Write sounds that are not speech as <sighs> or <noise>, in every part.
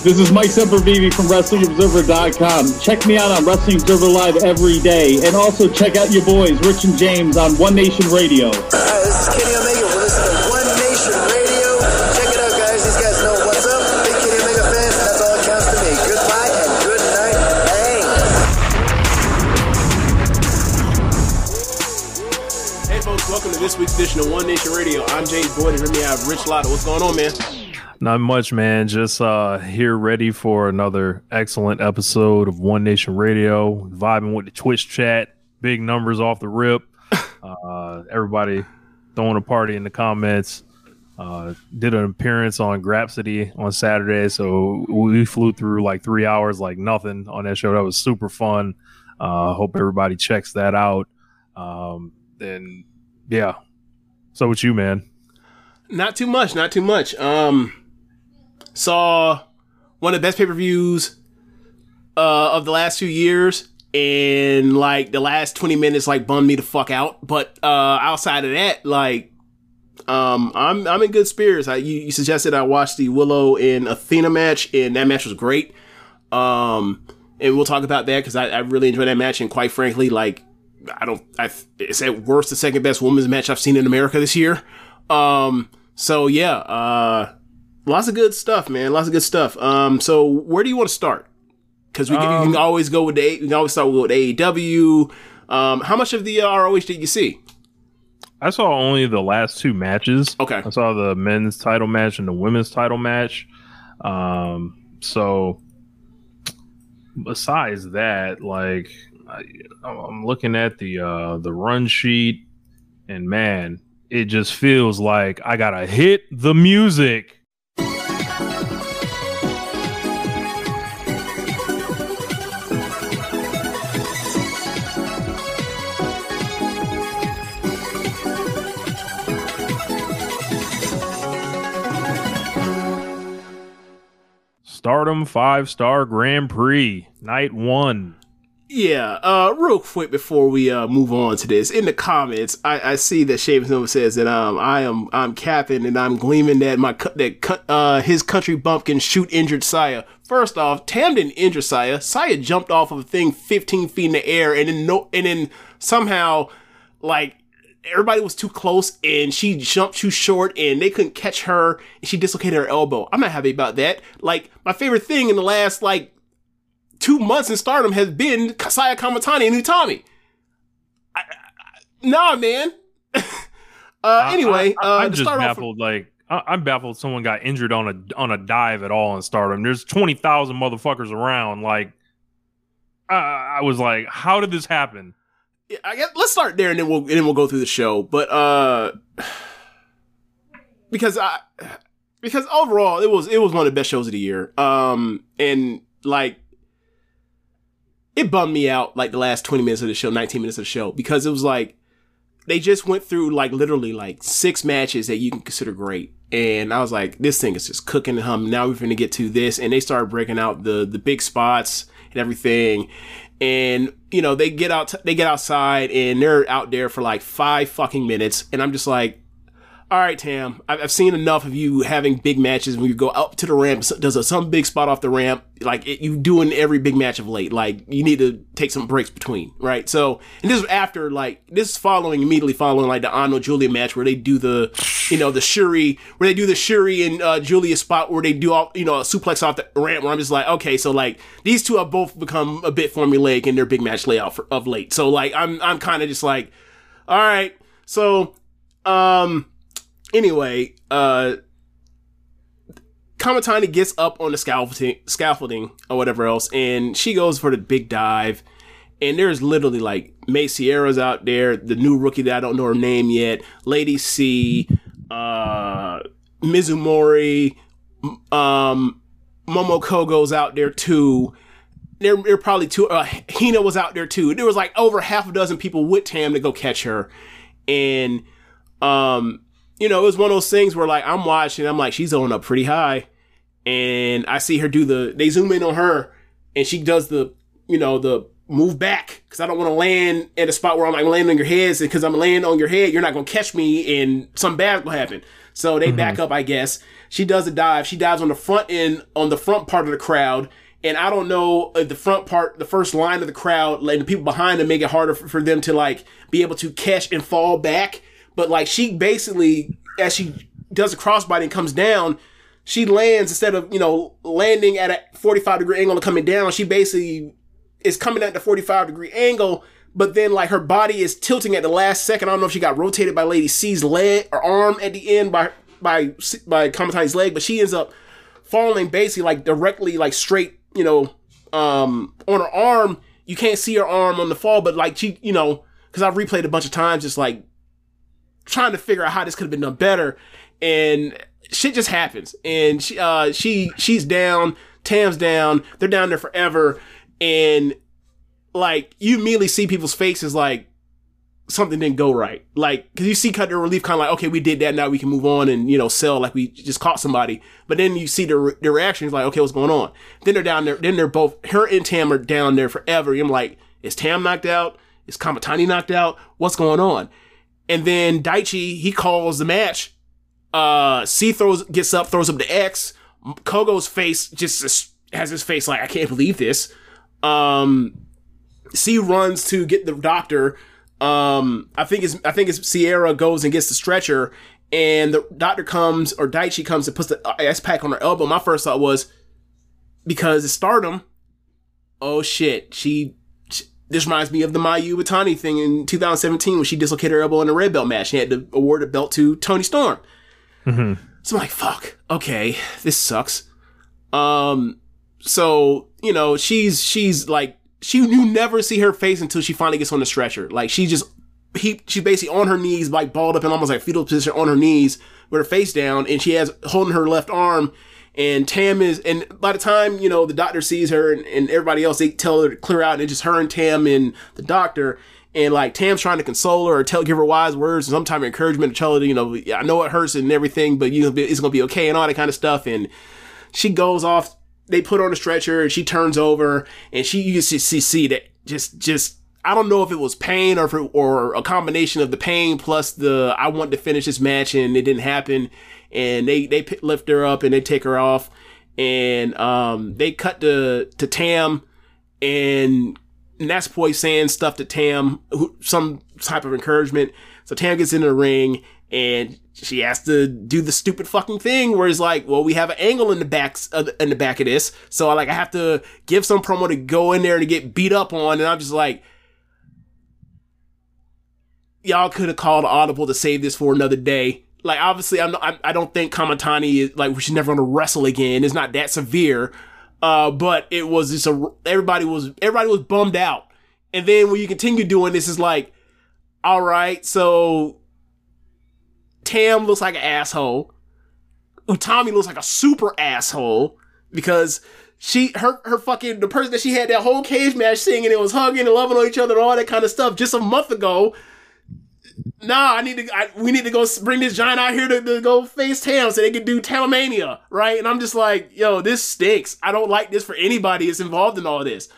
This is Mike Sempervive from WrestlingObserver.com. Check me out on Wrestling Observer Live every day. And also check out your boys, Rich and James, on One Nation Radio. Hi, this is Kenny Omega. We're listening to One Nation Radio. Check it out, guys. These guys know what's up. Big Kenny Omega fans. That's all that counts to me. Goodbye and good night. Bang. Hey, folks. Welcome to this week's edition of One Nation Radio. I'm James Boyd, and here we have Rich Latta. What's going on, man? Not much, man. Just uh here ready for another excellent episode of One Nation Radio. Vibing with the Twitch chat. Big numbers off the rip. <coughs> Uh everybody throwing a party in the comments. Uh did an appearance on Grapsity on Saturday, so we flew through like three hours like nothing on that show. That was super fun. Uh hope everybody checks that out. Um then yeah. So with you, man. Not too much. Not too much. Um, saw one of the best pay per views uh, of the last few years, and like the last twenty minutes, like bummed me the fuck out. But uh, outside of that, like, um, I'm I'm in good spirits. I, you, you suggested I watch the Willow and Athena match, and that match was great. Um, and we'll talk about that because I, I really enjoyed that match, and quite frankly, like. I don't. I it's at worst the second best women's match I've seen in America this year. Um. So yeah. Uh lots of good stuff, man. Lots of good stuff. Um, so where do you want to start? Because we, can- you can always go with the we can always start with AEW. Um, how much of the uh, ROH did you see? I saw only the last two matches. Okay. I saw the men's title match and the women's title match. Um, so besides that, like I, I'm looking at the uh, the run sheet, and man, it just feels like I gotta hit the music. Stardom five star Grand Prix night one. Yeah, uh, real quick before we uh, move on to this, in the comments, I, I see that Shaves Nova says that um I am I'm capping and I'm gleaming that my that uh his country bumpkin shoot injured Saya. First off, Tam didn't injure Saya. Saya jumped off of a thing 15 feet in the air and then no and then somehow like everybody was too close and she jumped too short and they couldn't catch her and she dislocated her elbow. I'm not happy about that. Like my favorite thing in the last like two months in stardom has been Saya Kamitani and Utami. I, I, nah, man. <laughs> uh, anyway, I, I, uh, am to just baffled. Like I, I'm baffled. Someone got injured on a on a dive at all in Stardom. There's twenty thousand motherfuckers around. Like I, I was like, how did this happen? I guess let's start there and then we'll and then we'll go through the show. But uh because I because overall it was it was one of the best shows of the year. Um and like it bummed me out like the last 20 minutes of the show, 19 minutes of the show because it was like they just went through like literally like six matches that you can consider great. And I was like, this thing is just cooking and humming. Now we're going to get to this. And they started breaking out the, the big spots and everything. And, you know, they get out, they get outside and they're out there for like five fucking minutes. And I'm just like, all right, Tam, I've, I've seen enough of you having big matches when you go up to the ramp, does a, some big spot off the ramp, like it, you do in every big match of late. Like you need to take some breaks between, right? So, and this is after like this is following immediately following like the Ano Giulia match where they do the, you know, the Syuri where they do the Syuri and uh, Giulia spot where they do all you know a suplex off the ramp. Where I'm just like, okay, so like these two have both become a bit formulaic in their big match layout for, of late. So like I'm I'm kind of just like, all right, so um anyway, uh, Kamitani gets up on the scaffolding, scaffolding or whatever else, and she goes for the big dive. And there's literally like May Sierra's out there, the new rookie that I don't know her name yet, Lady C, uh, Mizumori, um, Momoko goes out there too. There, there are probably two. Uh, Hina was out there too. There was like over half a dozen people with Tam to go catch her, and um, you know, it was one of those things where like I'm watching, I'm like, she's on up pretty high. And I see her do the they zoom in on her and she does the, you know, the move back. Cause I don't want to land at a spot where I'm like landing on your head. Cause I'm laying on your head, you're not gonna catch me and some bad will happen. So they mm-hmm. back up, I guess. She does a dive. She dives on the front end, on the front part of the crowd. And I don't know if the front part, the first line of the crowd, like the people behind them make it harder for, for them to like be able to catch and fall back. But like she basically, as she does a crossbody and comes down, she lands instead of, you know, landing at a 45 degree angle and coming down, she basically is coming at the 45 degree angle, but then like her body is tilting at the last second. I don't know if she got rotated by Lady C's leg or arm at the end by by by Kamitani's leg, but she ends up falling basically like directly like straight, you know, um on her arm. You can't see her arm on the fall, but like she, you know, because I've replayed a bunch of times, just like trying to figure out how this could have been done better, and shit just happens. And she, uh, she, she's down. Tam's down. They're down there forever, and like you immediately see people's faces like something didn't go right. Like, cause you see cut their relief kind of like, okay, we did that. Now we can move on and, you know, sell like we just caught somebody. But then you see the their reactions like, okay, what's going on? Then they're down there. Then they're both, her and Tam are down there forever. I'm like, is Tam knocked out? Is Kamitani knocked out? What's going on? And then Daichi, he calls the match. Uh, C throws, gets up, throws up the X. Kogo's face just has his face like, I can't believe this. Um, C runs to get the doctor. Um, I think it's I think it's Sierra goes and gets the stretcher, and the doctor comes or Daichi comes and puts the ice pack on her elbow. My first thought was because it's Stardom. Oh shit, she. This reminds me of the Mayu Iwatani thing in 2017 when she dislocated her elbow in a red belt match. She had to award a belt to Toni Storm. So I'm like, fuck. Okay, this sucks. Um, so you know, she's she's like she you never see her face until she finally gets on the stretcher. Like she just he she's basically on her knees, like balled up in almost like fetal position on her knees with her face down, and she has holding her left arm. And Tam is, and by the time you know the doctor sees her and, and everybody else, they tell her to clear out, and it's just her and Tam and the doctor. And like Tam's trying to console her or tell, give her wise words and some type of encouragement to tell her, you know, I know it hurts and everything, but you it's gonna be okay and all that kind of stuff. And she goes off. They put her on a stretcher, and she turns over, and she you can see, see, that just just I don't know if it was pain or it, or a combination of the pain plus the I want to finish this match and it didn't happen, and they they lift her up and they take her off, and um they cut to to Tam, and Natsupoi saying stuff to Tam, who, some type of encouragement. So Tam gets in the ring and she has to do the stupid fucking thing where it's like, well, we have an angle in the back in the back of this, so I like I have to give some promo to go in there and get beat up on, and I'm just like, y'all could have called audible to save this for another day. Like obviously, I'm I, I don't think Kamitani is like she's never gonna wrestle again. It's not that severe, uh, but it was just a everybody was everybody was bummed out, and then when you continue doing this, is like, all right, so Tam looks like an asshole. Utami looks like a super asshole because she her her fucking the person that she had that whole cage match singing and it was hugging and loving on each other and all that kind of stuff just a month ago. Nah, I need to. I, we need to go bring this giant out here to, to go face Tam so they can do Talamania, right? And I'm just like, yo, this stinks. I don't like this for anybody that's involved in all this.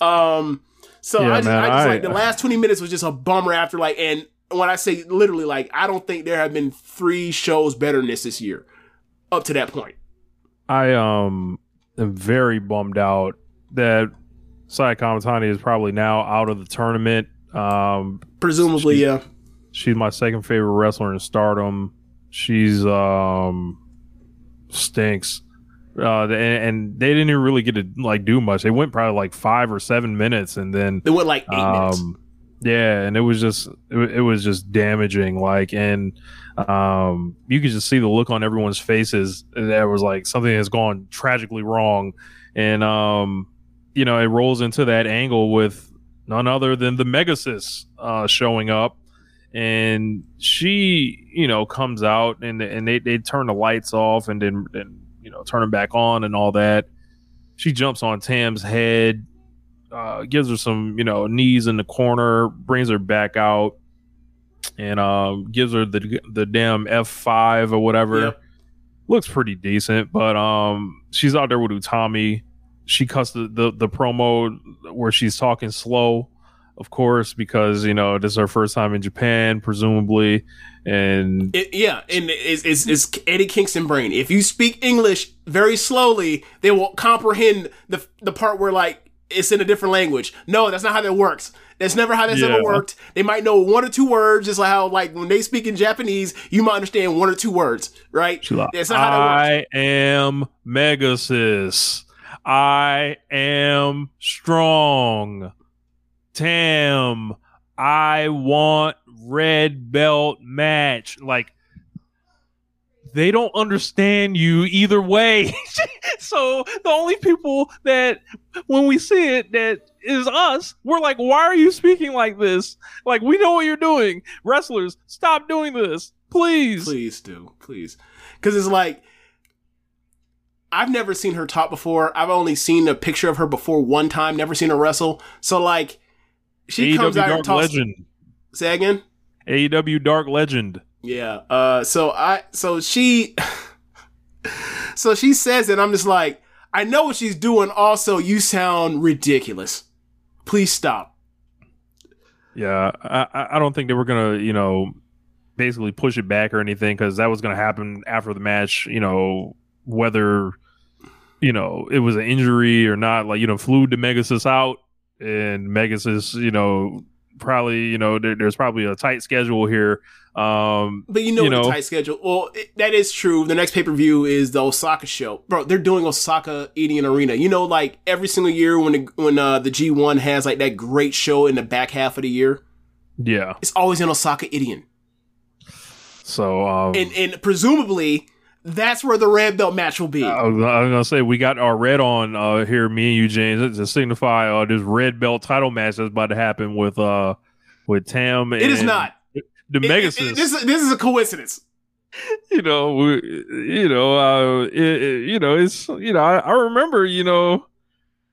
Um, so Yeah, I just, man, I just I- like the last 20 minutes was just a bummer after like, and when I say literally, like I don't think there have been three shows better than this this year up to that point. I um am very bummed out that Saya Kamitani is probably now out of the tournament. Um, Presumably, She's- yeah. She's my second favorite wrestler in Stardom. She's um stinks. Uh, and, and they didn't even really get to like do much. They went probably like five or seven minutes, and then They went like eight minutes. um yeah and it was just it, it was just damaging like and um you could just see the look on everyone's faces that was like something has gone tragically wrong and um you know it rolls into that angle with none other than the megasis uh showing up and she you know comes out and and they, they turn the lights off and then and you know turn them back on and all that she jumps on tam's head uh, gives her some, you know, knees in the corner, brings her back out, and um, gives her the the damn F five or whatever. Yep. Looks pretty decent, but um, she's out there with Utami. She cuts the, the the promo where she's talking slow, of course, because you know this is our first time in Japan, presumably, and It, yeah, and it's, it's, it's Eddie Kingston brain. If you speak English very slowly, they will comprehend the the part where like it's in a different language. No, that's not how that works. That's never how that's Yeah. ever worked. They might know one or two words, just like how like when they speak in Japanese, you might understand one or two words, right? Like, That's not how that works. I am Megasis. I am strong. Tam, I want red belt match. Like, they don't understand you either way. <laughs> so the only people that when we see it that is us, we're like, why are you speaking like this? Like, we know what you're doing. Wrestlers, stop doing this. Please. Please do, please, because it's like I've never seen her talk before. I've only seen a picture of her before one time. Never seen her wrestle. So like, she comes AEW out and Dark talks. Legend. Say again. AEW Dark Legend. Yeah. Uh. So I. So she. <laughs> so she says it. I'm just like, I know what she's doing. Also, you sound ridiculous. Please stop. Yeah, I, I- don't think they were gonna, you know, basically push it back or anything because that was gonna happen after the match. You know, whether you know it was an injury or not, like you know, flew the Megasis out and Megasis, you know, probably you know there, there's probably a tight schedule here. Um, But you know, You the know. tight schedule. Well, it, that is true. The next pay per view is the Osaka show, bro. They're doing Osaka Edion Arena. You know, like every single year when the, when uh, the G one has like that great show in the back half of the year, yeah, it's always in Osaka Edion, so um, and and presumably that's where the red belt match will be. I was, I was gonna say we got our red on uh, here, me and you, James, to signify uh, this red belt title match that's about to happen with uh with Tam. it is not. the Megasis. this, is- this is a coincidence. you know, we, you know, uh, it, it- you know, it's you know, I, I remember, you know,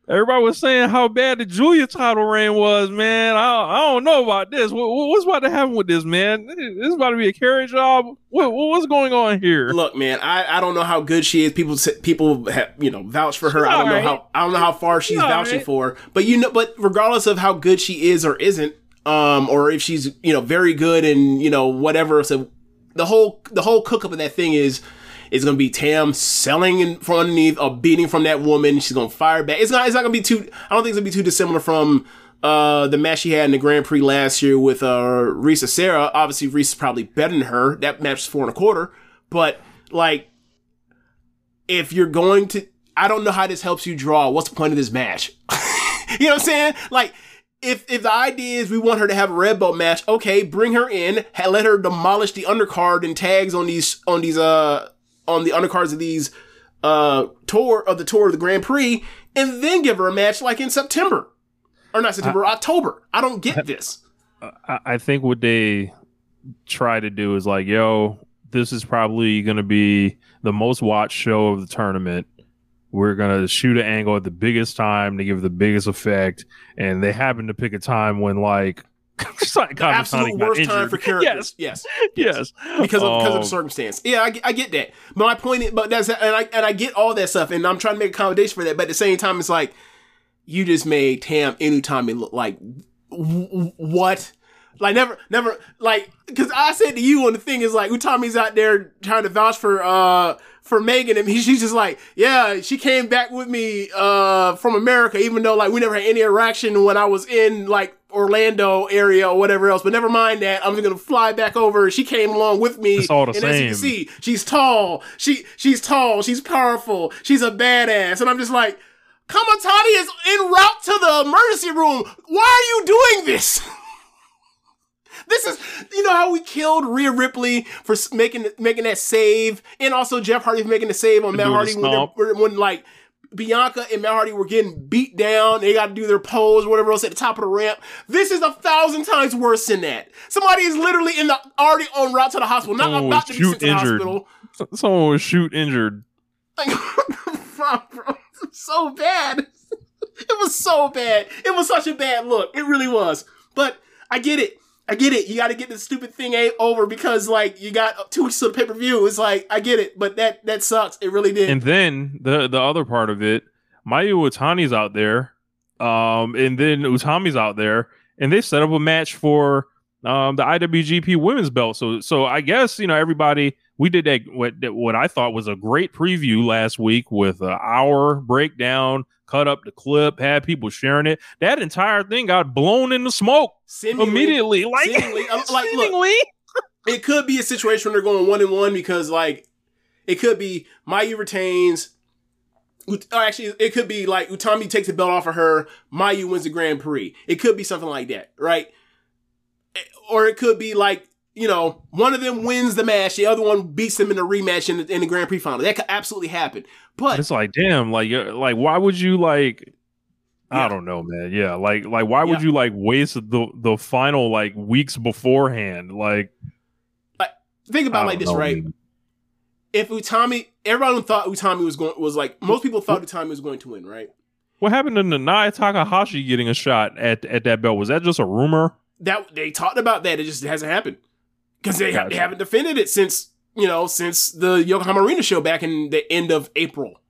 everybody was saying how bad the Giulia title reign was, man. I, I don't know about this. What, what's about to happen with this, man? This is about to be a carry job. What, what's going on here? Look, man, I, I don't know how good she is. People people have you know vouch for her. I don't know alright. how I don't know how far she's She's vouching alright. for. But you know, but regardless of how good she is or isn't, um, or if she's you know very good and you know whatever. So the whole the whole cook up of that thing is is gonna be Tam selling in from underneath or beating from that woman. She's gonna fire back. It's not it's not gonna be too. I don't think it's gonna be too dissimilar from. Uh, the match she had in the Grand Prix last year with uh Risa Sera. Obviously, Risa's probably better than her. That match was four and a quarter. But like, if you're going to, I don't know how this helps you draw. What's the point of this match? <laughs> you know what I'm saying? Like, if if the idea is we want her to have a red belt match, okay, bring her in, let her demolish the undercard and tags on these on these uh on the undercards of these uh tour of the tour of the Grand Prix, and then give her a match like in September or not September, October. I don't get <laughs> this. I, I think what they try to do is like, yo, this is probably going to be the most watched show of the tournament. We're going to shoot an angle at the biggest time to give the biggest effect. And they happen to pick a time when, like, <laughs> it's like The Kamitani absolute worst time injured. for characters. <laughs> Yes. <laughs> Yes. Yes. because of because of Um, the circumstance. Yeah, I, get- I get that. But my point is, but that's and I and I get all that stuff, and I'm trying to make accommodation for that. But at the same time, it's like you just made Tam Inutami look like what? Like never, never, like, cause I said to you on the thing is like, Utami's out there trying to vouch for, uh, for Megan and he, she's just like, yeah, she came back with me, uh, from America, even though like we never had any interaction when I was in like Orlando area or whatever else. But never mind that. I'm just gonna fly back over. She came along with me. It's all the and as you can see, she's tall. She, she's tall. She's powerful. She's a badass. And I'm just like, Kamitani is en route to the emergency room. Why are you doing this? <laughs> This is, you know, how we killed Rhea Ripley for making making that save, and also Jeff Hardy for making the save on Matt Hardy when, they're- stomp. when, when, like Bianca and Matt Hardy were getting beat down. They got to do their pose, whatever else, at the top of the ramp. This is a thousand times worse than that. Somebody is literally in the already on route to the hospital, not Someone about to be sent to the injured. hospital. Someone was shoot injured. Like, <laughs> what the fuck, bro? So bad. <laughs> It was so bad. It was such a bad look. It really was. But I get it. I get it. You got to get this stupid thing a- over because, like, you got two weeks of pay per view. It's like I get it, but that that sucks. It really did. And then the the other part of it, Mayu Iwatani's out there, um, and then Utami's out there, and they set up a match for um the IWGP Women's Belt. So so I guess you know everybody. We did that what what I thought was a great preview last week with an hour breakdown, cut up the clip, had people sharing it. That entire thing got blown into smoke Seemingly- immediately. Like, seemingly, like, look, seemingly. it could be a situation where they're going one and one because like it could be Mayu retains. Or actually, it could be like Utami takes the belt off of her. Mayu wins the Grand Prix. It could be something like that, right? Eh, Or it could be like you know one of them wins the match, the other one beats them in the rematch in the, in the Grand Prix final. That could absolutely happen. But it's like damn like like why would you like Yeah. i don't know man yeah like like why would you like waste the the final like weeks beforehand like think about like this, know, right? man. If Utami, everyone thought Utami was going was like most people thought Utami was going to win, right? what happened to Nanae Takahashi getting a shot at at that belt was that just a rumor that they talked about that. It just hasn't happened because they, ha- they haven't defended it since you know since the Yokohama Arena show back in the end of April.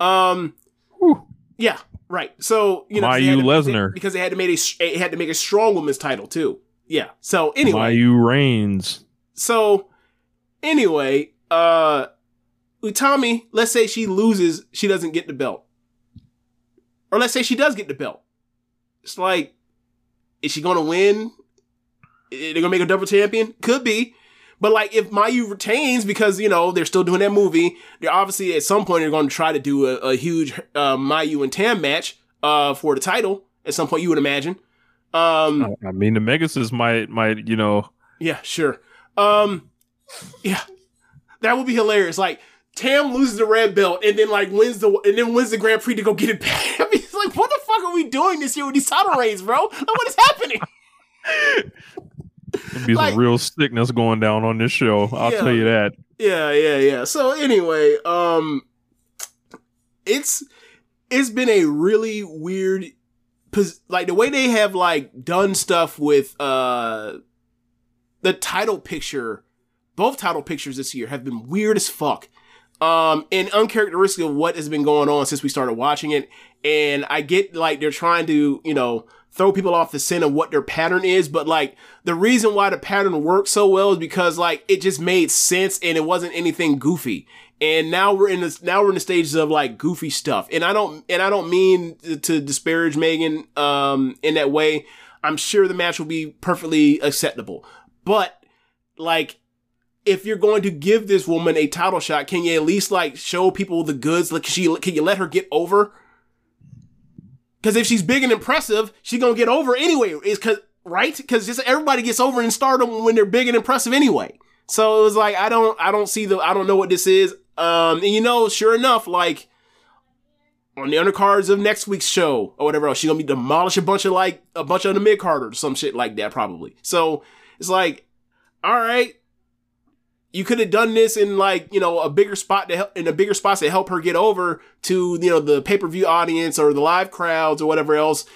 Um, Whew. yeah, right. So you know, Mayu Lesnar. because they had to make a it had to make a strong women's title too. Yeah. So anyway, Mayu Reigns so anyway, uh, Utami, let's say she loses, she doesn't get the belt, or let's say she does get the belt. It's like, is she gonna win? They're gonna make a double champion? Could be. But like if Mayu retains because you know they're still doing that movie, they're obviously at some point they're going to try to do a, a huge uh, Mayu and Tam match uh, for the title. At some point, you would imagine. Um, i mean the megasis might might you know yeah, sure. Um, yeah, that would be hilarious. Like Tam loses the red belt and then like wins the and then wins the Grand Prix to go get it back. I mean, it's like, what the fuck are we doing this year with these title reigns, bro? Like, what is happening? <laughs> there'd be Like- some real sickness going down on this show i'll Yeah. tell you that Yeah, yeah, yeah. So anyway, um, it's it's been a really weird, pos- like the way they have like done stuff with uh the title picture. Both title pictures this year have been weird as fuck. Um, and uncharacteristic of what has been going on since we started watching it. And I get like they're trying to, you know, throw people off the scent of what their pattern is, but like the reason why the pattern worked so well is because like it just made sense and it wasn't anything goofy. And now we're in this now we're in the stages of like goofy stuff. And I don't and I don't mean to- disparage Megan um in that way. I'm sure the match will be perfectly acceptable. But like if you're going to give this woman a title shot, can you at least like show people the goods? Like, she can you let her get over? Because if she's big and impressive, she's gonna get over anyway. Is because right? Because just everybody gets over in stardom when they're big and impressive anyway. So it was like I don't I don't see the I don't know what this is. Um, and you know, sure enough, like on the undercards of next week's show or whatever else, she's gonna be demolish a bunch of like a bunch of the mid carders or some shit like that probably. So it's like, all right, you could have done this in like you know a bigger spot to help in a bigger spots to help her get over to you know the pay per view audience or the live crowds or whatever else.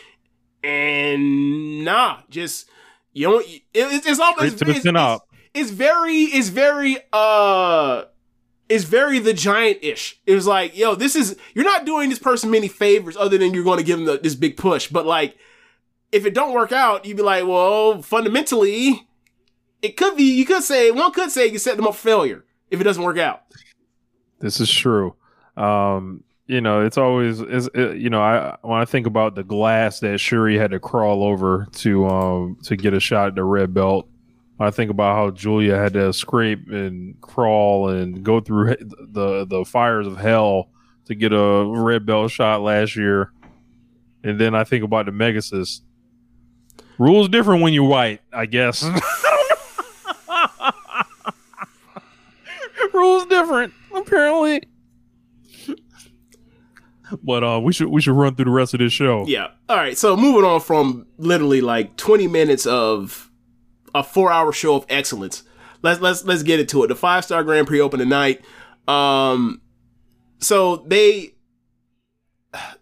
And nah, just you know, it, it's, it's almost to the it's, it's very it's very uh it's very the giant ish. It was like, yo, this is you're not doing this person many favors other than you're going to give them the, this big push, but like if it don't work out, you'd be like, well, fundamentally, it could be. You could say one could say you set them up for failure if it doesn't work out. This is true. Um, you know, it's always is you know, I when I think about the glass that Syuri had to crawl over to um to get a shot at the red belt. I think about how Giulia had to scrape and crawl and go through the the fires of hell to get a red belt shot last year. And then I think about the Megasis. Rules different when you're white, I guess. <laughs> <laughs> Rules different, apparently. But uh, we should we should run through the rest of this show. Yeah. All right. So moving on from literally like 20 minutes of a four hour show of excellence. Let's let's let's get into it. The five star Grand Prix open tonight. Um, so they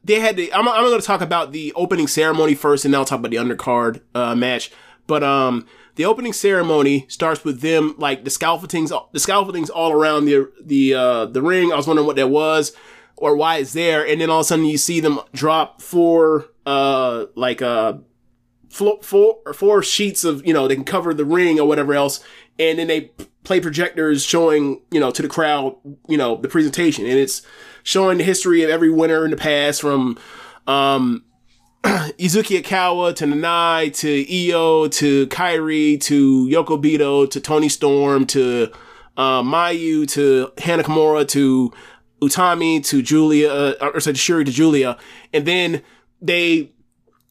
they had to. I'm I'm going to talk about the opening ceremony first, and then I'll talk about the undercard uh, match. But um, the opening ceremony starts with them like the scaffoldings, the scaffoldings all around the the uh, the ring. I was wondering what that was or why it's there, and then all of a sudden you see them drop four uh like uh four or four sheets of you know they can cover the ring or whatever else, and then they play projectors showing you know to the crowd you know the presentation, and it's showing the history of every winner in the past from um <clears throat> Yuzuki Aikawa to Nanae to Io to Kairi to Yoko Bito to Toni Storm to uh, Mayu to Hana Kimura to Utami to Giulia, uh, or sorry, Syuri to Giulia, and then they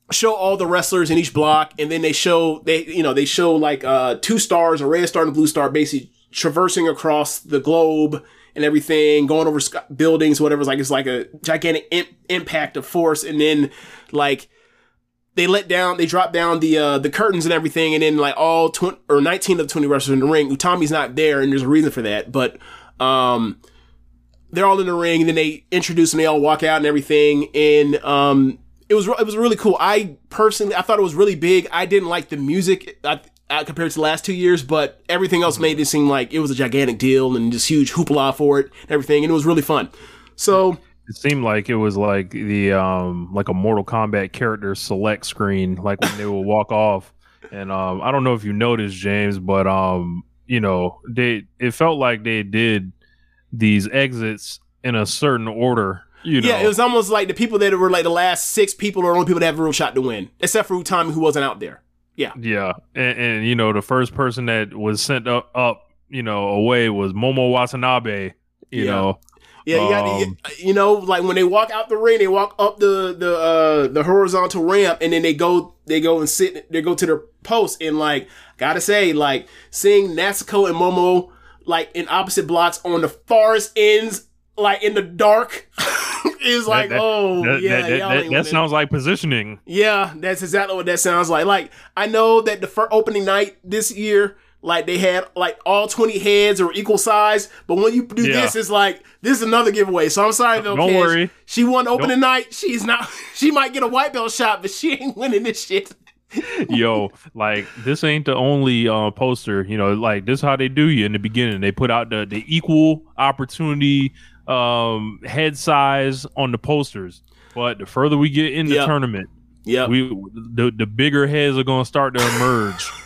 show all the wrestlers in each block, and then they show they you know they show like uh two stars, a red star and a blue star, basically traversing across the globe and everything, going over buildings, whatever. It's like it's like a gigantic im- impact of force, and then like they let down, they drop down the uh, the curtains and everything, and then like all twenty or nineteen of the twenty wrestlers in the ring. Utami's not there, and there's a reason for that, but um, they're all in the ring, and then they introduce and they all walk out and everything, and um, it was it was really cool. I personally, I thought it was really big. I didn't like the music. I, uh, compared to the last two years, but everything else made it seem like it was a gigantic deal and just huge hoopla for it and everything, and it was really fun. So It seemed like it was like the um like a Mortal Kombat character select screen, like when they would walk off. And um I don't know if you noticed, James, but um, you know, they it felt like they did these exits in a certain order. You know, yeah, it was almost like the people that were like the last six people are the only people that have a real shot to win, except for Utami who wasn't out there. Yeah, Yeah, and, and you know the first person that was sent up, up you know, away was Momo Watanabe. You Yeah. know, Yeah, you, got Um, you know, like when they walk out the ring, they walk up the the uh the horizontal ramp, and then they go they go and sit they go to their post, and like gotta say, like seeing Natsuko and Momo like in opposite blocks on the farthest ends, like in the dark, <laughs> is like that- oh that, yeah, that, that, that, that sounds like positioning. Yeah, that's exactly what that sounds like. Like I know that the first opening night this year, like they had like all twenty heads are equal size, but when you do Yeah. this, it's like this is another giveaway. So I'm sorry though, Don't Kish. worry. She won opening night. She's not. <laughs> She might get a white belt shot, but she ain't winning this shit. <laughs> Yo, like this ain't the only uh, poster. You know, like this is how they do you in the beginning. They put out the the equal opportunity um head size on the posters. But the further we get in the Yep. tournament, Yeah, we the the bigger heads are gonna start to emerge. <laughs>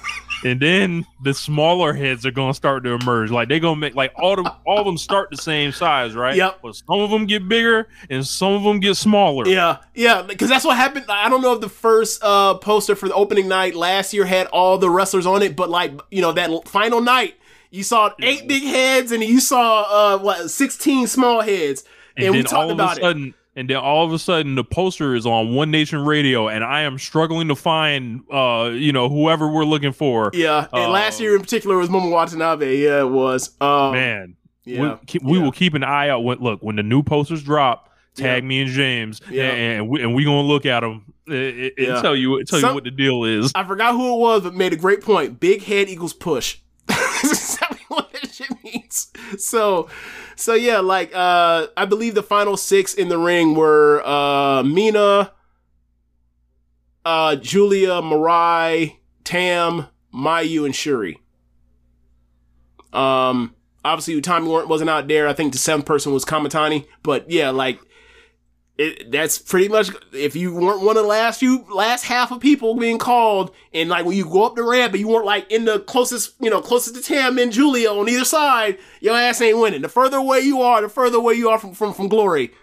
And then the smaller heads are gonna start to emerge. Like they gonna make like all the all of them start the same size, right? Yep. But some of them get bigger and some of them get smaller. Yeah, yeah, because that's what happened. I don't know if the first uh, poster for the opening night last year had all the wrestlers on it, but like you know that final night, you saw eight big heads and you saw uh what sixteen small heads, and, and, we talked all of about a it. sudden, and then all of a sudden, the poster is on One Nation Radio, and I am struggling to find, uh, you know, whoever we're looking for. Yeah, and Uh, last year in particular was Momo Watanabe. Yeah, it was. Um, Man, yeah, we, we yeah. will keep an eye out. When, look, when the new posters drop, tag Yeah. me and James, Yeah. and, and we and we gonna look at them and, and Yeah. tell you tell Some- you what the deal is. I forgot who it was, but made a great point. Big head equals push. That's exactly what that shit means. <laughs> So, so yeah, like uh, I believe the final six in the ring were uh, Mina, uh, Giulia, Marai, Tam, Mayu, and Syuri. Um, obviously Utami weren't- wasn't out there. I think the seventh person was Kamitani, but yeah, like it, that's pretty much if you weren't one of the last few last half of people being called, and like when you go up the ramp, but you weren't like in the closest, you know, closest to Tam and Giulia on either side, your ass ain't winning. The further away you are, the further away you are from from, from glory.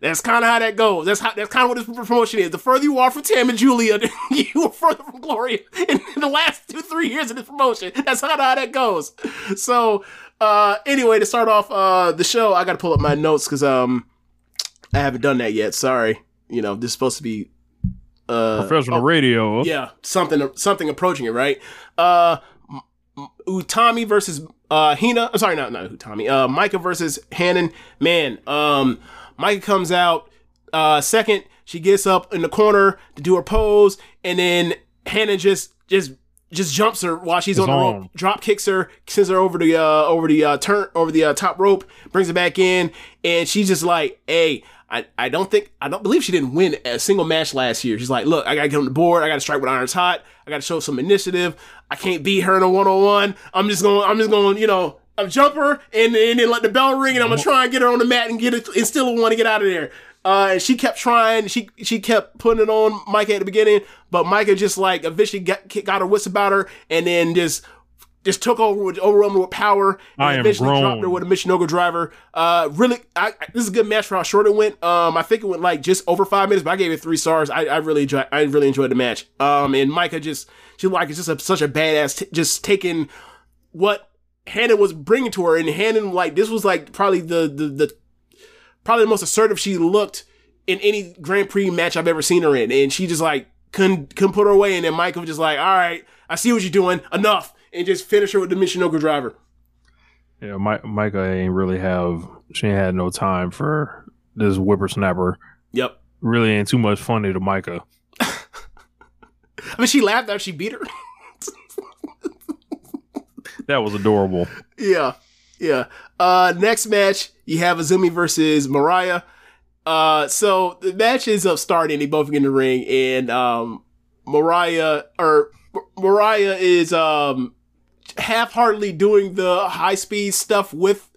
That's kind of how that goes. That's how that's kind of what this promotion is. The further you are from Tam and Giulia, <laughs> you are further from glory in, in the last two three years of this promotion. That's kind of how that goes. So uh anyway, to start off uh the show, I got to pull up my notes because um I haven't done that yet. Sorry. You know, this is supposed to be uh Professional radio. yeah, something something approaching it, right? Uh Utami versus uh Hina. I'm sorry, not not Utami. Uh Maika versus Hanan. Man, um Maika comes out uh second. She gets up in the corner to do her pose, and then Hanan just just just jumps her while she's It's on the rope, drop kicks her, sends her over the uh over the uh turn over the uh, top rope, brings her back in, and she's just like, "Hey, I, I don't think I don't believe she didn't win a single match last year. She's like, look, I gotta get on the board, I gotta strike with irons hot, I gotta show some initiative. I can't beat her in a one on one. I'm just gonna I'm just gonna you know, I'm jump her and, and then let the bell ring, and I'm gonna try and get her on the mat and get it and still want to get out of there. Uh, and she kept trying. She she kept putting it on Maika at the beginning, but Maika just like eventually got got her wits about her, and then just just took over with overwhelmed with power. And I am eventually grown. dropped her with a Michinoku driver. Uh, really, I, I- this is a good match for how short it went. Um, I think it went like just over five minutes, but I gave it three stars. I, I really enjoyed, I really enjoyed the match. Um, and Maika just, she like is just a, such a badass, t- just taking what Hanan was bringing to her, and Hanan like this was like probably the the the probably the most assertive she looked in any Grand Prix match I've ever seen her in, and she just like couldn't couldn't put her away, and then Maika was just like, all right, I see what you're doing, enough, and just finish her with the Michinoku driver. Yeah, Mi- Maika ain't really have she ain't had no time for this whippersnapper. Yep. Really ain't too much funny to Maika. <laughs> I mean, she laughed after she beat her. <laughs> That was adorable. yeah, yeah. Uh, next match, you have Azumi versus Mariah. Uh, so the match is up starting. They both get in the ring, and um, Mariah or Mariah is um half-heartedly doing the high-speed stuff with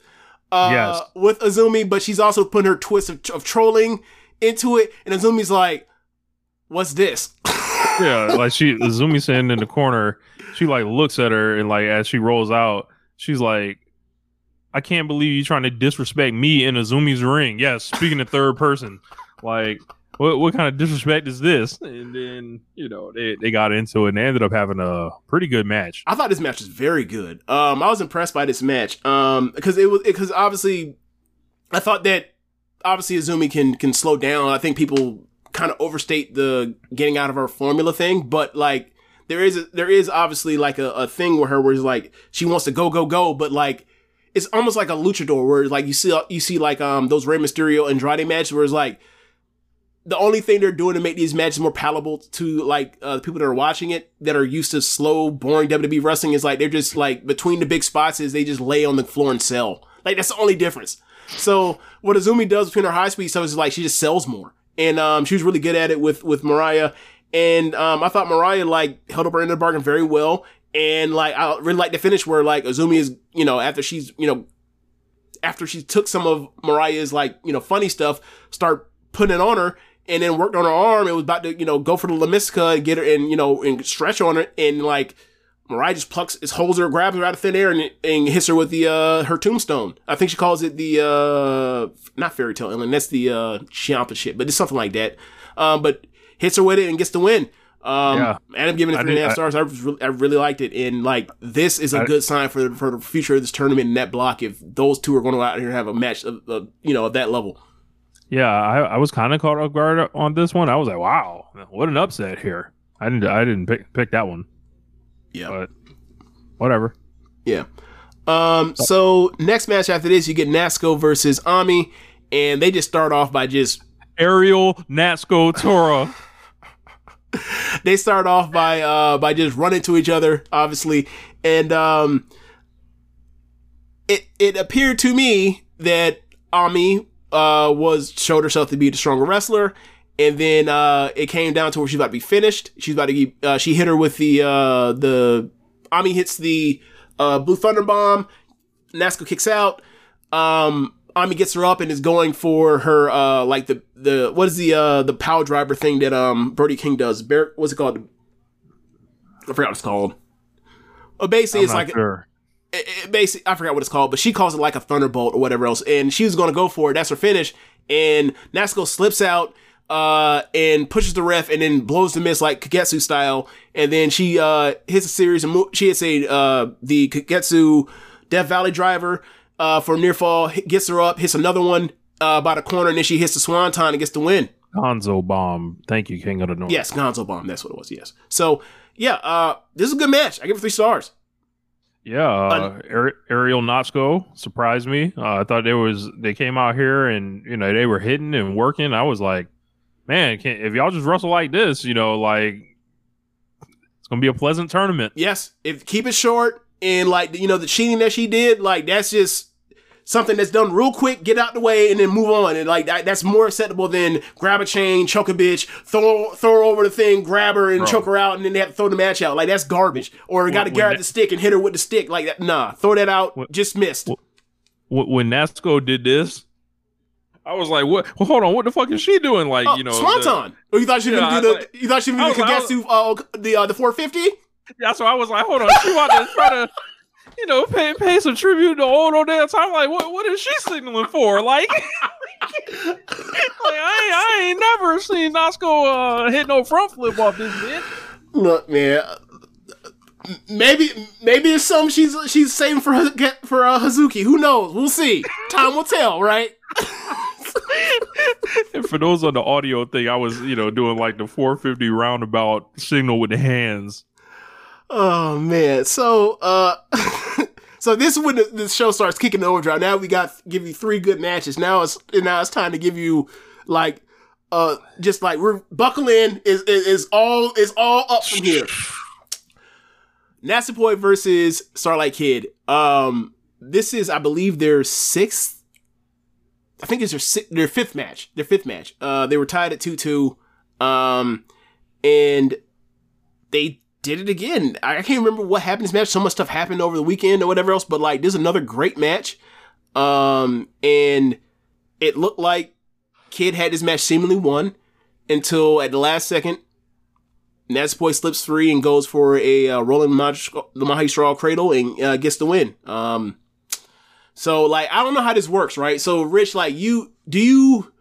uh Yes. with Azumi, but she's also putting her twist of, of trolling into it, and Azumi's like, "What's this?" <laughs> Yeah, like she Zumi sitting in the corner, she like looks at her and like as she rolls out, she's like, I can't believe you trying to disrespect me in Azumi's ring. Yes, speaking in third person. Like, what what kind of disrespect is this? And then, you know, they, they got into it and they ended up having a pretty good match. I thought this match was very good. Um, I was impressed by this match. Um, because it was because obviously, I thought that obviously Azumi can can slow down. I think people kind of overstate the getting out of her formula thing, but like there is a, there is obviously like a, a thing with her where it's like she wants to go go go, but like it's almost like a luchador where like you see you see like um those Rey Mysterio Andrade matches where it's like the only thing they're doing to make these matches more palatable to like uh, the people that are watching it that are used to slow, boring WWE wrestling is like they're just like between the big spots is they just lay on the floor and sell. Like that's the only difference. So what Azumi does between her high speed stuff is like she just sells more, and um, she was really good at it with with Mariah. And um, I thought Mariah like held up her end of the bargain very well. And like I really like the finish where like Azumi is you know after she's you know after she took some of Mariah's like you know funny stuff, start putting it on her, and then worked on her arm. It was about to you know go for the Lamiska and get her and you know and stretch on her, and like Mariah just plucks, just holds her, grabs her out of thin air, and, and hits her with the uh her tombstone. I think she calls it the uh not fairy tale island. That's the uh Ciampa shit, but it's something like that. Um, but hits her with it and gets the win. Um, Yeah. and I'm giving it three and a half three and a did- half I- stars. I, I really liked it, and like this is a I- good sign for for the future of this tournament and that block. If those two are going to go out here and have a match of, of you know of that level. Yeah, I, I was kind of caught off guard on this one. I was like, wow, what an upset here. I didn't I didn't pick pick that one, Yeah, but whatever. yeah. Um, so next match after this, you get Natsuko versus Ami, and they just start off by just Ariel Natsuko Tora. <laughs> they start off by uh by just running to each other, obviously, and um, it it appeared to me that Ami uh was showed herself to be the stronger wrestler, and then uh it came down to where she's about to be finished. She's about to get, uh, she hit her with the uh the Ami hits the uh blue thunder bomb. Natsuko kicks out. Um, Ami gets her up and is going for her uh like the the what is the uh the power driver thing that um Brody King does? Bear, what's it called? I forgot what it's called. But basically, I'm it's like sure. It, it basically I forgot what it's called, but she calls it like a thunderbolt or whatever else, and she was gonna go for it. That's her finish, and Natsuko slips out uh and pushes the ref and then blows the miss like Kagetsu style, and then she uh hits a series of mo- she hits a uh the Kagetsu Death Valley driver uh for near fall, gets her up, hits another one uh by the corner, and then she hits the swanton and gets the win. Gonzo bomb. Thank you, King of the North. Yes, Gonzo bomb. That's what it was. Yes. So yeah, uh, this is a good match. I give it three stars. Yeah, uh, Ari- Ariel Natsuko surprised me. Uh, I thought there was they came out here and you know they were hitting and working. I was like, man, if y'all just wrestle like this, you know, like it's gonna be a pleasant tournament. Yes, if keep it short and like you know the cheating that she did, like that's just something that's done real quick, get out the way, and then move on. And like that, that's more acceptable than grab a chain, choke a bitch, throw throw her over the thing, grab her and Bro. choke her out, and then they have to throw the match out. Like that's garbage. Or got to grab the stick and hit her with the stick. Like that, nah, throw that out. When- just missed. Wh- When Natsuko did this, I was like, what? Well, hold on, what the fuck is she doing? Like, Oh, you know, Swanton. or you thought she was Yeah, gonna do the? was you thought she was gonna like- the Kagetsu, uh, the uh, the 450? Yeah, so I was like, hold on, she about to try to. You know, pay pay some tribute to old old damn time. Like, what what is she signaling for? Like, <laughs> like I, ain't, I ain't never seen Natsuko uh, hit no front flip off this bitch. Look, man. Maybe maybe it's something she's she's saving for her- get- for uh, Hazuki. Who knows? We'll see. Time will tell, right? <laughs> And for those on the audio thing, I was, you know, doing like the 450 roundabout signal with the hands. Oh man. So uh <laughs> so this is when the, show starts kicking the overdrive. Now we got give you three good matches. Now it's now it's time to give you like uh just like we're buckle in is is, is all is all up from here. Natsupoi versus Starlight Kid. Um this is I believe their sixth I think it's their si- their fifth match. Their fifth match. Uh they were tied at 2-2. Um and they did it again. I can't remember what happened in this match. So much stuff happened over the weekend or whatever else, but like this is another great match. Um, and it looked like Kid had this match seemingly won until at the last second, Natsupoi slips free and goes for a uh, rolling the Mahi Straw cradle and uh, gets the win. Um, so like I don't know how this works, right? So Rich, like you, do you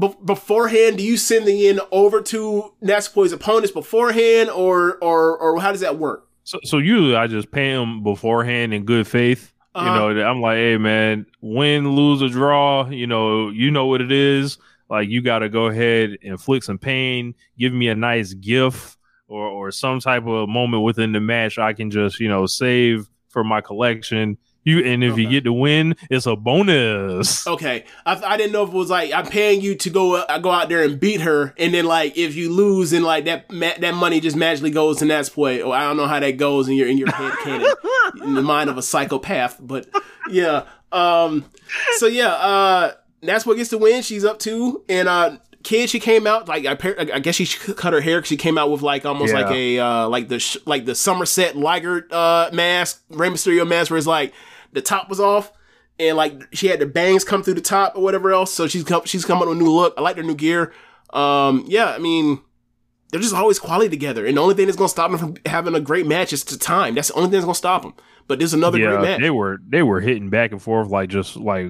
be- beforehand do you send the in over to Natsupoi's opponents beforehand or or or how does that work So, so usually I just pay them beforehand in good faith. Uh-huh. You know, I'm like, hey man, win, lose, or draw. You know, you know what it is. Like you got to go ahead, inflict some pain, give me a nice gift or or some type of moment within the match I can just you know save for my collection. You and if you get the win, it's a bonus. okay. I, I didn't know if it was like I'm paying you to go uh, go out there and beat her and then like if you lose and like that ma- that money just magically goes to Natsupoi or I don't know how that goes in your in your head canon <laughs> in the mind of a psychopath but yeah um so yeah uh Natsupoi gets the win. She's up two and uh kid she came out like I, I guess she cut her hair 'cause she came out with like almost Yeah. like a uh like the sh- like the Somerset Liger uh mask Rey Mysterio mask where it's like the top was off and like she had the bangs come through the top or whatever else so she's come she's coming with a new look. I like her new gear. Um yeah I mean they're just always quality together and the only thing that's gonna stop them from having a great match is the time. That's the only thing that's gonna stop them but there's another great match. they were they were hitting back and forth like just like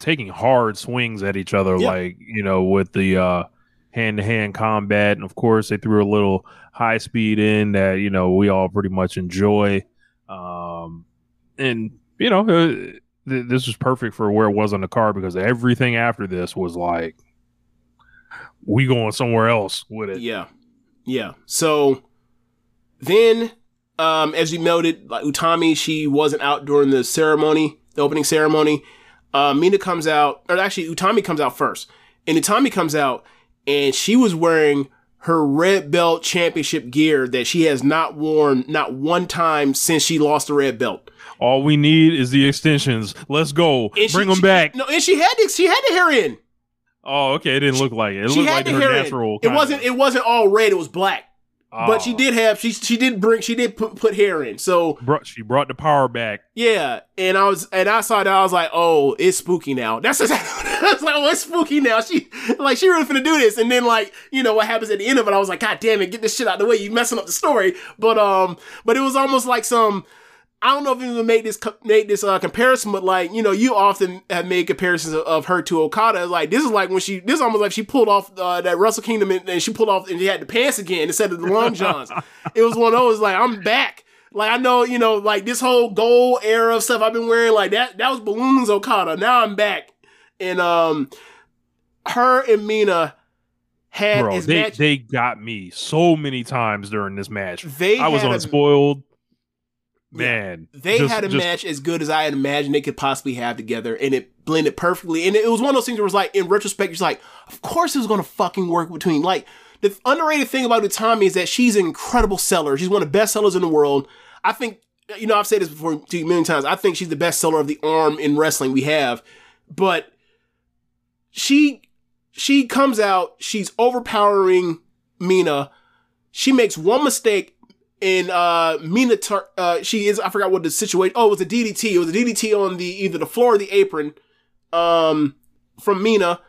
taking hard swings at each other, Yeah. like you know, with the uh hand to hand combat, and of course they threw a little high speed in that you know we all pretty much enjoy. Um, and you know, uh, th- this was perfect for where it was on the car because everything after this was like we going somewhere else with it. Yeah. Yeah. So then, um, as you noted, like Utami, she wasn't out during the ceremony, the opening ceremony. Uh, Mina comes out, or actually, Utami comes out first. And Utami comes out, and she was wearing her red belt championship gear that she has not worn not one time since she lost the red belt. All we need is the extensions. Let's go. And she- Bring them she- back. No, and she had the, she had the hair in. Oh, okay. It didn't look like it. It she looked like her natural. It wasn't. It wasn't all red. It was black. But she Oh. did have she she did bring she did put, put hair in. So Brought, she brought the power back. yeah, and I was and I saw that I was like, oh, it's spooky now. That's just, <laughs> I was like, oh, it's spooky now. She like she really finna do this, and then like you know what happens at the end of it. I was like, god damn it, get this shit out of the way. You messing up the story. But um, but it was almost like some. I don't know if you made this made this uh, comparison, but like you know, you often have made comparisons of, of her to Okada. Like this is like when she this is almost like she pulled off uh, that Russell Kingdom and, and she pulled off and she had the pants again instead of the long <laughs> johns. it was one of those like I'm back. Like I know you know like this whole gold era of stuff I've been wearing like that that was balloons Okada. Now I'm back, and um, her and Mina had Bro, they, match. they got me so many times during this match. They I was had a- unspoiled. Man, They just- had a just- match as good as I had imagined they could possibly have together, and it blended perfectly. And it was one of those things where it was like, in retrospect, you're just like, of course it was going to fucking work between. Like, the underrated thing about Utami is that she's an incredible seller. She's one of the best sellers in the world. I think, uh, you know, I've said this before to you million times. I think she's the best seller of the arm in wrestling we have. But she, she comes out, she's overpowering Mina. She makes one mistake and uh Mina Tur- uh she is I forgot what the situation oh it was a DDT it was a DDT on the either the floor or the apron um from Mina.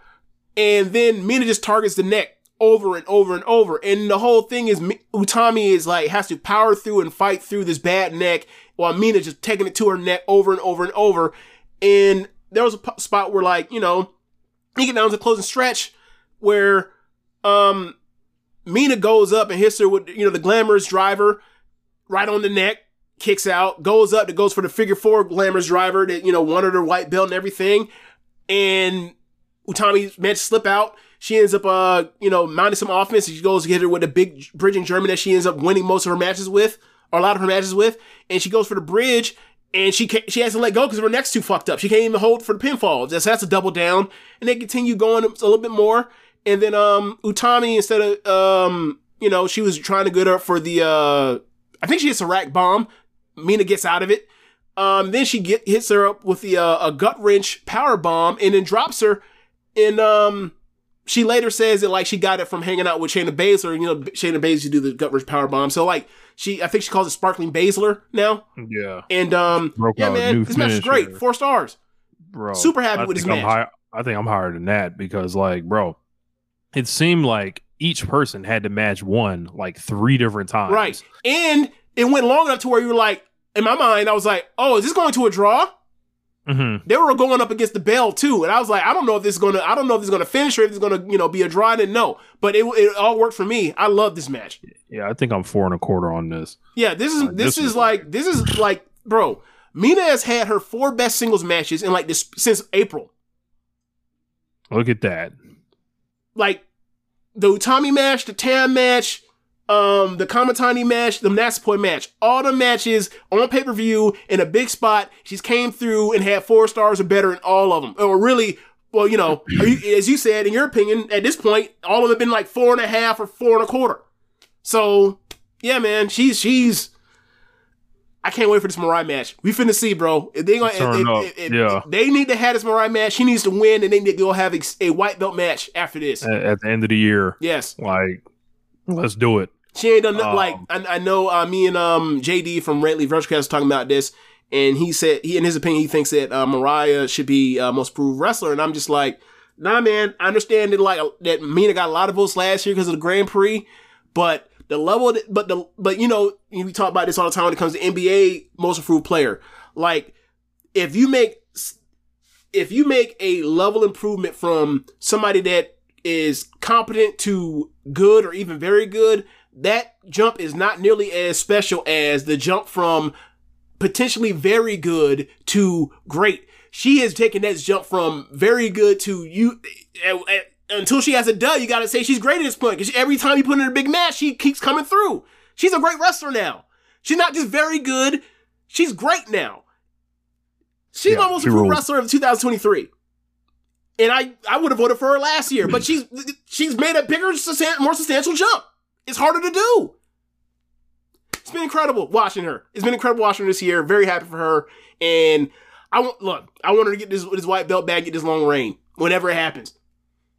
And then Mina just targets the neck over and over and over. And the whole thing is Mi- Utami is like has to power through and fight through this bad neck while Mina just taking it to her neck over and over and over. And there was a spot where like you know you get down to the closing stretch where um Mina goes up and hits her with, you know, the glamorous driver right on the neck, kicks out, goes up, that goes for the figure four glamorous driver that, you know, wanted her white belt and everything. And Utami managed to slip out. She ends up, uh, you know, mounting some offense. She goes to hit her with a big bridge in German that she ends up winning most of her matches with, or a lot of her matches with. And she goes for the bridge and she can't, she has to let go because her neck's too fucked up. She can't even hold for the pinfall. That's, that's a double down. And they continue going a little bit more. And then um Utami instead of um you know she was trying to get her for the uh I think she hits a rack bomb. Mina gets out of it. Um then she get hits her up with the uh, a gut wrench power bomb and then drops her. And um she later says that like she got it from hanging out with Shayna Baszler. You know Shayna Baszler do the gut wrench power bomb. So like she I think she calls it sparkling Baszler now. yeah, And um Broke yeah man this match is great. Four stars. bro. Super happy I with this match. high- I think I'm higher than that because, like, bro, it seemed like each person had to match one like three different times. Right. And it went long enough to where you were like, in my mind, I was like, oh, is this going to a draw? hmm They were going up against the bell too, and I was like, I don't know if this is gonna, I don't know if this is gonna finish or if it's gonna, you know, be a draw. I didn't know, but it, it all worked for me. I love this match. Yeah, I think I'm four and a quarter on this. Yeah, this is Uh, this, this is is- like this is like, bro. Mina has had her four best singles matches in like this since April. Look at that. Like the Utami match, the Tam match, um, the Kamitani match, the Natsupoi match, all the matches on pay per view in a big spot. She's came through and had four stars or better in all of them. Or really, well, you know, <clears throat> are you- as you said, in your opinion, at this point, all of them have been like four and a half or four and a quarter. So, yeah, man, she's she's. I can't wait for this Mariah match. We finna see, bro. If they gonna, if- if- if- Yeah. they need to have this Mariah match. She needs to win, and they need to go have a, white belt match after this. At, at the end of the year, Yes. like, let's do it. She ain't done nothing Um, like I, I know uh, me and um JD from Rayleigh Virtualcast was talking about this, and he said he in his opinion he thinks that uh, Mariah should be uh, most proved wrestler, and I'm just like, nah, man. I understand that like that Mina got a lot of votes last year because of the Grand Prix, but the level, that, but the but you know we talk about this all the time when it comes to NBA most improved player. Like if you make if you make a level improvement from somebody that is competent to good or even very good, that jump is not nearly as special as the jump from potentially very good to great. She has taken that jump from very good to you. until she has a dud, you gotta say she's great at this point. Because every time you put in a big match, she keeps coming through. She's a great wrestler now. She's not just very good, she's great now. She's Yeah, my most she improved rules. wrestler of 2023 and I I would have voted for her last year, but she's she's made a bigger, more substantial jump. It's harder to do. It's been incredible watching her. It's been incredible watching her this year. Very happy for her, and I want look. I want her to get this this white belt back, get this long reign whenever it happens.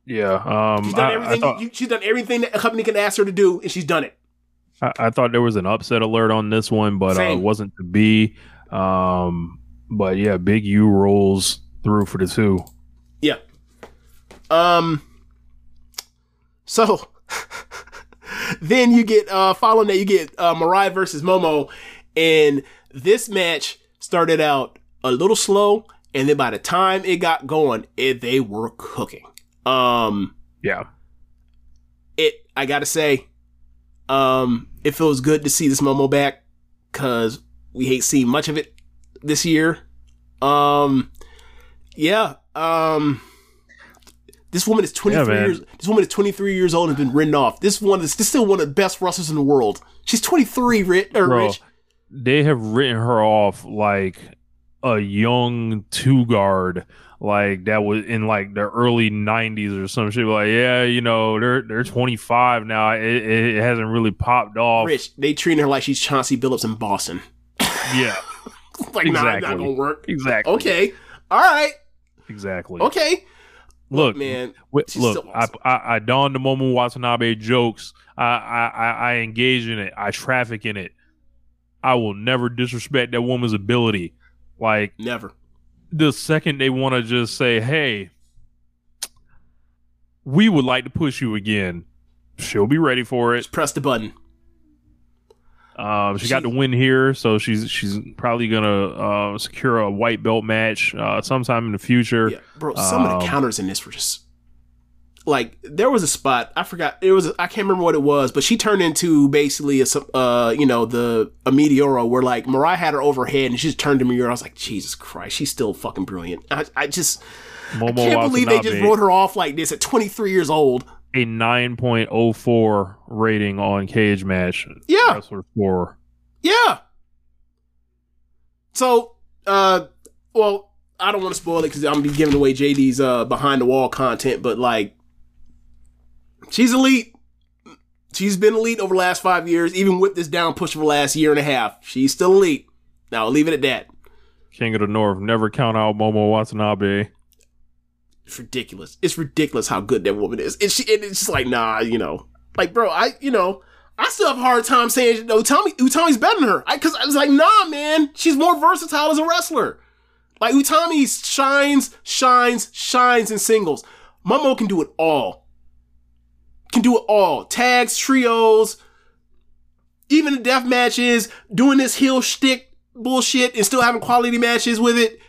Yeah. Um, She's done I, I everything. thought, you, she's done everything that a company can ask her to do, and she's done it. I, I thought there was an upset alert on this one, but uh, it wasn't to be. Um, but yeah, Big U rolls through for the two. Yeah. Um. So <laughs> then you get uh following that you get uh Mariah versus Momo, and this match started out a little slow, and then by the time it got going, it, they were cooking. Um. Yeah. it I gotta say, um, it feels good to see this Momo back because we hate seeing much of it this year. Um, yeah. Um, this woman is twenty three Yeah, man. years. This woman is twenty three years old and has been written off. This one is this still one of the best wrestlers in the world. She's twenty three, Rich. Or Bro, Rich. they have written her off like a young two guard like that was in like the early 90s or some shit like yeah you know they're they're 25 now it, it, it hasn't really popped off Rich. They treating her like she's Chauncey Billups in Boston. yeah <laughs> like, nah, not Exactly. gonna work. exactly Okay. All right. exactly Okay. look man. Look, awesome. I, I I donned the Momo Watanabe jokes. I, I I I engage in it. I traffic in it. I will never disrespect that woman's ability. Like Never. The second they want to just say, "Hey, we would like to push you again," she'll be ready for it. Just press the button. Um, she, got She- the win here, so she's she's probably gonna uh, secure a white belt match uh, sometime in the future. Yeah, bro. Some of the Um, counters in this were just like there was a spot I forgot. It was I can't remember what it was, but she turned into basically a uh you know the a meteoro where like Mariah had her overhead and she just turned to me. I was like, Jesus Christ, she's still fucking brilliant. I, I just I can't believe they just wrote her off like this at 23 years old. a 9.04 rating on Cage Match. Yeah. Wrestler 4. Yeah. So, uh, well, I don't want to spoil it because I'm gonna be giving away JD's uh behind the wall content, but like, she's elite. She's been elite over the last five years, even with this down push for the last year and a half. She's still elite. Now, I'll leave it at that. King of the North. Never count out Momo Watanabe. It's ridiculous. It's ridiculous how good that woman is. And she, and it's just like, nah, you know, like, bro, I, you know, I still have a hard time saying, no, Utami, Utami's better than her. I, cause I was like, nah, man, she's more versatile as a wrestler. Like, Utami shines, shines, shines in singles. Momo can do it all. Can do it all. Tags, trios, even the death matches, doing this heel shtick bullshit and still having quality matches with it.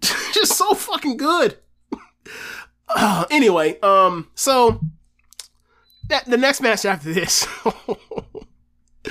<laughs> just so fucking good. Uh, <sighs> anyway, um, so that the next match after this, <laughs>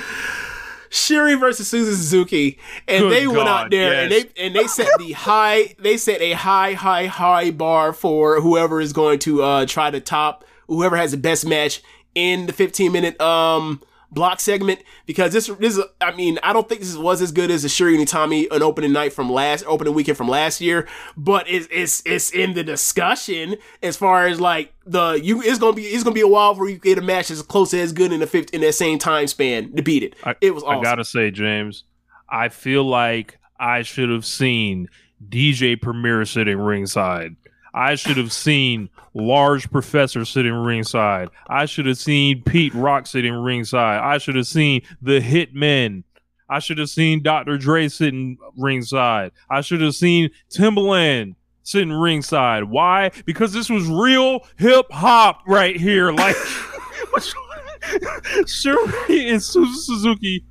Syuri versus Suzu Suzuki, and Good they went out there and they and they set the high, they set a high, high, high bar for whoever is going to uh try to top whoever has the best match in the 15 minute um block segment because this this is I mean I don't think this was as good as the Syuri and Tommy an opening night from last opening weekend from last year, but it's it's it's in the discussion as far as like the you it's gonna be it's gonna be a while before you get a match as close as good in the fifth in that same time span to beat it. I, it was awesome. I gotta say, James, I feel like I should have seen DJ Premier sitting ringside. I should have seen Large Professor sitting ringside. I should have seen Pete Rock sitting ringside. I should have seen the Hitmen. I should have seen Dr. Dre sitting ringside. I should have seen Timbaland sitting ringside. Why? Because this was real hip hop right here. <laughs> Like, <laughs> Syuri and Suzu Suzuki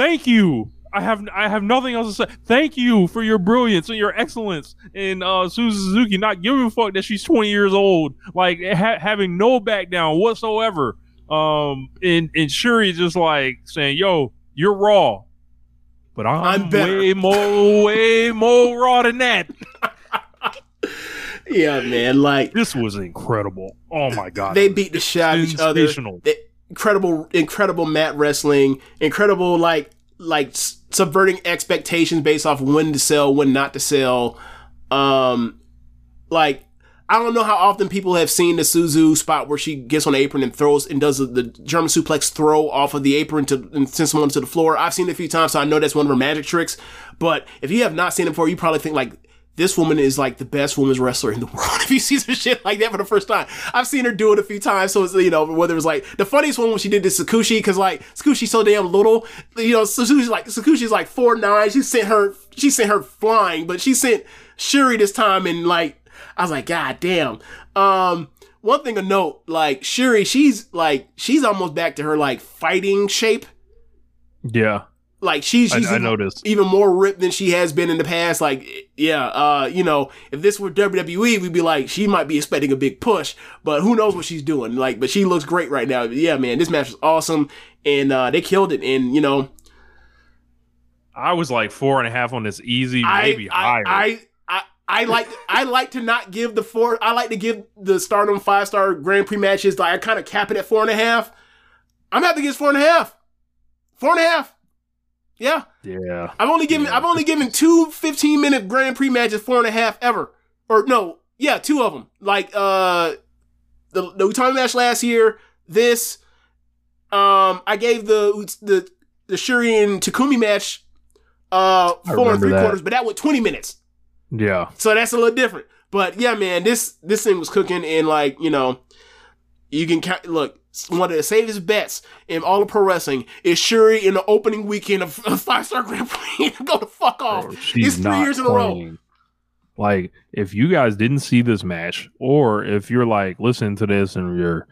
thank you. I have I have nothing else to say. Thank you for your brilliance and your excellence in uh, Suzu Suzuki not giving a fuck that she's 20 years old, like ha- having no back down whatsoever. Um, and and Syuri just like saying, "Yo, you're raw, but I'm, I'm way more way more raw than that." <laughs> yeah, man, like This was incredible. Oh my god, they beat the shit out of each other. They- incredible, incredible mat wrestling. Incredible, like like subverting expectations based off when to sell, when not to sell. Um, like I don't know how often people have seen the Suzu spot where she gets on the apron and throws and does the, German suplex throw off of the apron to and send someone to the floor. I've seen it a few times, so I know that's one of her magic tricks. But if you have not seen it before, you probably think like this woman is like the best women's wrestler in the <laughs> world. if you see some shit like that for the first time, I've seen her do it a few times. So it's you know whether it was like the funniest one when she did this Sakushi because like Sakushi's so damn little. You know Sakushi's like Sakushi's like four nine. She sent her she sent her flying, but she sent Syuri this time and like I was like God damn. Um, one thing to note, like Syuri, she's like she's almost back to her like fighting shape. Yeah. Like she's, she's I noticed. even more ripped than she has been in the past. Like, yeah, uh, you know, if this were WWE, we'd be like, she might be expecting a big push, but who knows what she's doing? Like, but she looks great right now. Yeah, man, this match was awesome, and uh, they killed it. And you know, I was like four and a half on this easy, I, maybe I, higher. I, I, I like, I like to not give the four. I like to give the Stardom five star Grand Prix matches. Like, I kind of cap it at four and a half. I'm have to give four and a half. Four and a half. Yeah. yeah. I've only given Yeah. I've only given two 15 minute Grand Prix matches four and a half ever. Or no, yeah, two of them. Like uh the the Utami match last year, this um I gave the the the Syuri and Takumi match uh four and three that. quarters, but that went 20 minutes. Yeah. So that's a little different. But yeah, man, this this thing was cooking and like, you know, you can count look, one of the safest bets in all of pro wrestling is Syuri in the opening weekend of five star Grand Prix. <laughs> Go the fuck off. Bro, it's three years in a row. Like, if you guys didn't see this match, or if you're like listening to this and you're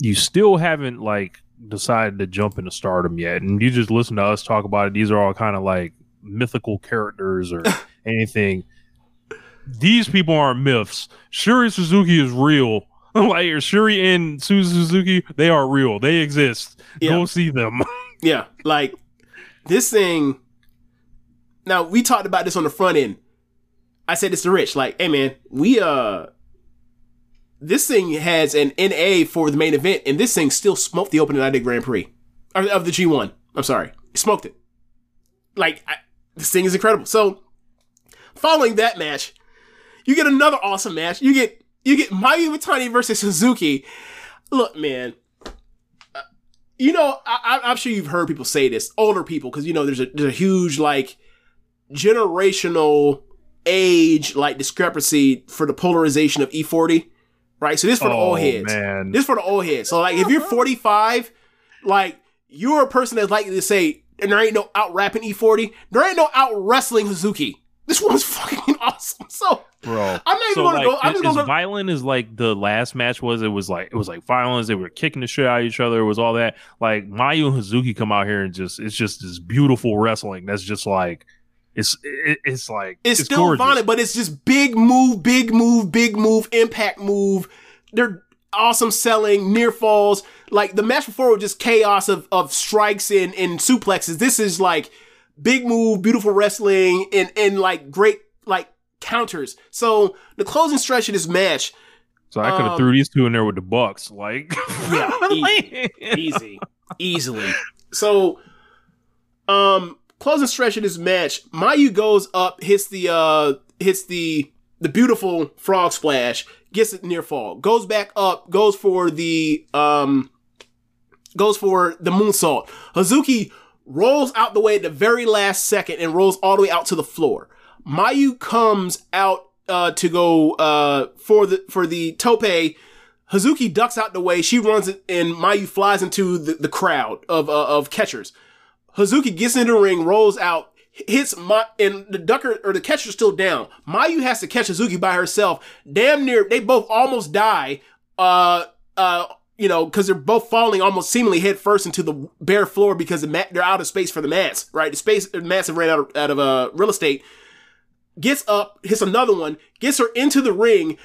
you still haven't like decided to jump into stardom yet, and you just listen to us talk about it, these are all kind of like mythical characters or <laughs> anything. These people aren't myths. Syuri Suzuki is real. <laughs> like Syuri and Suzu Suzuki, they are real. They exist. Yeah. Go see them. <laughs> Yeah, like this thing. Now we talked about this on the front end. I said this to Rich, like, hey man, we uh, this thing has an NA for the main event, and this thing still smoked the opening night of Grand Prix or of the G1. I'm sorry, smoked it. Like I, this thing is incredible. So following that match, you get another awesome match. You get you get Mayu Iwatani versus Hazuki. Look, man, uh, you know, I, I'm sure you've heard people say this, older people, because you know there's a there's a huge like generational age like discrepancy for the polarization of E40, right? So this for the oh old heads. man. This for the old heads. So like, if you're 45, like you're a person that's likely to say, and there ain't no out rapping E40. There ain't no out wrestling Hazuki. This one's fucking <laughs> awesome. So bro. I'm not even so gonna like, go- I'm just gonna as go- violent as like the last match was. It was like it was like violence. They were kicking the shit out of each other. It was all that. Like Mayu and Hazuki come out here and just it's just this beautiful wrestling. That's just like it's it, it's like it's, still gorgeous. violent, but it's just big move, big move, big move, impact move. They're awesome selling, near falls. Like the match before was just chaos of, of strikes and, and suplexes. This is like big move, beautiful wrestling, and, and like great like counters. So the closing stretch of this match, So I could have um, threw these two in there with the Bucks. Like <laughs> <laughs> Yeah, easy. easy, <laughs> easily. So, um, closing stretch of this match, Mayu goes up, hits the uh, hits the the beautiful frog splash, gets it near fall, goes back up, goes for the um, goes for the moonsault. Hazuki rolls out the way at the very last second and rolls all the way out to the floor. Mayu comes out uh, to go uh, for the for the tope. Hazuki ducks out the way. She runs and Mayu flies into the, the crowd of uh, of catchers. Hazuki gets into the ring, rolls out, hits my and the ducker or the catcher's still down. Mayu has to catch Hazuki by herself. Damn near, they both almost die. Uh, uh, you know, because they're both falling almost seemingly head first into the bare floor because the mat, they're out of space for the mats. Right, the space the mats have ran out of, out of uh real estate. Gets up, hits another one, gets her into the ring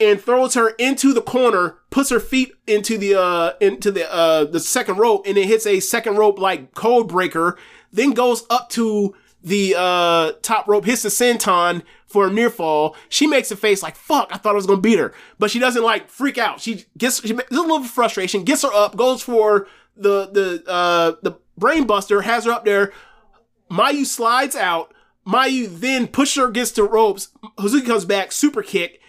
and throws her into the corner, puts her feet into the uh into the uh the second rope, and then hits a second rope like code breaker, then goes up to the uh top rope, hits the senton for a near fall. She makes a face like fuck, I thought I was gonna beat her. But she doesn't like freak out. She gets she makes a little frustration, gets her up, goes for the the uh the brain buster, has her up there. Mayu slides out. Mayu then pushes her against the ropes. Hazuki comes back, super kick.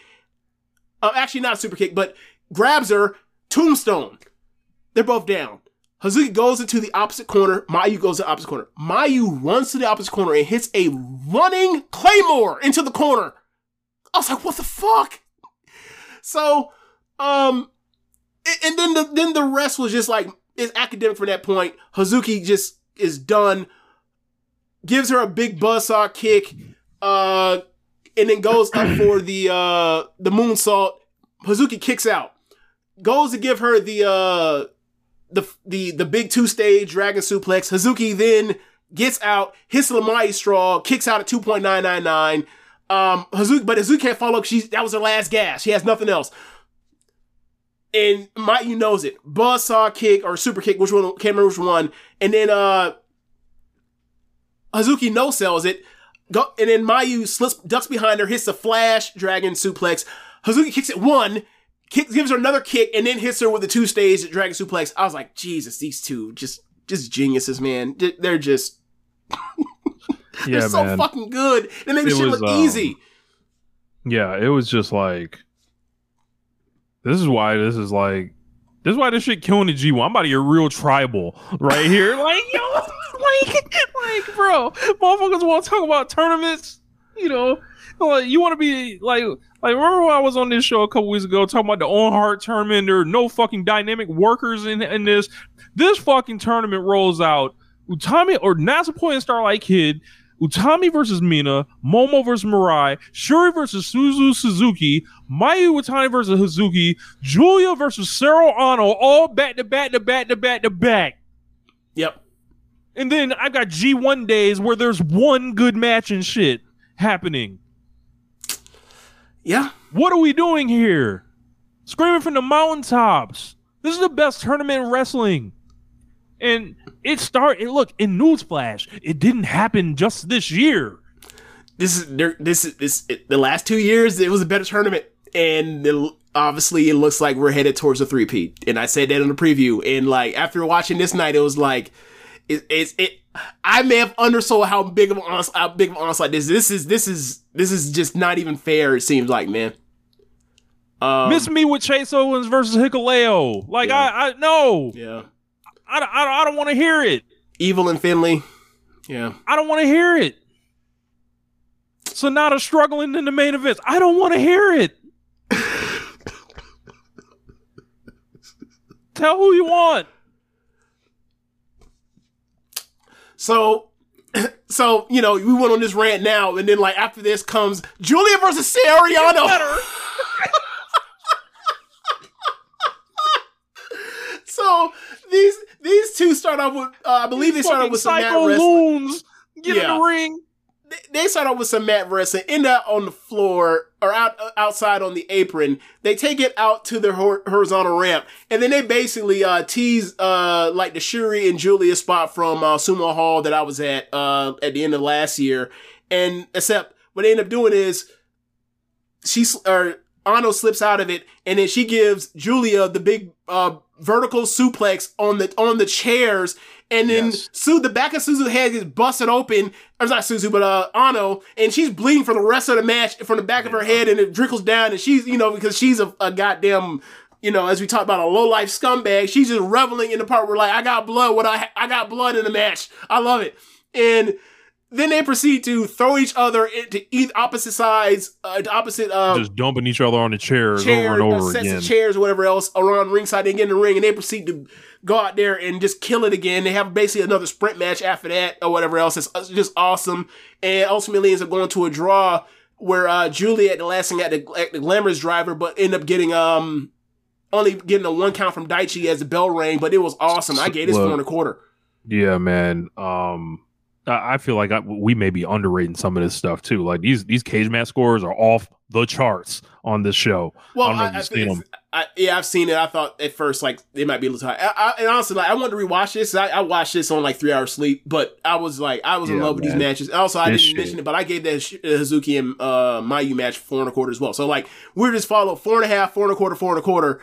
Uh, actually, not super kick, but grabs her, tombstone. They're both down. Hazuki goes into the opposite corner. Mayu goes to the opposite corner. Mayu runs to the opposite corner and hits a running claymore into the corner. I was like, what the fuck? So, um, and then the then the rest was just like it's academic from that point. Hazuki just is done, gives her a big buzzsaw kick, uh, and then goes up <clears throat> for the uh the moonsault. Hazuki kicks out, goes to give her the uh the the the big two stage dragon suplex. Hazuki then gets out, hits the straw, kicks out at two point nine nine nine. Um, Hazuki, but Hazuki can't follow up. She's that was her last gas. She has nothing else. And Mayu knows it. Buzzsaw kick or super kick, which one? Can't remember which one. And then uh, Hazuki no sells it. Go, and then Mayu slips, ducks behind her, hits the flash dragon suplex. Hazuki kicks it one, gives her another kick, and then hits her with the two stage dragon suplex. I was like, Jesus, these two just just geniuses, man. They- They're just <laughs> Yeah, they're so man. fucking good. They make the It shit was, look um, easy. Yeah, it was just like this is why this is like this is why this shit killing the G1. I'm about to get real tribal right here. <laughs> like, yo, <laughs> like, like, bro, motherfuckers want to talk about tournaments, you know. Like you want to be like, like remember when I was on this show a couple weeks ago talking about the Owen Hart tournament? There are no fucking dynamic workers in in this. This fucking tournament rolls out. Utami or Natsupoi and Starlight Kid Utami versus Mina, Momo versus Mirai, Syuri versus Suzu Suzuki, Mayu Utami versus Hazuki, Giulia versus Saori Anou, all back to back to back to back to back. Yep. And then I've got G1 days where there's one good match and shit happening. Yeah. What are we doing here? Screaming from the mountaintops. This is the best tournament in wrestling. And it started, look, in Newsflash, it didn't happen just this year. This is. This is this. The last two years, it was a better tournament, and the, obviously, it looks like we're headed towards a three-peat. And I said that in the preview. And like after watching this night, it was like, it, it's it. I may have undersold how big of an ons- how big of an onslaught this. This is this is this is just not even fair. It seems like, man. Um, Miss me with Chase Owens versus Hikuleo. Like, Yeah. I, I, no. yeah, I, I, I don't want to hear it. Evil and Finley. Yeah, I don't want to hear it. Sanada struggling in the main events. I don't want to hear it. <laughs> Tell who you want. So, <clears throat> so you know, we went on this rant now, and then like after this comes Giulia versus Saori Anou. <laughs> so these these two start off with, uh, I believe they start off with some mat wrestling. loons. Get in the ring. They- start off with some mat wrestling, end up on the floor or out outside on the apron. They take it out to the horizontal ramp, and then they basically uh, tease uh, like the Syuri and Giulia spot from uh, Sumo Hall that I was at uh, at the end of last year. And except what they end up doing is she s- or Ano slips out of it, and then she gives Giulia the big uh, vertical suplex on the on the chairs, and then Yes. Su the back of Suzu's head gets busted open. Or not Suzu, but uh, Ano, and she's bleeding for the rest of the match from the back of her head, and it trickles down, and she's you know because she's a, a goddamn. You know, as we talked about a low life scumbag, she's just reveling in the part where like I got blood. What I I got blood in the match. I love it. And then they proceed to throw each other into either opposite sides, uh, to opposite uh, Just dumping each other on the chairs chairs, over and uh, over sets again. of chairs or whatever else around ringside. They get in the ring and they proceed to go out there and just kill it again. They have basically another sprint match after that or whatever else. It's, it's just awesome. And ultimately ends up going to a draw where uh, Giulia at the last thing at the, at the glamorous driver, but end up getting um only getting a one count from Daichi as the bell rang. But it was awesome. I gave this Look. four and a quarter. Yeah, man. Um, I I feel like I, we may be underrating some of this stuff too. Like these these cage match scores are off the charts on this show. Well, I I, I seen them. I, yeah, I've seen it. I thought at first like it might be a little high. I, I, and honestly, like I wanted to rewatch this. I, I watched this on like three hours sleep, but I was like, I was in Yeah, love with these man. matches. Also, I This didn't shit. mention it, but I gave that uh, Hazuki and uh, Mayu match four and a quarter as well. So like we're just follow four and a half, four and a quarter, four and a quarter.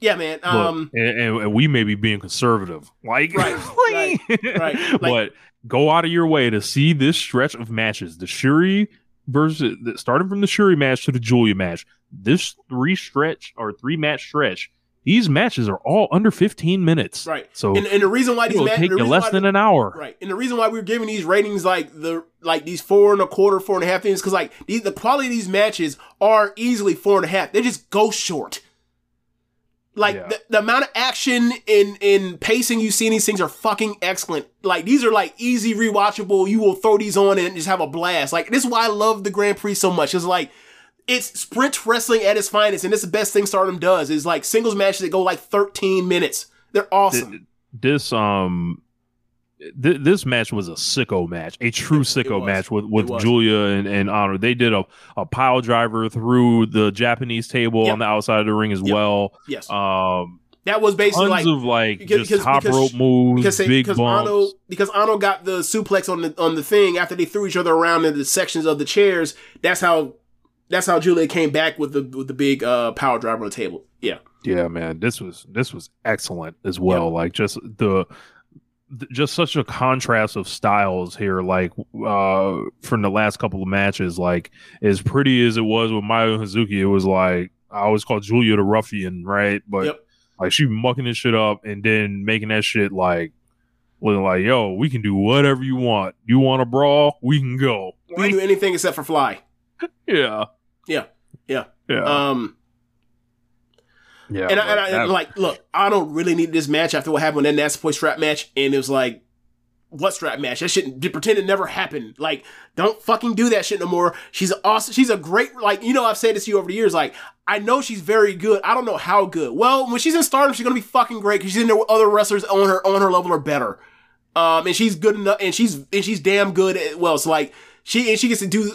Yeah, man. Look, Um, and, and, and we may be being conservative, like, Right, <laughs> like- right, right. <laughs> Like- but go out of your way to see this stretch of matches. The Syuri versus starting from the Syuri match to the Giulia match. This three stretch or three match stretch these matches are all under 15 minutes. Right. So and, and the reason why these it'll take the less why than an hour. Right. And the reason why we're giving these ratings like the like these four and a quarter, four and a half things, because like these, the quality of these matches are easily four and a half. They just go short. Like Yeah. the, the amount of action in in pacing you see in these things are fucking excellent. Like these are like easy rewatchable. You will throw these on and just have a blast. Like this is why I love the Grand Prix so much. It's like it's sprint wrestling at its finest, and it's the best thing Stardom does. Is like singles matches that go like 13 minutes. They're awesome. This um th- this match was a sicko match, a true sicko match with with. Giulia and, and Honor. They did a, a pile driver through the Japanese table Yep. on the outside of the ring as Yep. well. yes, Um that was basically tons like of like because- just because- top because- rope moves, because big because bumps. Ano because Ano got the suplex on the on the thing after they threw each other around in the sections of the chairs. That's how that's how Giulia came back with the with the big uh power driver on the table. Yeah, Yeah, man, this was this was excellent as well. Like just the th- just such a contrast of styles here. Like uh from the last couple of matches, like as pretty as it was with Mayu Hazuki, it was like I always call Giulia the ruffian, right? But Yep. like she mucking this shit up and then making that shit like looking like, yo, we can do whatever you want. You want a brawl? We can go. we can do anything except for fly. <laughs> Yeah. Yeah. Yeah. Yeah. Um, yeah. and, I, and, I, that- like, look, I don't really need this match after what happened in that Boy strap match, and it was like, what strap match? That shit, pretend it never happened. Like, don't fucking do that shit no more. She's awesome. She's a great, like, you know, I've said this to you over the years. Like, I know she's very good. I don't know how good. Well, when she's in Stardom, she's gonna be fucking great because she's in there with other wrestlers on her on her level or better. Um, and she's good enough, and she's and she's damn good as well. So like, she and she gets to do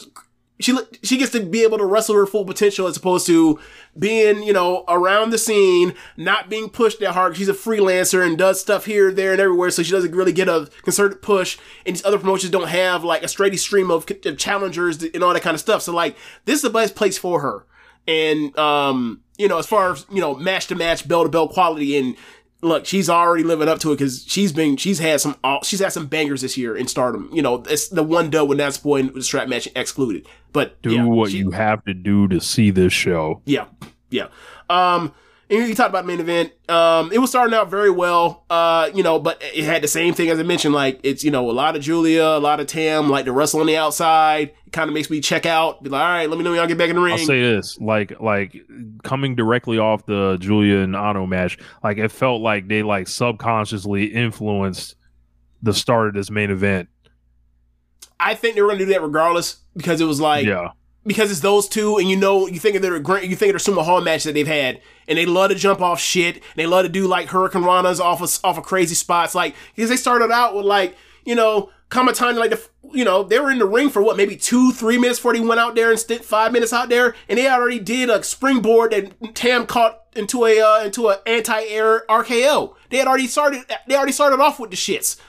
she she gets to be able to wrestle her full potential as opposed to being you know around the scene, not being pushed that hard. She's a freelancer and does stuff here, there, and everywhere, so she doesn't really get a concerted push. And these other promotions don't have like a steady stream of, of challengers and all that kind of stuff. So like, this is the best place for her. And um, you know, as far as you know, match to match, bell to bell quality, and look, she's already living up to it because she's been she's had some she's had some bangers this year in Stardom. You know, it's the one dub when that's boy and the strap match excluded. But do yeah, what she- you have to do to see this show. yeah, yeah. Um, and you talked about main event. Um, it was starting out very well. Uh, you know, but it had the same thing as I mentioned. Like it's you know a lot of Giulia, a lot of Tam, like the wrestle on the outside. It kind of makes me check out. Be like, all right, let me know when y'all get back in the ring. I'll say this, like like coming directly off the Giulia and Ano match, like it felt like they like subconsciously influenced the start of this main event. I think they were gonna do that regardless because it was like yeah. Because it's those two, and you know, you think of their you think of their sumo hall match that they've had, and they love to jump off shit. They love to do like hurricane ranas off of off of crazy spots, like because they started out with like you know Kamitani, like the you know they were in the ring for what maybe two three minutes before they went out there and stayed five minutes out there, and they already did a springboard that Tam caught into a uh, into a anti air RKO. They had already started. They already started off with the shits.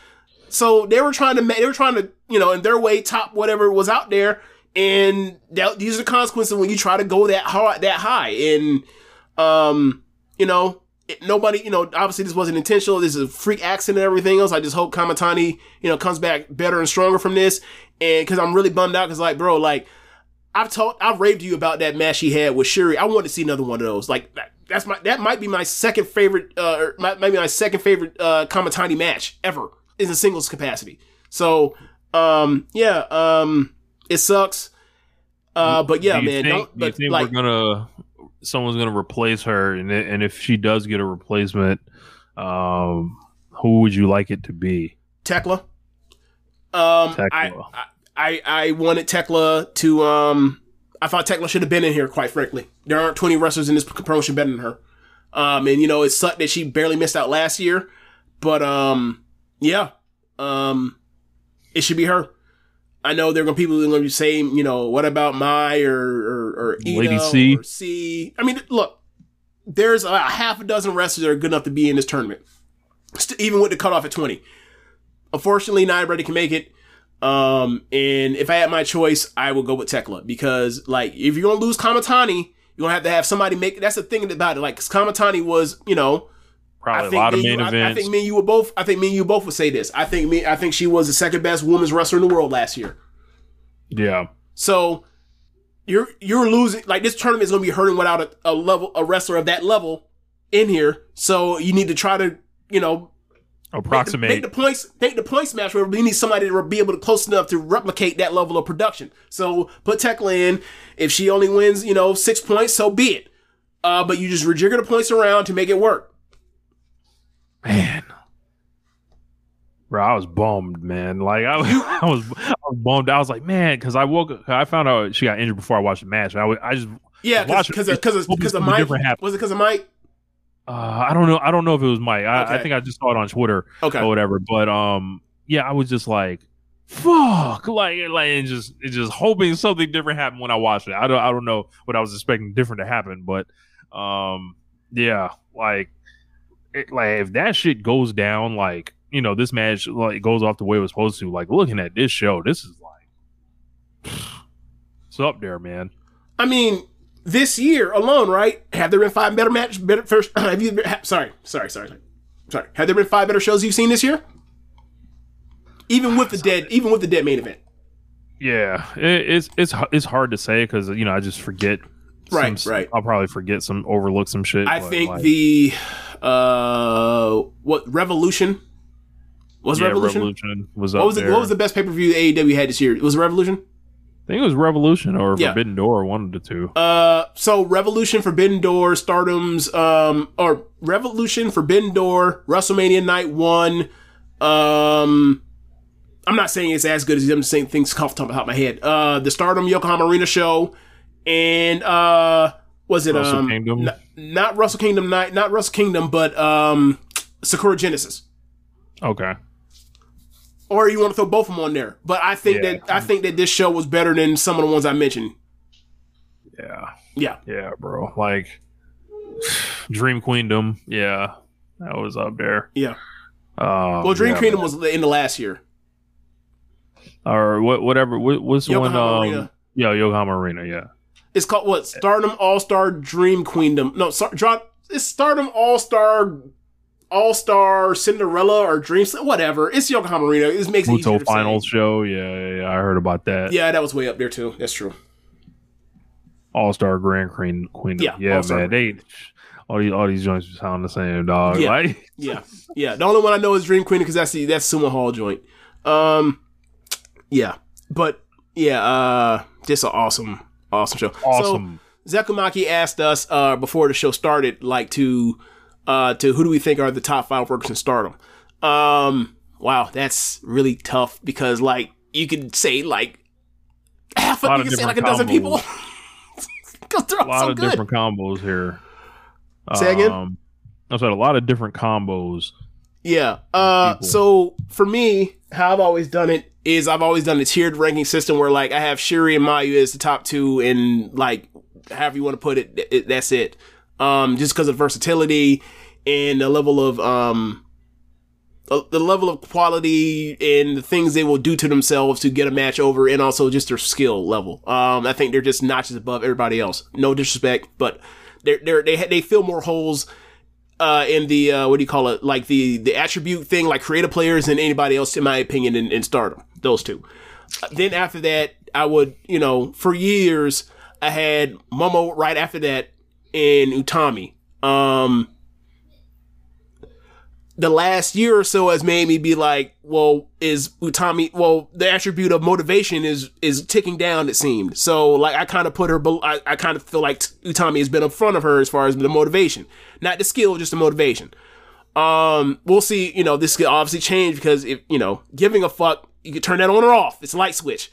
So they were trying to, they were trying to, you know, in their way, top whatever was out there, and that, these are the consequences when you try to go that hard, that high, and um, you know, nobody, you know, obviously this wasn't intentional. This is a freak accident and everything else. I just hope Kamitani, you know, comes back better and stronger from this, and because I'm really bummed out, because like, bro, like. I've told, I've raved you about that match he had with Syuri. I want to see another one of those. Like that, that's my, that might be my second favorite, uh, or might, might be my second favorite uh, Kamitani match ever in a singles capacity. So, um, yeah, um, it sucks. Uh, but yeah, do man, think, do you think like, we're gonna someone's gonna replace her, and and if she does get a replacement, um, who would you like it to be? Tekla. Um, Tekla. I, I, I, I wanted Tekla to. Um, I thought Tekla should have been in here. Quite frankly, there aren't twenty wrestlers in this promotion better than her. Um, and you know, it sucked that she barely missed out last year, but um, yeah, um, it should be her. I know there are people who are gonna be saying, you know, what about my or or, or Ina Lady C? or C? I mean, look, there's a half a dozen wrestlers that are good enough to be in this tournament, St- even with the cutoff at twenty. Unfortunately, not everybody can make it. Um, and if I had my choice, I would go with Tekla because, like, if you're gonna lose Kamitani, you're gonna have to have somebody make. That's the thing about it. Like, Kamitani was, you know, Probably a lot of main you, I- I, think me and you would both. I think me and you both would say this. I think me. I think she was the second best women's wrestler in the world last year. yeah, So you're you're losing. Like this tournament is gonna be hurting without a, a level a wrestler of that level in here. So you need to try to, you know, make the, Approximate. make the points make the points match where we need somebody to be able to close enough to replicate that level of production. So put Tekla in. If she only wins, you know, six points, so be it. Uh, but you just rejigger the points around to make it work. Man. Bro, I was bummed, man. Like I, <laughs> I was, I was bummed. I was like, man, because I woke, up, I found out she got injured before I watched the match. And I, I just, Yeah, because because because of Mike. Was it because of Mike? uh, I don't know, I don't know if it was Mike. I, I think I just saw it on Twitter Okay. or whatever. But um, yeah, I was just like, fuck, like, like, and just, it just hoping something different happened when I watched it. I don't, I don't know what I was expecting different to happen, but um, yeah, like, it, like if that shit goes down, like, you know, this match like goes off the way it was supposed to. Like, looking at this show, this is like, it's up there, man. I mean, this year alone, right? Have there been five better match? Better first? <clears throat> Have you? Ha, sorry, sorry, sorry, sorry, sorry. Have there been five better shows you've seen this year? Even with the dead, even with the dead main event. Yeah, it, it's it's it's hard to say because you know I just forget. Right, s- right. I'll probably forget some, overlook some shit. I think like, the uh what Revolution was yeah, Revolution. Revolution was up What was it? What was the best pay per view AEW had this year? Was it Revolution? I think it was Revolution or Yeah. Forbidden Door, one of the two. Uh, so Revolution, Forbidden Door, Stardom's, um, or Revolution, Forbidden Door, WrestleMania Night One. Um, I'm not saying it's as good as I'm just saying things off the top of my head. Uh, the Stardom Yokohama Arena show, and uh, was it Wrestle um, Kingdom? n- not Wrestle Kingdom Night, not Wrestle Kingdom, but um, Sakura Genesis. okay, Or you want to throw both of them on there? But I think Yeah. that I think that this show was better than some of the ones I mentioned. yeah, Yeah. yeah, bro. Like Dream Queendom, yeah, that was up there. Yeah. Um, Well, Dream yeah, Kingdom was in the last year. or what, whatever. What, what's the one? Um, yeah, Yokohama Arena. Yeah, It's called what? Stardom All Star Dream Queendom. No, Star, drop. It's Stardom All Star, All Star Cinderella or Dream. Whatever. It's Yokohama Arena. It makes it easier Muto to say. Finals show. Yeah, yeah, I heard about that. Yeah, that was way up there too. That's true. All Star Grand Queen Queen. Yeah, Yeah, All-Star. man. They all these all these joints sound the same, dog. Yeah. Like <laughs> Yeah, yeah. The only one I know is Dream Queen because that's the that's Sumo Hall joint. Um, yeah, but yeah, uh, just an awesome, awesome show. awesome. So, Zekumaki asked us uh, before the show started, like to uh, to who do we think are the top five workers in Stardom? Um, wow, that's really tough because like you could say like half of Lot you can say like a dozen people. combos. <laughs> Because they're a lot so of good. different combos here. Say again? Um, I said a lot of different combos. Yeah. Uh, so for me, how I've always done it is I've always done a tiered ranking system where like I have Syuri and Mayu as the top two, and like however you want to put it, th- it that's it. Um, just because of versatility and the level of um, the level of quality and the things they will do to themselves to get a match over, and also just their skill level. Um, I think they're just notches above everybody else. No disrespect, but they're, they're they they fill more holes uh, in the uh, what do you call it? Like the the attribute thing, like creative players than anybody else, in my opinion, in, in Stardom. Those two. Then after that, I would you know for years I had Momo right after that and Utami. Um, the last year or so has made me be like, well, is Utami? Well, the attribute of motivation is is ticking down. It seemed so. Like I kind of put her. I, I kind of feel like Utami has been in front of her as far as the motivation, not the skill, just the motivation. Um, we'll see. You know, this could obviously change because if you know, giving a fuck, you can turn that on or off. It's a light switch.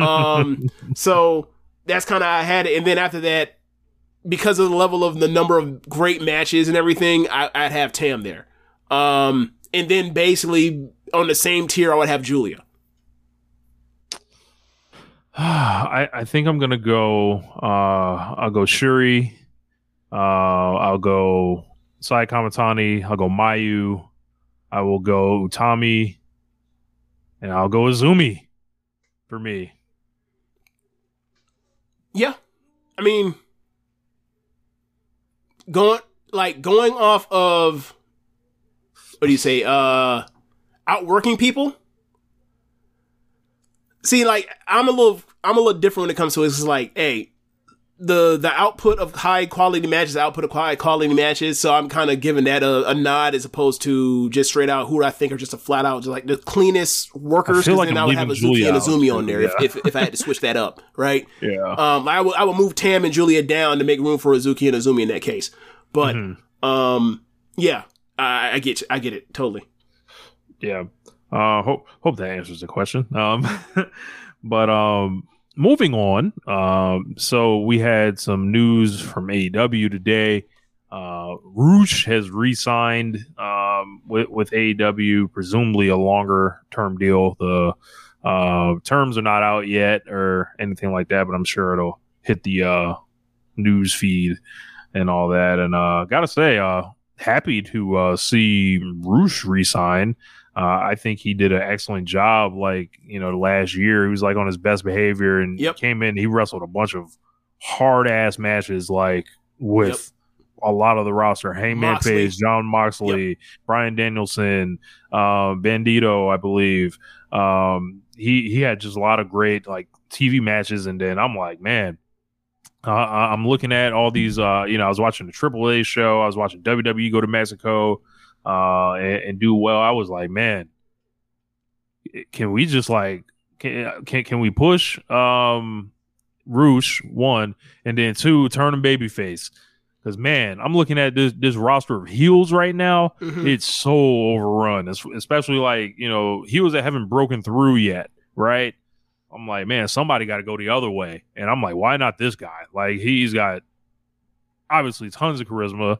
Um, <laughs> so that's kind of I had it, and then after that, because of the level of the number of great matches and everything, I, I'd have Tam there. Um, and then basically on the same tier, I would have Giulia. <sighs> I, I think I'm gonna go. Uh, I'll go Syuri. Uh, I'll go Sai Kamitani. I'll go Mayu. I will go Utami, and I'll go Azumi. For me, Yeah, I mean, going like going off of what do you say? Uh, outworking people. See, like I'm a little, I'm a little different when it comes to it. It's like, hey, the the output of high quality matches, output of high quality matches. So I'm kind of giving that a, a nod as opposed to just straight out who I think are just a flat out just like the cleanest workers. I feel like then I would have a Zuki and a Zumi on there yeah. if, if if I had to switch that up, right? Yeah. Um, I would I would move Tam and Giulia down to make room for Azuki and Azumi in that case. But Mm-hmm. um, yeah, I, I get you. I get it totally. Yeah. Uh hope hope that answers the question. Um <laughs> but um moving on. Um so we had some news from AEW today. Uh Rush has re-signed um with with AEW presumably a longer term deal. The uh terms are not out yet or anything like that, but I'm sure it'll hit the uh news feed and all that. And uh gotta say, uh happy to uh see Rush resign. Uh, I think he did an excellent job. Like you know, last year he was like on his best behavior and Yep. came in. He wrestled a bunch of hard ass matches, like with a lot of the roster: Hangman Moxley. Page, Jon Moxley, Bryan Danielson, uh, Bandito, I believe. Um, he he had just a lot of great like TV matches, and then I'm like, man. Uh, I'm looking at all these. Uh, you know, I was watching the AAA show. I was watching WWE go to Mexico uh, and, and do well. I was like, man, can we just like can can, can we push um Rush one and then two turn him babyface? Because man, I'm looking at this this roster of heels right now. Mhm. It's so overrun, es- especially like you know heels that haven't broken through yet, right? I'm like, man, somebody got to go the other way, and I'm like, why not this guy? Like he's got obviously tons of charisma.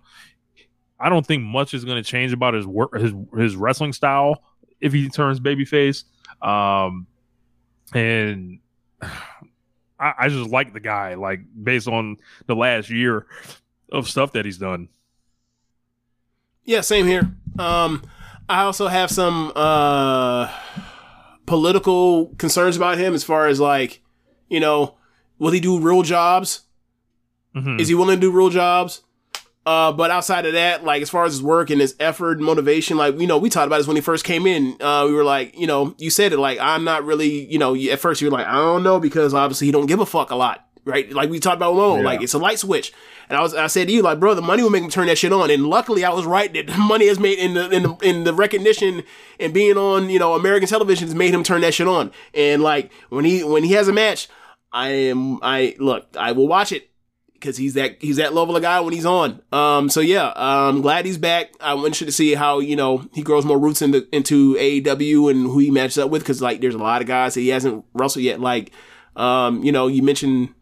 I don't think much is going to change about his work, his his wrestling style if he turns babyface. Um, and <sighs> I, I just like the guy, like based on the last year of stuff that he's done. Yeah, same here. Um, I also have some uh, political concerns about him as far as like, you know, will he do real jobs? Mhm. Is he willing to do real jobs? Uh, but outside of that, like as far as his work and his effort and motivation, like you know, we talked about this when he first came in. Uh, we were like, you know, you said it like I'm not really, you know, at first you were like, I don't know because obviously he don't give a fuck a lot, right? Like we talked about Momo, Yeah. like it's a light switch. And I was, I said to you, like, bro, the money will make him turn that shit on. And luckily, I was right that the <laughs> money has made in the in the in the recognition and being on, you know, American television has made him turn that shit on. And like when he when he has a match, I am I look, I will watch it because he's that he's that level of guy when he's on. Um, so yeah, I'm glad he's back. I'm interested to see how you know he grows more roots into into AEW and who he matches up with because like there's a lot of guys that he hasn't wrestled yet. Like, um, you know, you mentioned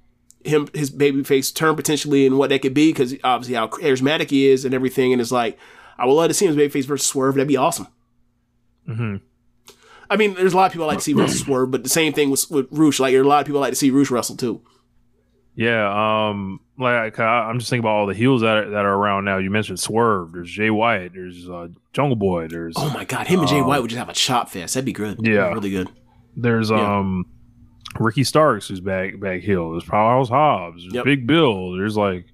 him his babyface turn potentially and what that could be because obviously how charismatic he is and everything. And it's like I would love to see him as babyface versus Swerve. That'd be awesome. Mhm. I mean, there's a lot of people I like to see versus Swerve, but the same thing with with Rush. Like, a lot of people like to see Rush wrestle too. Yeah, um, like I, I'm just thinking about all the heels that are, that are around now. You mentioned Swerve. There's Jay White. There's uh, Jungle Boy. There's Oh my god, him and Jay Um, White would just have a chop fest. That'd be good. Yeah. really good. There's Yeah. um Ricky Starks who's back back heel. There's Powerhouse Hobbs. There's Yep. Big Bill. There's like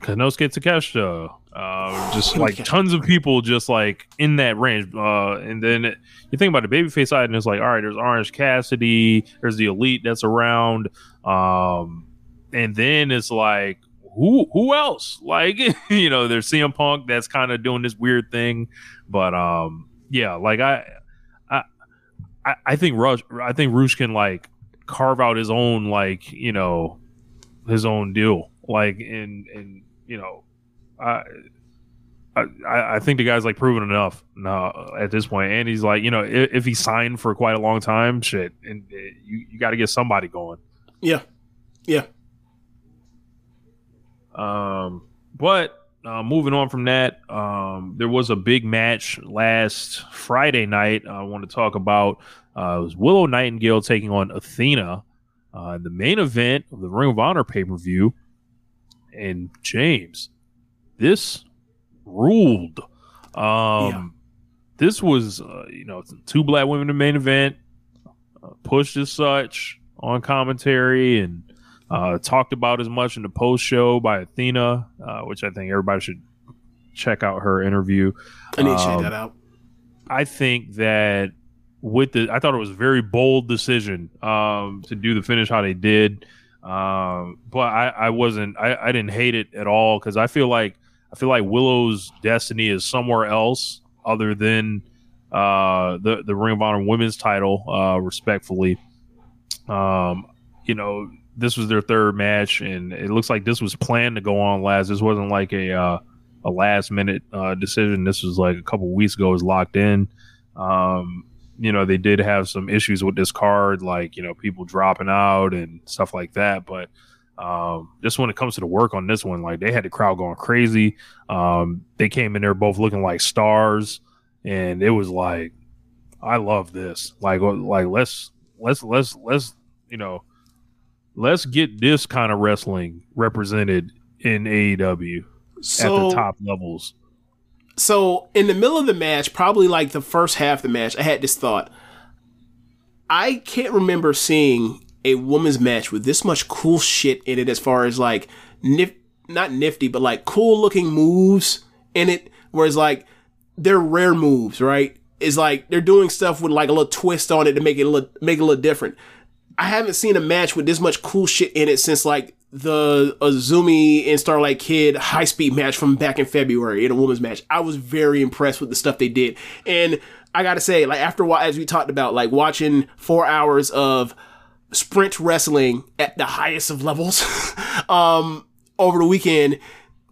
Konosuke Takeshita. Uh, just like tons of people just like in that range. Uh, and then it, you think about the babyface side, and it's like, all right, there's Orange Cassidy. There's the Elite that's around. Um, and then it's like. Who who else? Like <laughs> you know, there's CM Punk that's kind of doing this weird thing, but um, yeah, like I I, I think Rush, I think Rush can like carve out his own like you know his own deal like and and you know I I, I think the guy's like proven enough now at this point, and he's like you know if, if he signed for quite a long time, shit, and uh, you you got to get somebody going. Yeah, yeah. Um, but uh, moving on from that, um, there was a big match last Friday night. I want to talk about uh, it was Willow Nightingale taking on Athena, uh, the main event of the Ring of Honor pay per view. And James, this ruled. Um, Yeah. This was, uh, you know, two black women in the main event, uh, pushed as such on commentary and uh, talked about as much in the post show by Athena, uh, which I think everybody should check out her interview. I need to check Um, that out. I think that with the, I thought it was a very bold decision um, to do the finish how they did. Um, but I, I wasn't I, I didn't hate it at all because I feel like I feel like Willow's destiny is somewhere else other than uh, the the Ring of Honor Women's title. Uh, respectfully, um, you know, this was their third match, and it looks like this was planned to go on last. This wasn't like a uh, a last minute uh, decision. This was like a couple weeks ago. It was locked in. Um, you know, they did have some issues with this card, like you know, people dropping out and stuff like that. But um, just when it comes to the work on this one, like they had the crowd going crazy. Um, they came in there both looking like stars, and it was like, I love this. Like, like let's let's let's let's you know, let's get this kind of wrestling represented in AEW So, at the top levels. so in the middle of the match, probably like the first half of the match, I had this thought. I can't remember seeing a woman's match with this much cool shit in it as far as like nif- not nifty, but like cool looking moves in it. Whereas like they're rare moves, right? It's like they're doing stuff with like a little twist on it to make it look make it look different. I haven't seen a match with this much cool shit in it since like the Azumi and Starlight Kid high speed match from back in February in a women's match. I was very impressed with the stuff they did. And I gotta say, like after a while, as we talked about, like watching four hours of sprint wrestling at the highest of levels, <laughs> um, over the weekend,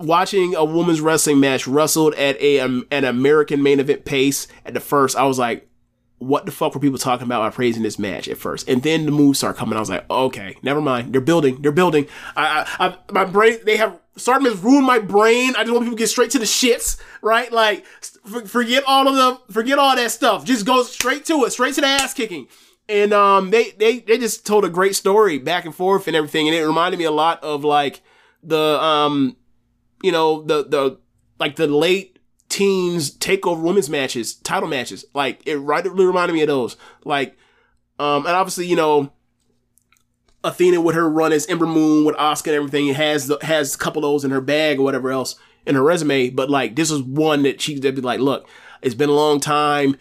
watching a women's wrestling match wrestled at a um, an American main event pace at the first, I was like, what the fuck were people talking about by praising this match at first? And then the moves start coming. I was like, okay, never mind. They're building. They're building. I, I, I my brain, they have started to ruin my brain. I just want people to get straight to the shits, right? Like, forget all of the, forget all that stuff. Just go straight to it, straight to the ass kicking. And, um, they, they, they just told a great story back and forth and everything. And it reminded me a lot of like the, um, you know, the, the, like the late teens takeover women's matches, title matches. Like it right really reminded me of those. Like, um, and obviously, you know, Athena with her run as Ember Moon with Oscar and everything has the, has a couple of those in her bag or whatever else in her resume. But like this is one that she would be like, look, it's been a long time.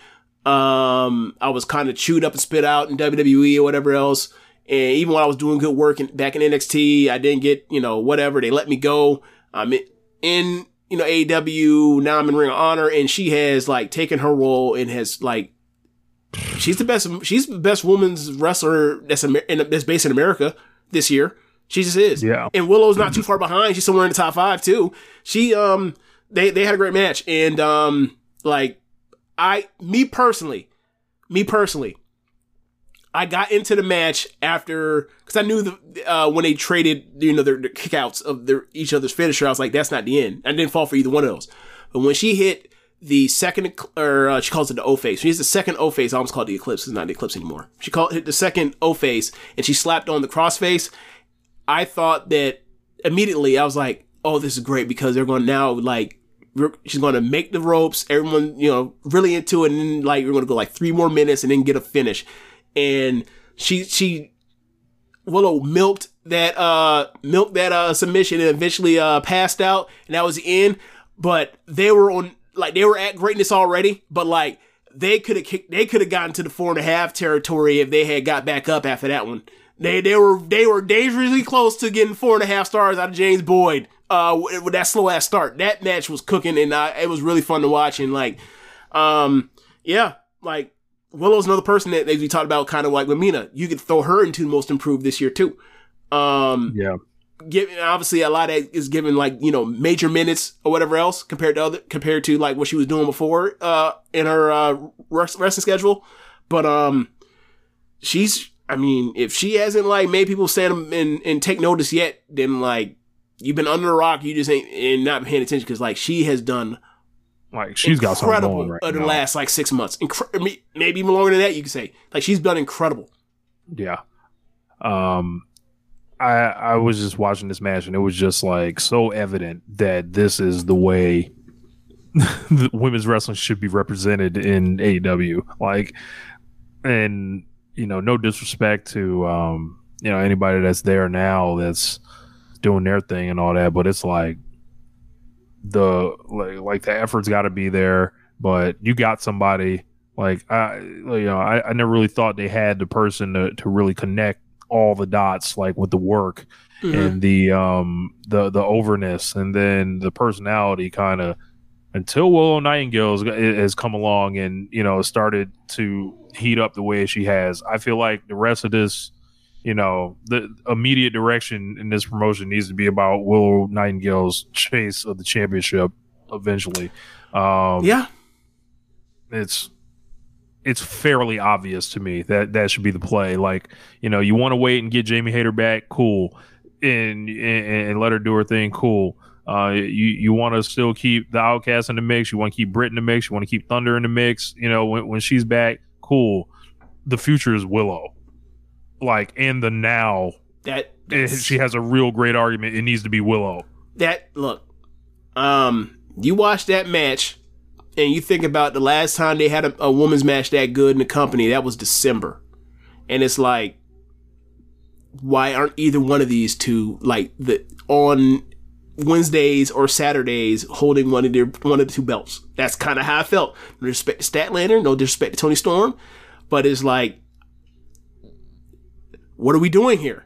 Um, I was kind of chewed up and spit out in WWE or whatever else. And even when I was doing good work in, back in NXT, I didn't get, you know, whatever. They let me go. I'm in, in you know, AEW, now I'm in Ring of Honor, and she has like taken her role and has like she's the best she's the best woman's wrestler that's Amer- that's based in America this year. She just is. Yeah. And Willow's not too far behind. She's somewhere in the top five too. She um they they had a great match and um like I me personally, me personally, I got into the match after because I knew the uh, when they traded you know their, their kickouts of their each other's finisher. I was like, that's not the end. I didn't fall for either one of those. But when she hit the second, or uh, she calls it the O face. She hits the second O face. I almost called it the eclipse. It's not the eclipse anymore. She called hit the second O face, and she slapped on the cross face. I thought that immediately. I was like, oh, this is great because they're going to now like she's going to make the ropes. Everyone, you know, really into it, and then like we're going to go like three more minutes and then get a finish. And she she Willow milked that uh milked that uh submission and eventually uh passed out, and that was the end. But they were on like they were at greatness already, but like they could have kicked they could have gotten to the four and a half territory if they had got back up after that one. They they were they were dangerously close to getting four and a half stars out of James Boyd. Uh, with, that slow ass start, that match was cooking, and uh, it was really fun to watch. And like, um, yeah, like Willow's another person that, we talked about, kind of like with Mina, you could throw her into the most improved this year too. Um, Yeah. given obviously a lot of that is given like you know major minutes or whatever else compared to other compared to like what she was doing before uh in her uh rest, wrestling schedule but um she's i mean if she hasn't like made people stand and and take notice yet then like you've been under a rock you just ain't and not paying attention because like she has done Like she's got something incredible going right the now. last like six months Incre- maybe even longer than that you could say like she's done incredible Yeah. Um I I was just watching this match and it was just like so evident that this is the way <laughs> the women's wrestling should be represented in AEW. Like and you know, no disrespect to um, you know, anybody that's there now that's doing their thing and all that, but it's like the like, like the effort's got to be there, but you got somebody like I you know I, I never really thought they had the person to, to really connect all the dots, like with the work Mm-hmm. and the um the the overness, and then the personality kind of until Willow Nightingale has, has come along and you know started to heat up the way she has. I feel like the rest of this, you know, the immediate direction in this promotion needs to be about Willow Nightingale's chase of the championship eventually. Um, Yeah. it's it's fairly obvious to me that that should be the play. Like, you know, you want to wait and get Jamie Hayter back, cool, and, and and let her do her thing, cool. Uh, you you want to still keep the Outcast in the mix. You want to keep Brit in the mix. You want to keep Thunder in the mix. You know, when when she's back, cool. The future is Willow. Like in the now, That eh, she has a real great argument. It needs to be Willow. that look. Um, you watch that match, and you think about the last time they had a, a women's match that good in the company. That was December, and it's like, why aren't either one of these two like the on Wednesdays or Saturdays holding one of their one of the two belts? That's kind of how I felt. No respect to Statlander, no disrespect to Toni Storm, but it's like, what are we doing here?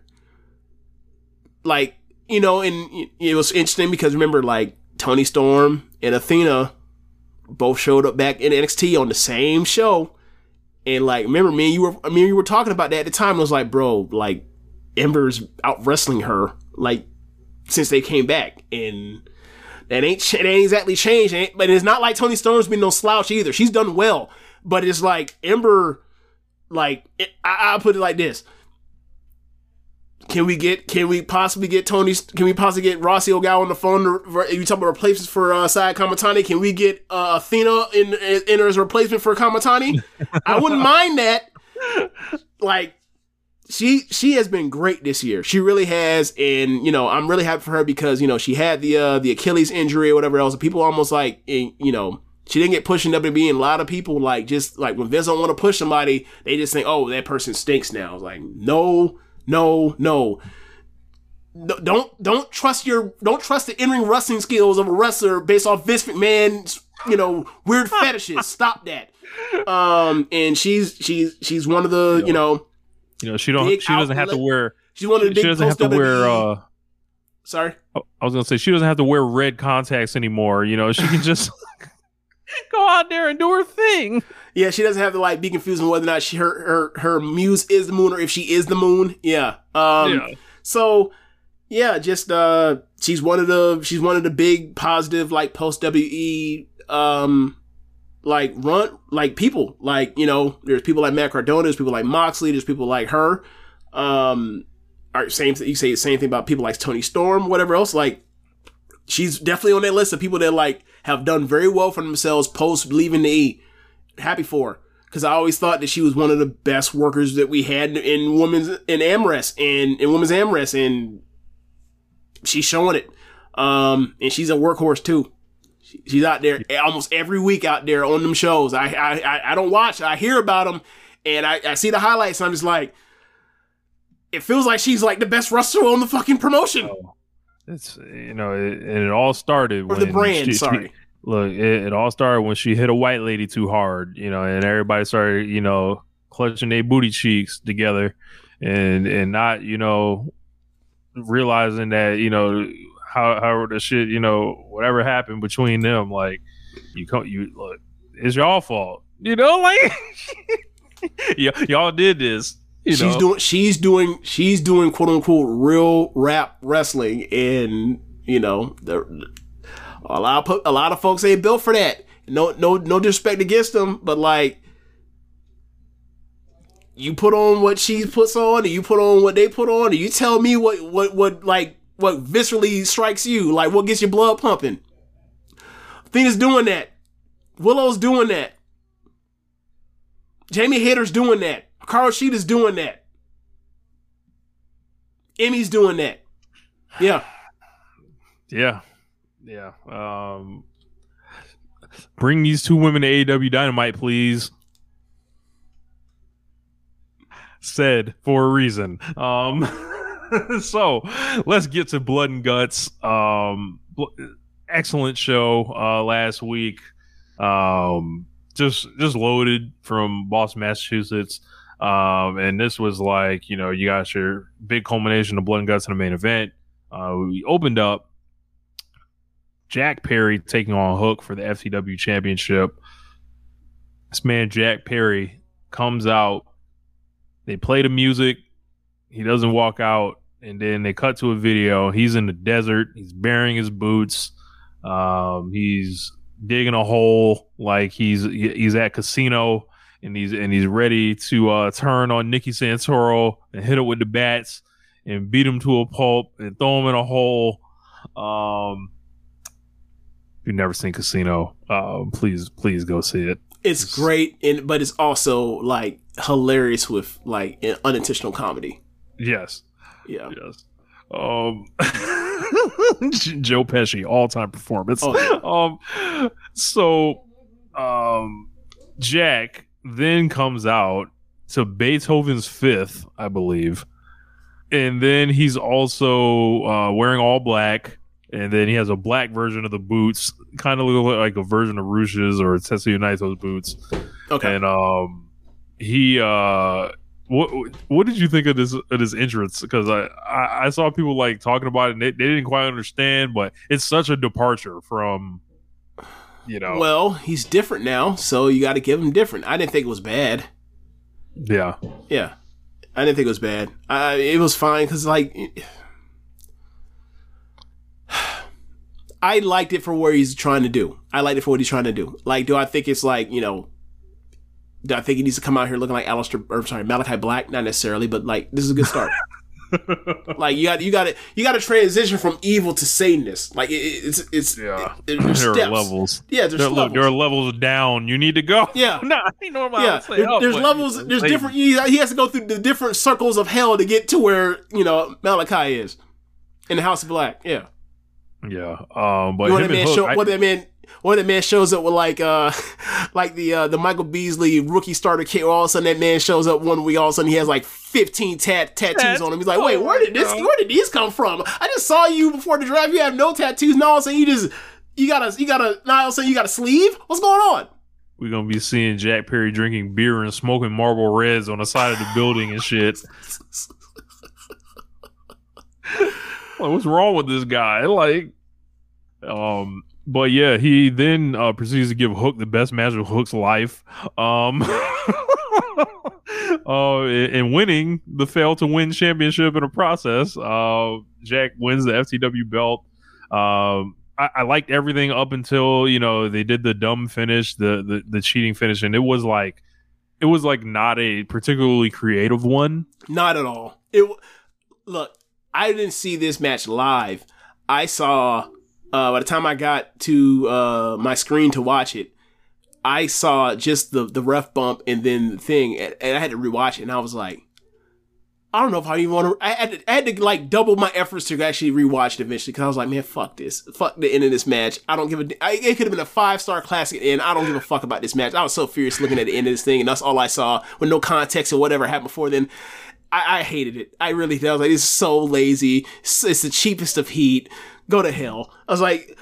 Like, you know, and it was interesting because remember, like Toni Storm and Athena both showed up back in NXT on the same show, and like, remember me and you were, I mean, you were talking about that at the time. I was like, bro, like Ember's out wrestling her, like since they came back, and that ain't that ain't exactly changed. Ain't- But it's not like Toni Storm's been no slouch either. She's done well, but it's like Ember, like it, I, I'll put it like this. Can we get? Can we possibly get Toni? Can we possibly get Rossy Ogawa on the phone? To, you talk about replacements for uh, Sai Kamitani. Can we get uh, Athena in, in, as a replacement for Kamitani? I wouldn't <laughs> mind that. Like she she has been great this year. She really has, and you know I'm really happy for her because you know she had the uh, the Achilles injury or whatever else. People almost like you know she didn't get pushed in WWE. And a lot of people like just like when Vince don't want to push somebody, they just think, oh that person stinks now. Like no no no. No, Don't don't trust your don't trust the in ring wrestling skills of a wrestler based off Vince McMahon's you know weird <laughs> fetishes. Stop that. Um, and she's she's she's one of the you know You know, she don't. She doesn't have to wear. she's one of the She big doesn't have to wear. Uh Sorry. I was gonna say she doesn't have to wear red contacts anymore. You know, she can just <laughs> <laughs> go out there and do her thing. Yeah, she doesn't have to like be confused on whether or not she her her her muse is the moon or if she is the moon. Yeah. Um Yeah. so yeah, just uh she's one of the she's one of the big positive like post WE um like run like people. Like, you know, there's people like Matt Cardona, there's people like Moxley, there's people like her. Um or same you say the same thing about people like Toni Storm, whatever else. Like she's definitely on that list of people that like have done very well for themselves post leaving the E. Happy for her. Cause I always thought that she was one of the best workers that we had in women's in AmRest and in women's AmRest and she's showing it. Um and she's a workhorse too. She- She's out there almost every week out there on them shows. I I I- don't watch. I hear about them, and I, I see the highlights. I'm just like, it feels like she's like the best wrestler on the fucking promotion It's you know, it, and it all started or when the brand. she- she- sorry. look, it, it all started when she hit a white lady too hard. You know, and everybody started you know clutching their booty cheeks together, and and not you know realizing that you know how how the shit you know whatever happened between them like you come you look it's y'all fault you know like <laughs> y- y'all did this you she's know? doing she's doing she's doing quote unquote real rap wrestling and you know the a lot of a lot of folks ain't built for that. No no no disrespect against them but like you put on what she puts on and you put on what they put on and you tell me what what what like what viscerally strikes you like what gets your blood pumping. Athena's doing that. Willow's doing that. Jamie Hayter's doing that. Carl Sheeta's doing that. Emmy's doing that. Yeah. Yeah. Yeah. Um bring these two women to AEW Dynamite, please. Said for a reason. Um <laughs> so let's get to blood and guts. Um bl- excellent show uh last week. Um just just loaded from Boston, Massachusetts. Um, and this was like, you know, you got your big culmination of blood and guts in the main event. Uh, we opened up Jack Perry taking on Hook for the FTW championship. This man, Jack Perry, comes out. They play the music. He doesn't walk out. And then they cut to a video. He's in the desert. He's burying his boots. Um, he's digging a hole like he's he's at casino and he's and he's ready to uh, turn on Nicky Santoro and hit it with the bats and beat him to a pulp and throw him in a hole. Um, if you've never seen Casino, um, please please go see it. It's great, and but it's also like hilarious with like unintentional comedy. Yes, Yeah. yes. Um, <laughs> Joe Pesci all time performance. Oh, Um, so, um, Jack then comes out to Beethoven's Fifth, I believe, and then he's also uh, wearing all black, and then he has a black version of the boots, kind of look like a version of Rush's or Tetsuya Naito's boots, Okay. and um, he uh. What what did you think of this of this entrance? Because I, I I saw people like talking about it and they, they didn't quite understand, but it's such a departure from you know Well, he's different now, so you got to give him different. I didn't think it was bad. yeah Yeah, I didn't think it was bad. I, it was fine because like <sighs> I liked it for what he's trying to do. I liked it for what he's trying to do. Like, do I think it's like you know? Do I think he needs to come out here looking like Aleister or sorry Malachi Black? Not necessarily, but like this is a good start. <laughs> like you got you got to you got to transition from evil to Satanness. Like it, it's it's Yeah. it- there's there steps. are levels. Yeah, there's There, look, levels. there are levels down. You need to go. Yeah. <laughs> no, I ain't normal. yeah, there- there's levels. There's different. He, he has to go through the different circles of hell to get to where you know Malachi is in the House of Black. Yeah, Yeah, um, but you know him that man Hook, show. I- what that man. What that man shows up with like uh <laughs> like the uh the Michael Beasley rookie starter kit. Where all of a sudden that man shows up one week. All of a sudden he has like 15 tat- tattoos on him. He's like, wait, where did this? Where did these come from? I just saw you before the draft. You have no tattoos. Now all of a sudden you just you got a you got a now all of a sudden you got a sleeve. What's going on? we're gonna be seeing Jack Perry drinking beer and smoking marble Reds on the side of the building and shit. <laughs> like, what's wrong with this guy? Like, um, but yeah, he then uh, proceeds to give Hook the best match of Hook's life. Um, <laughs> uh, and winning the fail to win championship in a process. Uh, Jack wins the FTW belt. Um, I, I liked everything up until you know they did the dumb finish, the the, the cheating finish, and it was like it was like not a particularly creative one. Not at all. It look. I didn't see this match live. I saw uh, by the time I got to uh, my screen to watch it, I saw just the the ref bump and then the thing, and, and I had to rewatch it, and I was like, I don't know if I even want to. I had to, I had to like double my efforts to actually rewatch it eventually because I was like, man, fuck this, fuck the end of this match. I don't give a. I, it could have been a five star classic, and I don't give a fuck about this match. I was so furious looking at the end of this thing, and that's all I saw with no context or whatever happened before then. I, I hated it. I really did. I was like, it's so lazy. It's, it's the cheapest of heat. Go to hell. I was like,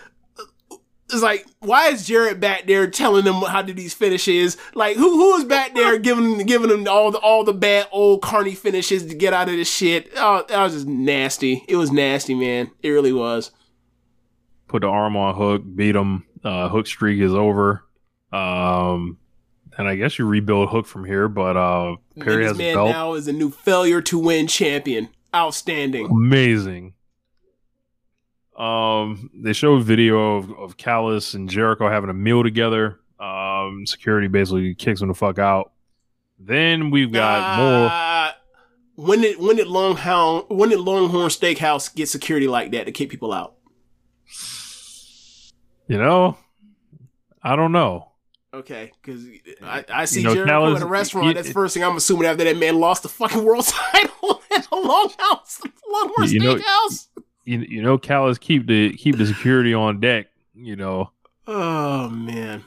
it's like, why is Jarrett back there telling them how to do these finishes? Like, who who is back there giving giving them all the all the bad old carny finishes to get out of this shit? Oh, that was just nasty. It was nasty, man. It really was. Put the arm on Hook, beat him. Uh, Hook streak is over. Um, and I guess you rebuild Hook from here, but uh, Perry has this a man belt. now is a new failure to win champion. Outstanding. amazing. Um, they show a video of, of Callis and Jericho having a meal together. Um, security basically kicks them the fuck out. Then we've got more. Uh, when did when did Longhorn when did Longhorn Steakhouse get security like that to kick people out? You know, I don't know. Okay, because I, I see know, Jericho Callis- in a restaurant. you- that's the first thing I'm assuming after that man lost the fucking world <laughs> title at the Longhouse, Longhorn You know- Steakhouse. You, you know, Callis keep the keep the security on deck. You know, Oh man,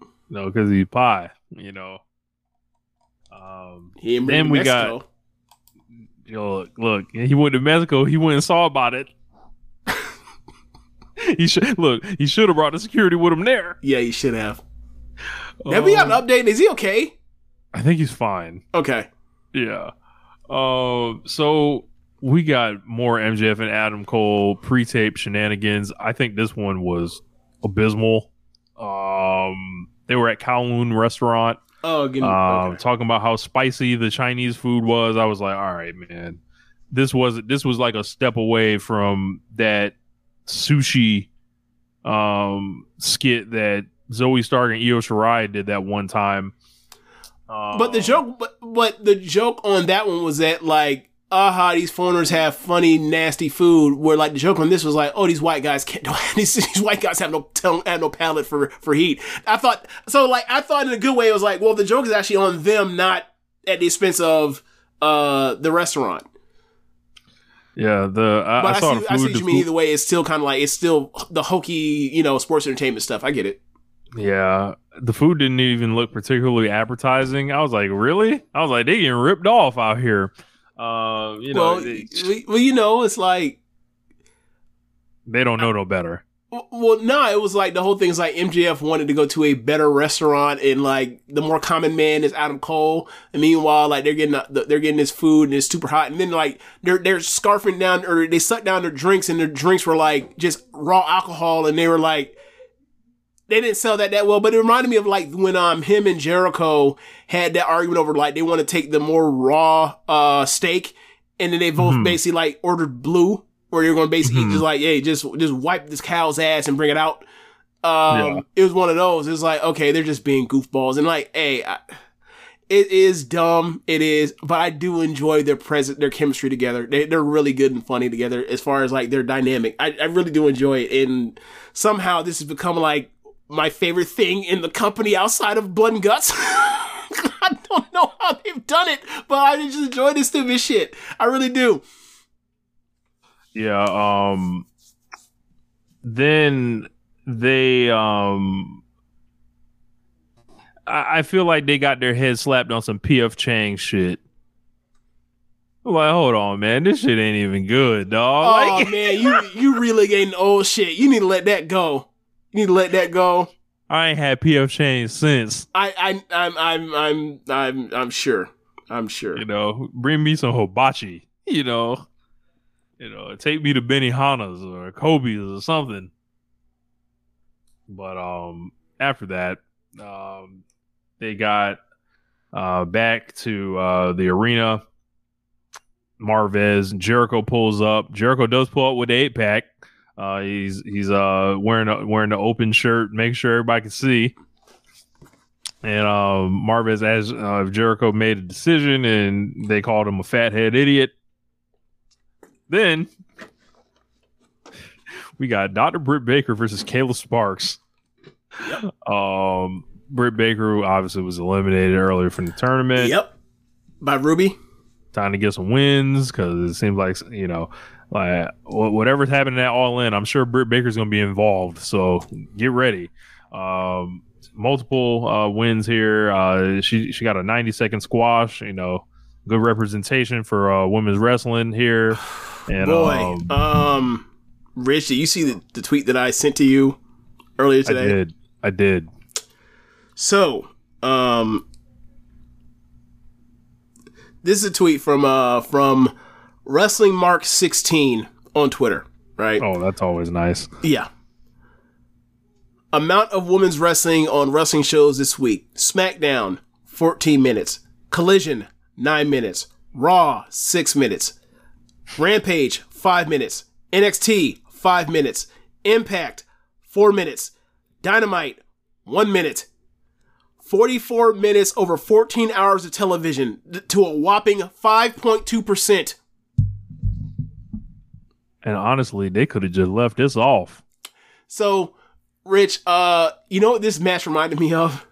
you know, because he's pie. You know. Um, he Then we got- Mexico. Yo, look, look, he went to Mexico. He went and saw about it. <laughs> he should look. He should have brought the security with him there. Yeah, he should have. Have we got Um, an update? Is he okay? I think he's fine. Okay. Yeah. Uh, so we got more MJF and Adam Cole pre-tape shenanigans. I think this one was abysmal. Um, they were at Kowloon restaurant, Oh, give me. um, okay. talking about how spicy the Chinese food was. I was like, all right, man, this was this was like a step away from that sushi um skit that Zoey Stark and Io Shirai did that one time. Um, But the joke, but, but the joke on that one was that like, aha, these foreigners have funny, nasty food. Where like the joke on this was like, oh, these white guys can't. <laughs> These, these white guys have no tongue, have no palate for for heat. I thought so. Like I thought in a good way. It was like, well, the joke is actually on them, not at the expense of uh the restaurant. yeah, the I, But I I, saw see, I see what you mean. Either way, it's still kind of like it's still the hokey, you know, sports entertainment stuff. I get it. Yeah, the food didn't even look particularly appetizing. I was like, really? I was like, they getting ripped off out here. Uh, you know, well, they, well, you know, it's like they don't know no better. Well, no, it was like the whole thing is like MJF wanted to go to a better restaurant, and like the more common man is Adam Cole. And meanwhile, like they're getting the, they're getting this food and it's super hot, and then like they're they're scarfing down or they suck down their drinks, and their drinks were like just raw alcohol, and they were like they didn't sell that that well, but it reminded me of like when um him and Jericho had that argument over like they want to take the more raw uh steak, and then they both Mhm. basically like ordered blue, where you're going to basically Mhm. just like hey just just wipe this cow's ass and bring it out. Um, Yeah. it was one of those. It's like okay, they're just being goofballs, and like hey. I, it is dumb. It is, but I do enjoy their present, their chemistry together. They, they're really good and funny together as far as like their dynamic. I, I really do enjoy it. And somehow this has become like my favorite thing in the company outside of Blood and Guts. <laughs> I don't know how they've done it, but I just enjoy this stupid shit. I really do. Yeah. Um. Then they um. I, I feel like they got their head slapped on some PF Chang shit. I'm Like, hold on, man, this shit ain't even good, dog. Oh Like, <laughs> man, you you really getting old shit. You need to let that go. You need to let that go. I ain't had PF Chang since. I I I'm I'm I'm I'm I'm sure. I'm sure. You know, bring me some hibachi. You know, you know, take me to Benihana's or Kobe's or something. But um, after that, um, they got uh back to uh the arena. Marvez Jericho pulls up. Jericho does pull up with the eight pack. Uh, he's he's uh wearing a, wearing the open shirt, make sure everybody can see. And um, Marvez as uh, Jericho made a decision, and they called him a fathead idiot. Then we got Dr. Britt Baker versus Kayla Sparks. Um, Britt Baker obviously was eliminated earlier from the tournament. Yep. By Ruby. Time to get some wins because it seems like you know, like whatever's happening at All In, I'm sure Britt Baker's going to be involved. So get ready. Um, multiple uh, wins here. Uh, she she got a 90 second squash. You know, good representation for uh, women's wrestling here. <sighs> And Boy, um, um, Rich, did you see the, the tweet that I sent to you earlier today? I did. I did. So, um, this is a tweet from uh from Wrestling Mark sixteen on Twitter. Right? Oh, that's always nice. Yeah. Amount of women's wrestling on wrestling shows this week: SmackDown, fourteen minutes; Collision, nine minutes; Raw, six minutes; Rampage, five minutes; NXT, five minutes; Impact, four minutes; Dynamite, one minute; 44 minutes over 14 hours of television to a whopping 5.2%. And honestly, they could have just left this off. So, Rich, uh, you know what this match reminded me of?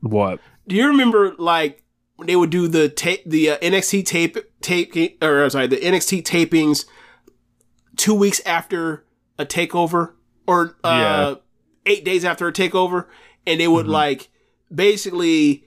What? Do you remember like when they would do the tape, the uh, NXT tape, tape, or sorry, the NXT tapings two weeks after a takeover, or uh, Yeah. eight days after a takeover, and they would like basically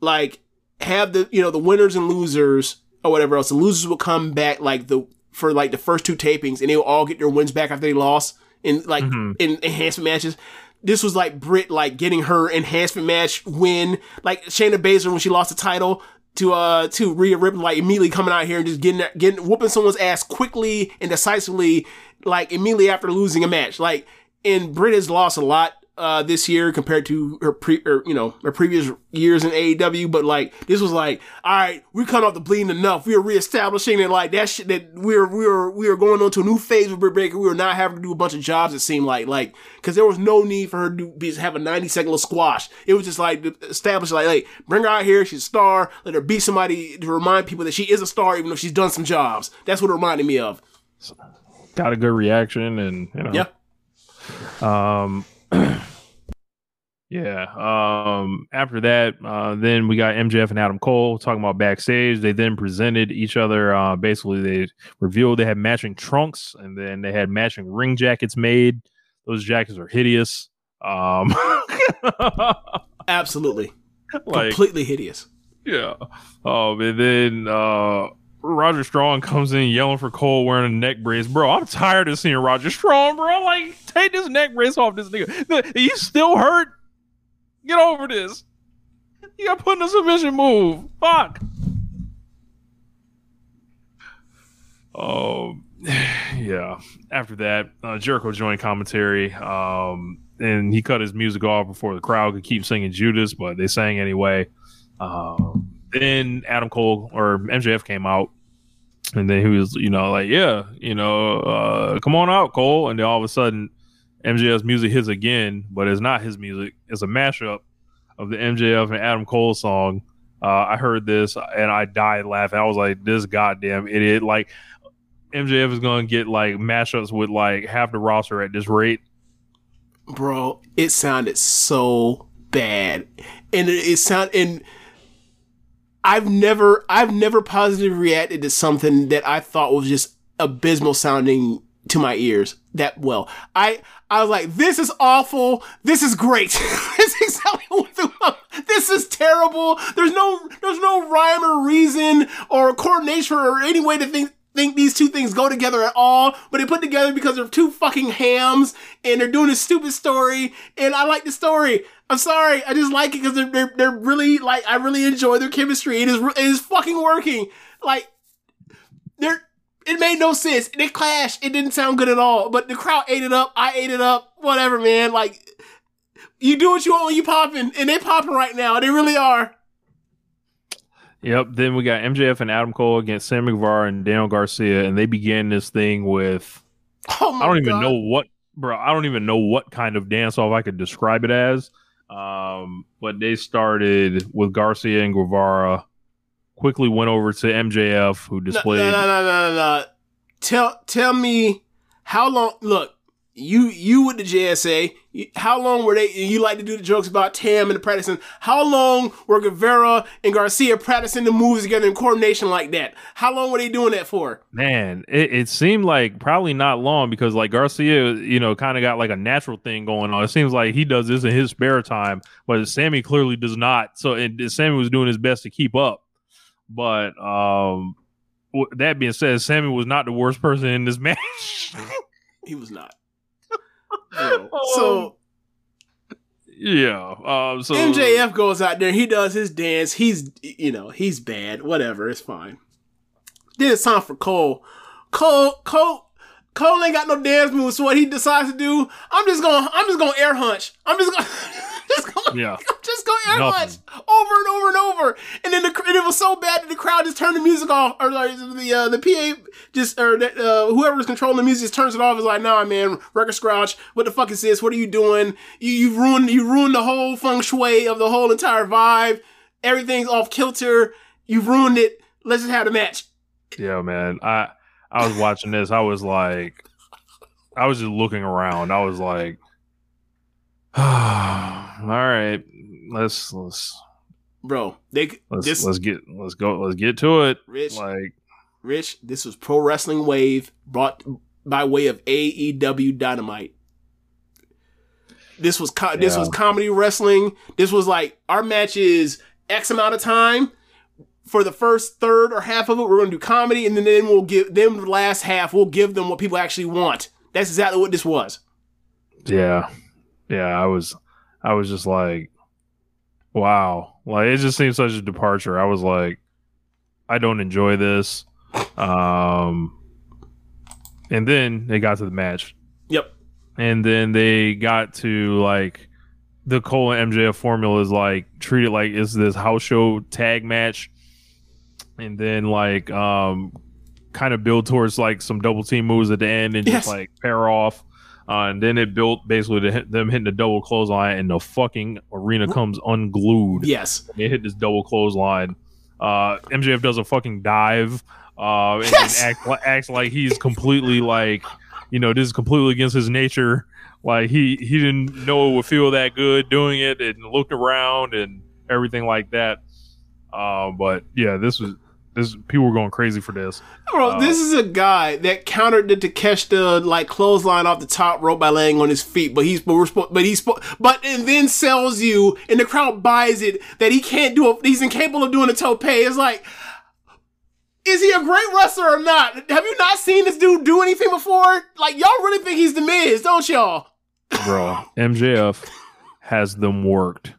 like have the you know the winners and losers or whatever else. The losers would come back like the for like the first two tapings, and they will all get their wins back after they lost in like Mhm. in enhancement matches. This was like Britt like getting her enhancement match win, like Shayna Baszler when she lost the title. to uh to Rhea Ripley like immediately coming out here and just getting getting whooping someone's ass quickly and decisively like immediately after losing a match. Like and Britt has lost a lot uh this year compared to her pre or you know her previous years in AEW, but like this was like all right, we cut off the bleeding enough. We are reestablishing it like that shit that we are we are we are going on to a new phase with Britt Baker. We were not having to do a bunch of jobs. It seemed like like because there was no need for her to be, have a ninety second little squash. It was just like establish like hey, bring her out here. She's a star. Let her be somebody to remind people that she is a star, even though she's done some jobs. That's what it reminded me of. Got a good reaction, and you know, Yeah. Um, <clears throat> yeah. Um, after that, uh, then we got MJF and Adam Cole talking about backstage. They then presented each other. Uh, basically, they revealed they had matching trunks, and then they had matching ring jackets made. Those jackets are hideous. Um, <laughs> Absolutely, like completely hideous. yeah. Um, and then uh, Roderick Strong comes in yelling for Cole wearing a neck brace. Bro, I'm tired of seeing Roderick Strong, bro. Like, take this neck brace off this nigga. You still hurt? Get over this. You got put in a submission move. Fuck. Oh, <sighs> yeah. After that, uh, Jericho joined commentary. Um, and he cut his music off before the crowd could keep singing Judas, but they sang anyway. Um, then Adam Cole or MJF came out, and then he was, you know, like, yeah, you know, uh, come on out, Cole. And then all of a sudden, MJF's music hits again, but it's not his music. It's a mashup of the MJF and Adam Cole song. Uh, I heard this and I died laughing. I was like, this goddamn idiot. Like, MJF is going to get like mashups with like half the roster at this rate. bro, it sounded so bad, and it, it sound and I've never I've never positively reacted to something that I thought was just abysmal sounding to my ears that well. I I was like, this is awful. This is great. <laughs> this is exactly what the, this is terrible. There's no there's no rhyme or reason or coordination or any way to think think these two things go together at all, but they put together because they're two fucking hams and they're doing a stupid story. And I like the story. I'm sorry, I just like it because they're, they're they're really like I really enjoy their chemistry. It is it is fucking working. Like they're it made no sense. They clashed. It didn't sound good at all. But the crowd ate it up. I ate it up. Whatever, man. Like you do what you want when you popping, and they popping right now. They really are. Yep. Then we got MJF and Adam Cole against Sam Guevara and Daniel Garcia, and they began this thing with Oh my I don't even know what, bro. I don't even know what kind of dance off I could describe it as. Um, but they started with Garcia and Guevara. Quickly went over to MJF, who No, displayed. no, no, no, no, no. Tell tell me how long. Look, you you with the JSA. How long were they? You like to do the jokes about Tam and the practicing. How long were Guevara and Garcia practicing the moves together in coordination like that? How long were they doing that for? Man, it, it seemed like probably not long because like Garcia, you know, kind of got like a natural thing going on. It seems like he does this in his spare time, but Sammy clearly does not. So and Sammy was doing his best to keep up. But um that being said, Sammy was not the worst person in this <laughs> match. He was not. Bro. So yeah. Um so MJF goes out there, he does his dance. He's you know he's bad. Whatever, it's fine. Then it's time for Cole. Cole, Cole, Cole ain't got no dance moves. So what he decides to do, I'm just gonna, I'm just gonna air hunch. I'm just gonna, <laughs> <laughs> just gonna, Yeah. <laughs> Just air Nothing. over and over and over. And then the, and it was so bad that the crowd just turned the music off, or like the uh, the PA just or the, uh, whoever's controlling the music just turns it off. Is like, nah, man, record scratch. What the fuck is this? What are you doing? You you ruined you ruined the whole feng shui of the whole entire vibe. Everything's off kilter. You ruined it. Let's just have a match. Yeah, man. I I was watching this. I was like, I was just looking around. I was like, <sighs> all right, let's let's Bro, they let's this let's get let's go let's get to it. Rich. Like, Rich, this was Pro Wrestling Wave brought by way of AEW Dynamite. This was co- this was comedy wrestling. This was like our match is X amount of time. For the first third or half of it, we're gonna do comedy, and then, then we'll give them the last half. We'll give them what people actually want. That's exactly what this was. yeah, yeah. I was I was just like, wow. Like it just seemed such a departure. I was like, I don't enjoy this. Um, and then they got to the match, Yep. and then they got to like the Cole and MJF formula is like treated like it's this house show tag match, and then like um kind of build towards like some double team moves at the end and Yes. just like pair off. Uh, and then it built basically to them hitting the double clothesline, and the fucking arena comes unglued. Yes. They hit this double clothesline. Uh, MJF does a fucking dive, uh, and, Yes! and act, acts like he's completely like, you know, this is completely against his nature. Like he he didn't know it would feel that good doing it, and looked around and everything like that. Uh, but yeah, this was this people were going crazy for this. Bro, Uh, this is a guy that countered the Takeshita like clothesline off the top rope by laying on his feet, but he's but we're supposed but he's spo- but and then sells you and the crowd buys it that he can't do a he's incapable of doing a tope. It's like is he a great wrestler or not? Have you not seen this dude do anything before? Like y'all really think he's the Miz, don't y'all? bro. MJF has them worked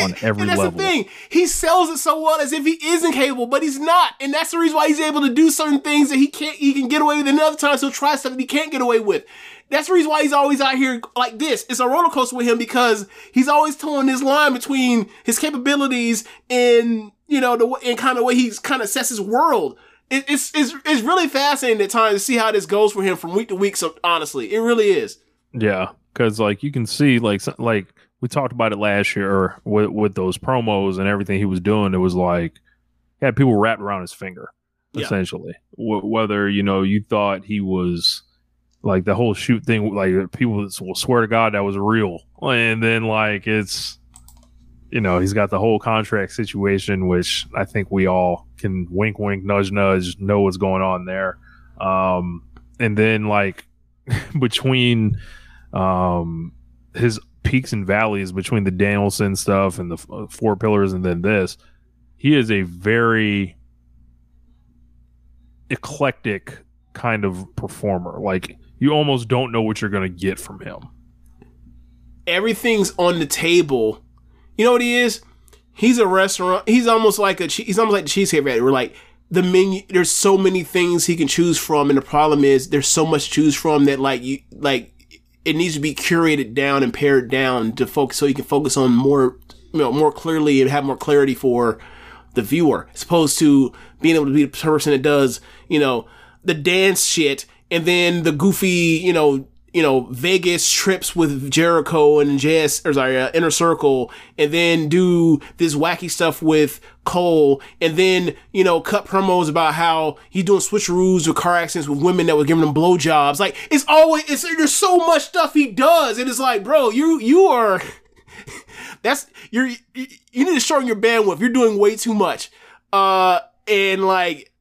on every And that's level. the thing. He sells it so well as if he is incapable, but he's not. And that's the reason why he's able to do certain things that he can't he can get away with and other times he'll try stuff that he can't get away with. That's the reason why he's always out here like this. It's a roller coaster with him because he's always towing this line between his capabilities and you know the and kind of way he's kind of sets his world. It, it's it's it's really fascinating at times to see how this goes for him from week to week. So honestly, it really is. Yeah, because like you can see, like like we talked about it last year with with those promos and everything he was doing. It was like he had people wrapped around his finger, Yeah. essentially. Wh- whether you know you thought he was like the whole shoot thing, like people will swear to God that was real, and then like it's you know he's got the whole contract situation, which I think we all can wink, wink, nudge, nudge, know what's going on there. Um, and then like <laughs> between um his peaks and valleys between the Danielson stuff and the uh, four pillars and then this he is a very eclectic kind of performer like you almost don't know what you're going to get from him everything's on the table. You know what he is? He's a restaurant. He's almost like a. He's almost like the cheesecake factory. We're like the menu. There's so many things he can choose from, and the problem is there's so much choose from that like you like it needs to be curated down and pared down to focus so you can focus on more you know more clearly and have more clarity for the viewer as opposed to being able to be the person that does you know the dance shit and then the goofy you know you know Vegas trips with Jericho and JS or sorry uh, Inner Circle and then do this wacky stuff with Cole and then you know cut promos about how he's doing switcheroos with car accidents with women that were giving him blowjobs like it's always it's there's so much stuff he does and it's like bro you you are <laughs> that's you're you, you need to shorten your bandwidth. You're doing way too much. Uh, and like,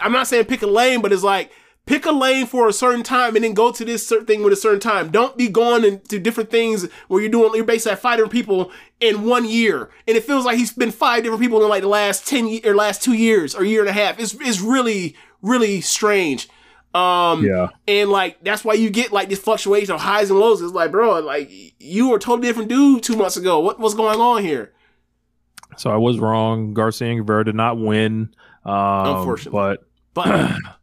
I'm not saying pick a lane, but it's like pick a lane for a certain time and then go to this certain thing with a certain time. Don't be going into different things where you're doing you're basically at five different people in one year, and it feels like he's been five different people in like the last ten or last two years or year and a half. It's it's really really strange. Um, yeah and like that's why you get like this fluctuation of highs and lows. It's like, bro, like you were a totally different dude two months ago. What what's going on here? so i was wrong garcia and Guevara did not win um Unfortunately. but But <clears throat>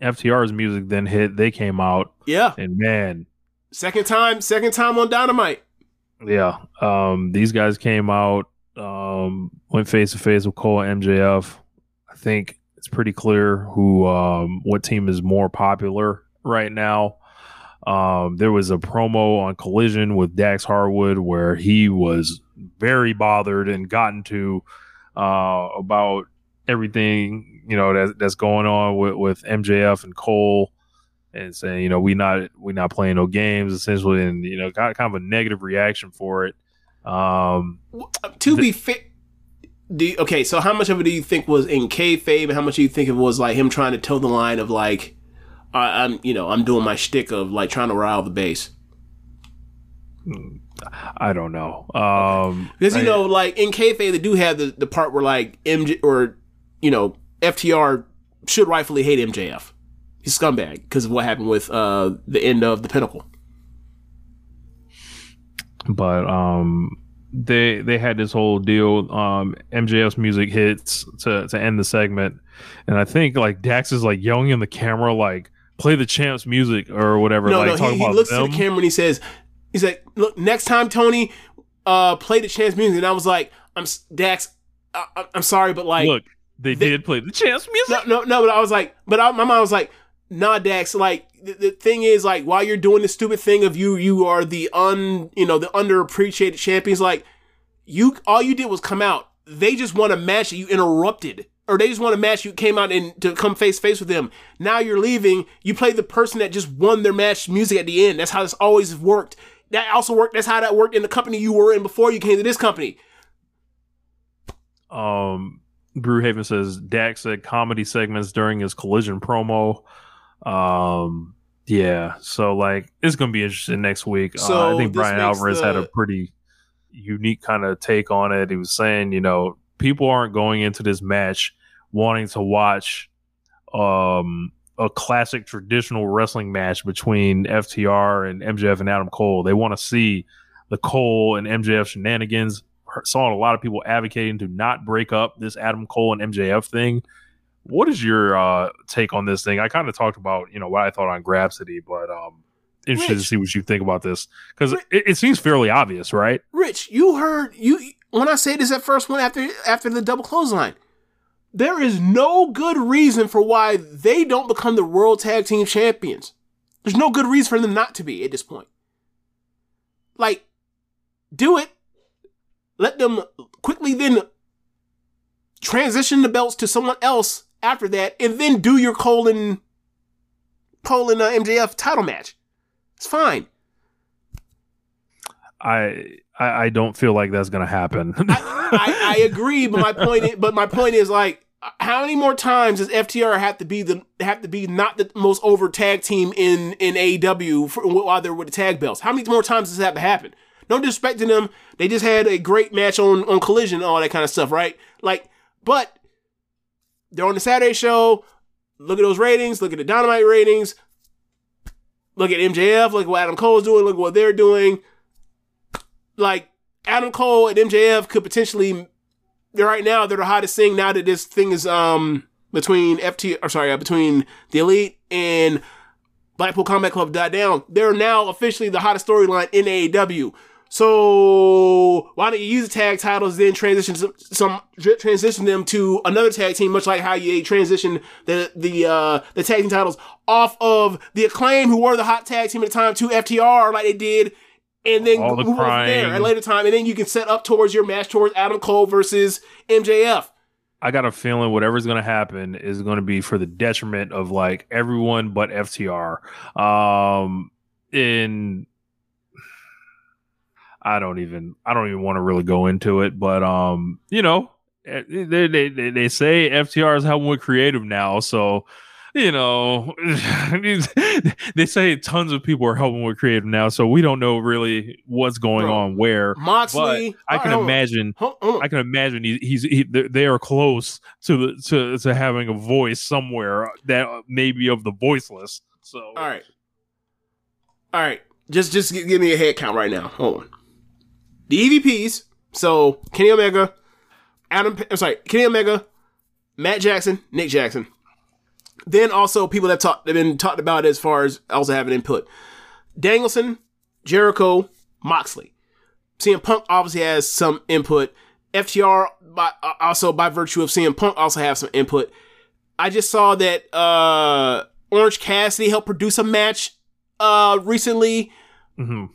ftr's music then hit they came out yeah, and man second time, second time on Dynamite. Yeah. Um, these guys came out, um, went face to face with Cole and MJF. I think it's pretty clear who, um, what team is more popular right now. Um, there was a promo on Collision with Dax Harwood where he was very bothered and gotten to uh, about everything you know that, that's going on with, with MJF and Cole and saying, you know, we not we not playing no games essentially, and you know, got kind of a negative reaction for it. Um, Uh, To be fair, do you- okay. So how much of it do you think was in kayfabe, and how much do you think it was like him trying to toe the line of like, I, I'm you know I'm doing my shtick of like trying to rile the base I don't know. Um, because you I- know like in kayfabe they do have the the part where like MJ or you know FTR should rightfully hate MJF. He's a scumbag because of what happened with uh the end of the Pinnacle. but um, they they had this whole deal. Um, MJF's music hits to to end the segment, and I think like Dax is like yelling in the camera, like play the champs music or whatever. No, like no, talking he, he looks them. to the camera and he says, he's like, look, next time, Tony, uh, play the champs music. And I was like, I'm Dax, I, I'm sorry, but like, Look, they, they- did play the champs music. no, no, no, but I was like, but I, my mind was like, nah, Dax, like, the, the thing is, like, while you're doing this stupid thing of you, you are the un, you know, the underappreciated champions, like, you, all you did was come out. They just want a match that you interrupted. Or they just want a match you came out and to come face to face with them. Now you're leaving. You play the person that just won their match music at the end. That's how this always worked. That also worked. That's how that worked in the company you were in before you came to this company. Um, Brewhaven says Dax said comedy segments during his collision promo. Um, yeah, so like it's gonna be interesting next week. uh, I think Bryan Alvarez had a pretty unique kind of take on it. He was saying, you know, people aren't going into this match wanting to watch um a classic traditional wrestling match between FTR and MJF and Adam Cole. They want to see the Cole and MJF shenanigans. Saw a lot of people advocating to not break up this Adam Cole and MJF thing. What is your uh, take on this thing? I kind of talked about you know what I thought on Grapsity, but um, interested to see what you think about this because it, it seems fairly obvious, right? Rich, you heard you when I say this at first one after after the double clothesline. There is no good reason for why they don't become the world tag team champions. There's no good reason for them not to be at this point. Like, do it. Let them quickly then transition the belts to someone else after that, and then do your Cole and Cole and uh, MJF title match. It's fine. I I, I don't feel like that's gonna happen. I, I agree, but my point is, but my point is like how many more times does FTR have to be the have to be not the most over tag team in in AEW for, while they're with the tag belts? How many more times does that have to happen? No disrespect to them, they just had a great match on on Collision, all that kind of stuff, right? Like, but they're on the Saturday show. Look at those ratings. Look at the Dynamite ratings. Look at MJF. Look at what Adam Cole's doing. Look at what they're doing. Like Adam Cole and MJF could potentially right now they're the hottest thing now that this thing is um between FT or sorry uh, between the Elite and Blackpool Combat Club died down. They're now officially the hottest storyline in AEW. So why don't you use the tag titles then transition some, some transition them to another tag team, much like how you transitioned the the uh the tag team titles off of the acclaim who were the hot tag team at the time to FTR like they did and then All the move there at a later time, and then you can set up towards your match towards Adam Cole versus MJF. I got a feeling whatever's going to happen is going to be for the detriment of like everyone but FTR. Um, in I don't even I don't even want to really go into it, but um, you know, eh, they they they, they say FTR is helping with creative now, so you know, <laughs> they say tons of people are helping with creative now, so we don't know really what's going Bro, on where. Moxley, I can right, hold on. imagine Hold- on. I can imagine he, he's he, they they are close to the to, to having a voice somewhere that may be of the voiceless. So All right. All right. Just just give me a head count right now. Hold on. The EVPs. So Kenny Omega, Adam. I'm sorry, Kenny Omega, Matt Jackson, Nick Jackson. Then also people that talk have been talked about as far as also having input. Danielson, Jericho, Moxley. CM Punk obviously has some input. FTR by also by virtue of CM Punk also have some input. I just saw that uh Orange Cassidy helped produce a match uh recently. mhm.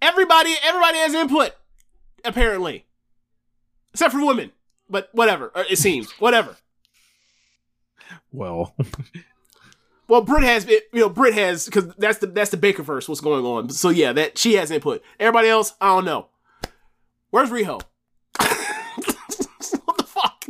Everybody everybody has input apparently. Except for women. But whatever, it seems. Whatever. well, <laughs> Well, Brit has, you know, Brit has because that's the that's the Bakerverse. What's going on? So yeah, that she has input. Everybody else, I don't know. Where's Riho? <laughs> what the fuck?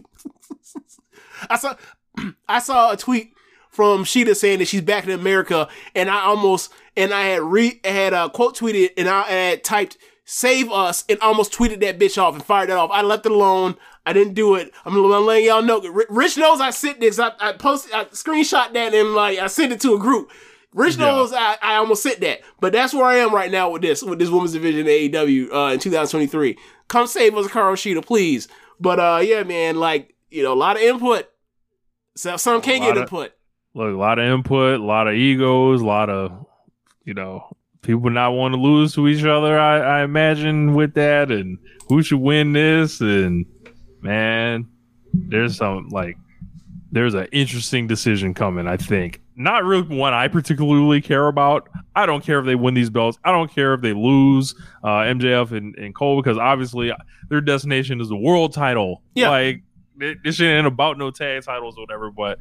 <laughs> I saw <clears throat> I saw a tweet from Shida saying that she's back in America, and I almost and I had re had uh, quote tweeted and I had typed "save us" and almost tweeted that bitch off and fired that off. I left it alone. I didn't do it. I'm, I'm letting y'all know. Rich knows I sent this. I, I posted, I screenshot that and like I sent it to a group. Rich Yeah. knows I, I almost said that, but that's where I am right now with this with this women's division AEW uh, in 2023. Come save us, Carl Shida, please. But uh, yeah, man, like you know, a lot of input. So some can't get of- input. Look, a lot of input, a lot of egos, a lot of you know people not want to lose to each other. I, I imagine with that, and who should win this, and man, there's some like there's an interesting decision coming. I think not really one I particularly care about. I don't care if they win these belts. I don't care if they lose uh, MJF and, and Cole because obviously their destination is the world title. Yeah. like this shit ain't about no tag titles or whatever. But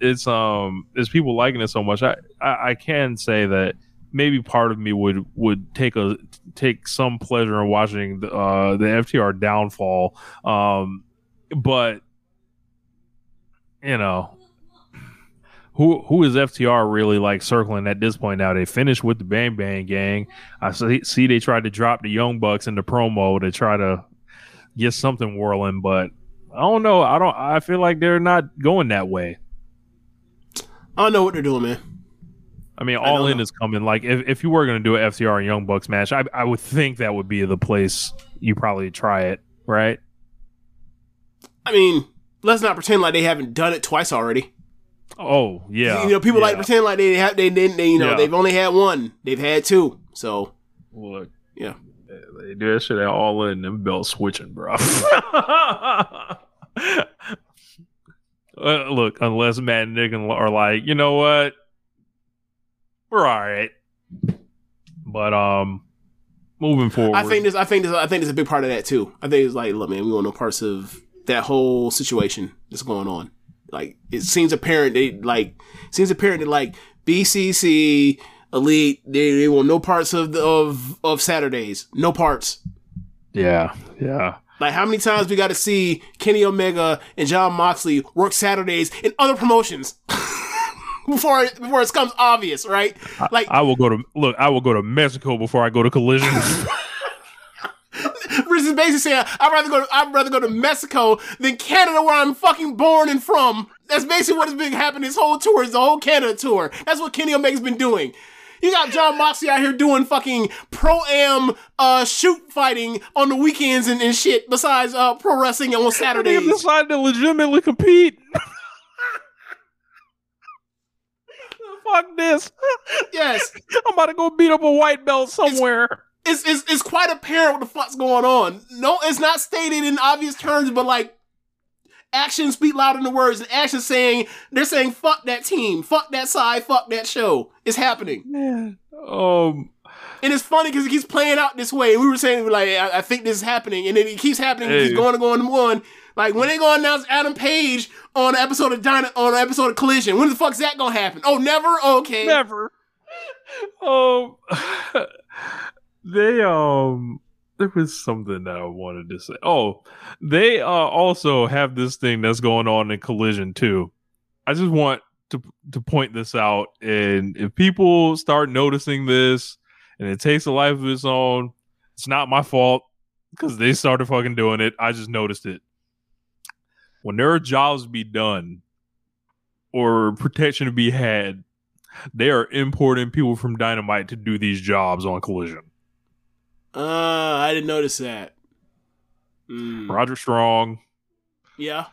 it's um, it's people liking it so much. I, I I can say that maybe part of me would would take a take some pleasure in watching the uh, the FTR downfall. Um, but you know, who who is FTR really like circling at this point now? They finished with the Bang Bang Gang. I see, see they tried to drop the Young Bucks in the promo to try to get something whirling, but I don't know. I don't. I feel like they're not going that way. I don't know what they're doing, man. I mean, All don't In know. is coming. Like, if, if you were going to do an FTR and Young Bucks match, I, I would think that would be the place you probably try it, right? I mean, let's not pretend like they haven't done it twice already. Oh, yeah. you know, people like yeah. to pretend like they have they didn't. They, you know, Yeah. they've only had one. They've had two. So Look, yeah, they do that shit at All In them belt switching, bro. <laughs> Uh, look, unless Matt and Nick and- are like, you know what, we're all right. But um, moving forward, I think this. I think this. I think there's a big part of that too. I think it's like, look, man, we want no parts of that whole situation that's going on. Like, it seems apparent they like seems apparent that like BCC Elite they, they want no parts of the, of of Saturdays, no parts. yeah, yeah. Like, how many times we got to see Kenny Omega and Jon Moxley work Saturdays in other promotions <laughs> before it, before it becomes obvious, right? Like, I will go to look. I will go to Mexico before I go to Collision. <laughs> Rich is basically saying, I'd rather go. To, I'd rather go to Mexico than Canada, where I'm fucking born and from. That's basically what has been happening this whole tour. Is the whole Canada tour. That's what Kenny Omega's been doing. You got Jon Moxley out here doing fucking pro am uh shoot fighting on the weekends and, and shit. Besides uh pro wrestling on they Saturdays. decided to legitimately compete. <laughs> Fuck this! yes, I'm about to go beat up a white belt somewhere. it's, it's it's quite apparent what the fuck's going on. No, it's not stated in obvious terms, but like actions speak louder than words. And actions saying they're saying fuck that team, fuck that side, fuck that show. It's happening, Man, um, and it's funny because it keeps playing out this way. We were saying like I, I think this is happening, and then it keeps happening. It keeps going and going and going. Like when they gonna announce Adam Page on an episode of Dyna- on an episode of Collision, when the fuck's that gonna happen? Oh, never. Okay, never. <laughs> Um, <laughs> they um, there was something that I wanted to say. Oh, they uh also have this thing that's going on in Collision too. I just want to to point this out, and if people start noticing this, and it takes a life of its own, it's not my fault because they started fucking doing it. I just noticed it. When there are jobs to be done or protection to be had, they are importing people from Dynamite to do these jobs on Collision. Uh, I didn't notice that. Mm, Roderick Strong, Yeah.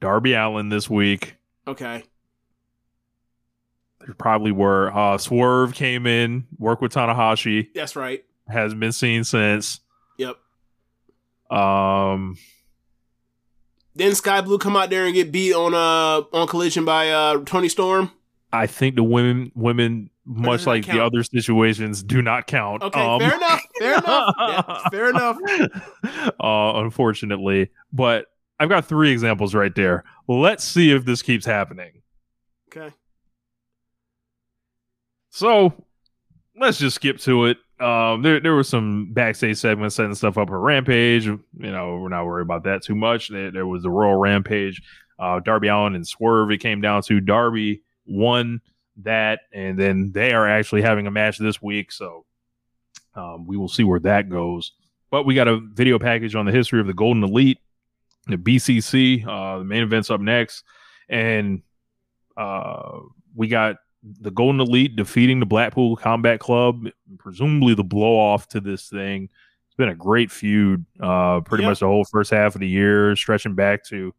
Darby Allin this week. Okay. There probably were. Uh, Swerve came in, worked with Tanahashi, That's right. hasn't been seen since. Yep. Um, Then Skye Blue come out there and get beat on uh on collision by uh Toni Storm. I think the women, women, much like the other situations, do not count. Okay, Um, fair enough. Fair <laughs> enough. Yeah, fair enough. <laughs> uh, unfortunately, but I've got three examples right there. Let's see if this keeps happening. Okay. So let's just skip to it. Um, there there were some backstage segments setting stuff up for Rampage. You know, we're not worried about that too much. There, there was the Royal Rampage. Uh, Darby Allin and Swerve. It came down to Darby won that, and then they are actually having a match this week. So um, we will see where that goes. But we got a video package on the history of the Golden Elite, the BCC. Uh, the main event's up next, and uh, we got the Golden Elite defeating the Blackpool Combat Club, presumably the blow off to this thing. It's been a great feud, uh, pretty Yep. much the whole first half of the year, stretching back to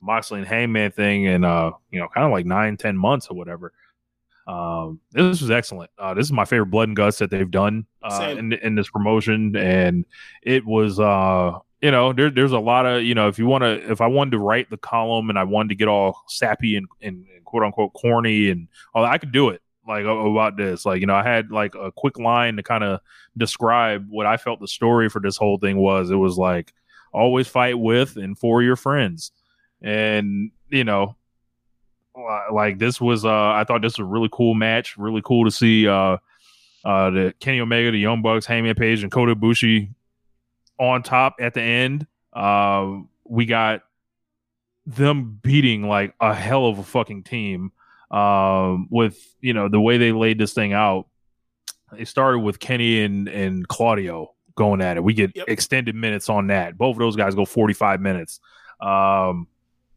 Moxley and Hangman thing, and uh, you know, kind of like nine, ten months or whatever. Um, this was excellent. Uh, this is my favorite blood and guts that they've done uh, in in this promotion, and it was uh, you know, there, there's a lot of you know, if you want to, if I wanted to write the column and I wanted to get all sappy and, and, and quote unquote corny and all, that, I could do it like about this. Like you know, I had like a quick line to kind of describe what I felt the story for this whole thing was. It was like always fight with and for your friends, and you know, like this was uh I thought this was a really cool match. Really cool to see uh uh the Kenny Omega, the Young Bucks, Hangman Page, and Kota Ibushi on top at the end. Uh, we got them beating like a hell of a fucking team. Um, with you know the way they laid this thing out. It started with Kenny and and Claudio going at it. We get Yep. extended minutes on that. Both of those guys go forty five minutes. Um,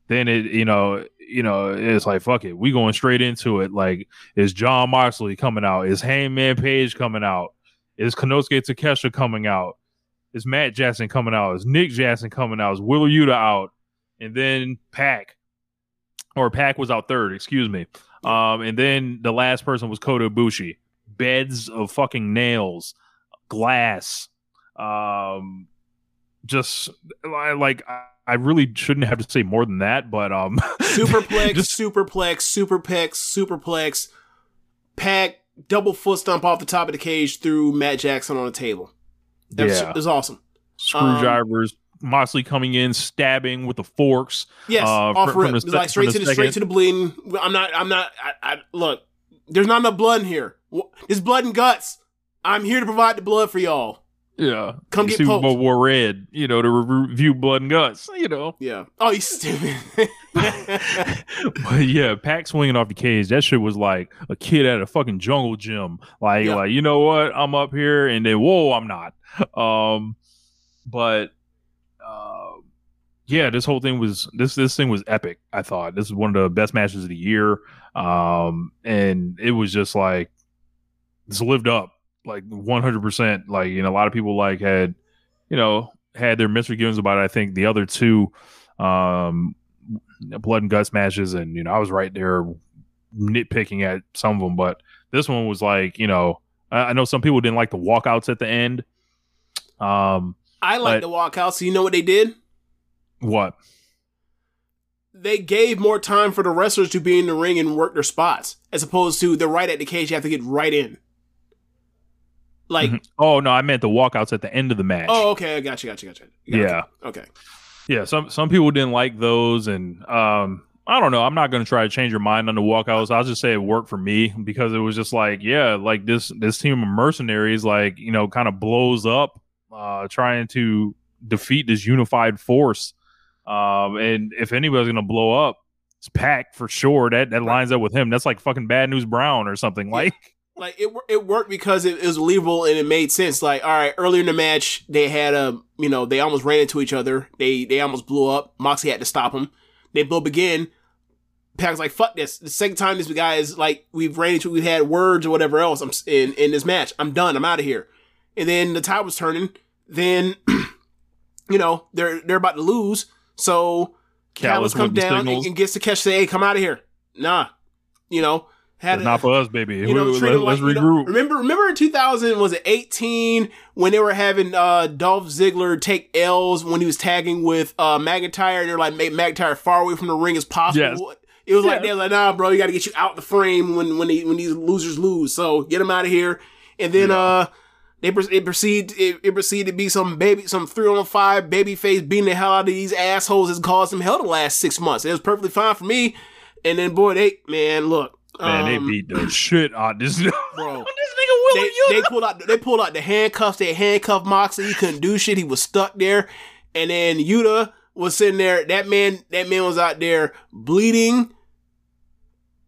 then it you know you know it's like fuck it we going straight into it. Like is jon moxley coming out is hangman page coming out is konosuke takeshita coming out is matt jackson coming out is nick jackson coming out is wheeler yuta out and then pac or pac was out third excuse me. Um and then the last person was kota ibushi. Beds of fucking nails glass um just li- like I, I really shouldn't have to say more than that but um <laughs> Superplex, Just- superplex, superplex, superplex, Pac, double foot stomp off the top of the cage through Matt Jackson on the table. That was, Yeah. it was awesome. screwdrivers moxley coming in stabbing with the forks Yes, Uh, off from- rip. from like straight to the straight to the bleeding. I'm not. I'm not. I, I look. There's not enough blood in here. There's blood and guts. I'm here to provide the blood for y'all. Yeah Come get Super. Bowl red you know to review blood and guts you know Yeah. Oh, you stupid. <laughs> but yeah, Pac swinging off the cage. That shit was like a kid at a fucking jungle gym. Like, Yeah. like you know what? I'm up here, and then whoa, I'm not. Um, but uh, yeah, this whole thing was this this thing was epic. I thought this is one of the best matches of the year. Um, and it was just like this lived up like 100. percent Like you know, a lot of people like had you know had their misforgiveness about it. I think the other two um blood and guts matches and you know i was right there nitpicking at some of them but this one was like you know i, I know some people didn't like the walkouts at the end um I like the walkout. So you know what they did? what They gave more time for the wrestlers to be in the ring and work their spots, as opposed to they're right at the cage. You have to get right in. Like, Mhm. oh no i meant the walkouts at the end of the match oh, okay, I got you, got you, got you. Got you. yeah Okay. yeah some some people didn't like those and um i don't know i'm not going to try to change your mind on the walkouts i'll just say it worked for me because it was just like yeah like this this team of mercenaries like you know kind of blows up uh trying to defeat this unified force um and if anybody's going to blow up it's pac for sure that that lines up with him that's like fucking bad news brown or something like like it, it worked because it, it was believable and it made sense. Like, all right, earlier in the match, they had a, you know, they almost ran into each other. They they almost blew up. Moxie had to stop them. They blew up again. Pac's like, fuck this. The second time this guy is like, we've ran into, we've had words or whatever else. I'm in in this match. I'm done. I'm out of here. And then the tide was turning. Then, <clears throat> you know, they're they're about to lose. So Callus comes down and, and gets to catch. Say, hey, come out of here. Nah, you know, had It's not for us baby you know, Let- treat 'em let's like, you know, regroup remember, remember in 2000, was it 18 when they were having uh, Dolph Ziggler take L's when he was tagging with uh, McIntyre and they're like, make McIntyre far away from the ring as possible. It was like, they're like, nah, bro, you got to get you out the frame when, when, they, when these losers lose. So get them out of here. And then, uh, they it proceed it, it proceeded to be some baby some three on five baby face beating the hell out of these assholes has caused some hell the last six months. It was perfectly fine for me. And then boy, they man, look, man they um, beat the shit out this <laughs> bro. this nigga they, Willie they pulled out they pulled out the handcuffs. They handcuffed Moxley. He couldn't do shit. He was stuck there. And then Yuta was sitting there. That man that man was out there bleeding,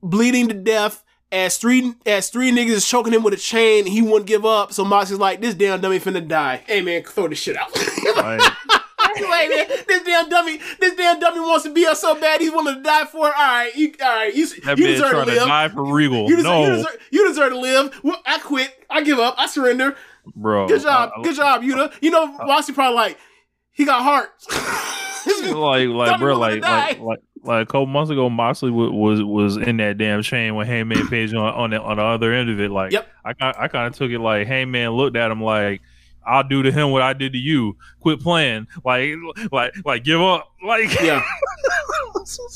bleeding to death. As three as three niggas is choking him with a chain, he wouldn't give up. So Moxley's like, "This damn dummy finna die." Hey man, throw this shit out. <laughs> <laughs> Like, man, this damn dummy, this damn dummy wants to be us so bad he's willing to die for it. All right, you, all right, you, That you deserve to trying to live. die for Regal. You deserve, no, you, deserve, you deserve to live. Well, I quit. I give up. I surrender. bro. Good job. I- I- Good job, Yuta. You know, Moxie probably like, he got heart. <laughs> like, like, bro, like, like, like, like, a couple months ago, Moxley wa- was was in that damn chain with Hangman Page on on the, on the other end of it. Like, Yep. I I kind of took it like Hangman looked at him like. I'll do to him what I did to you. Quit playing, like, like, like, give up, like, yeah. <laughs>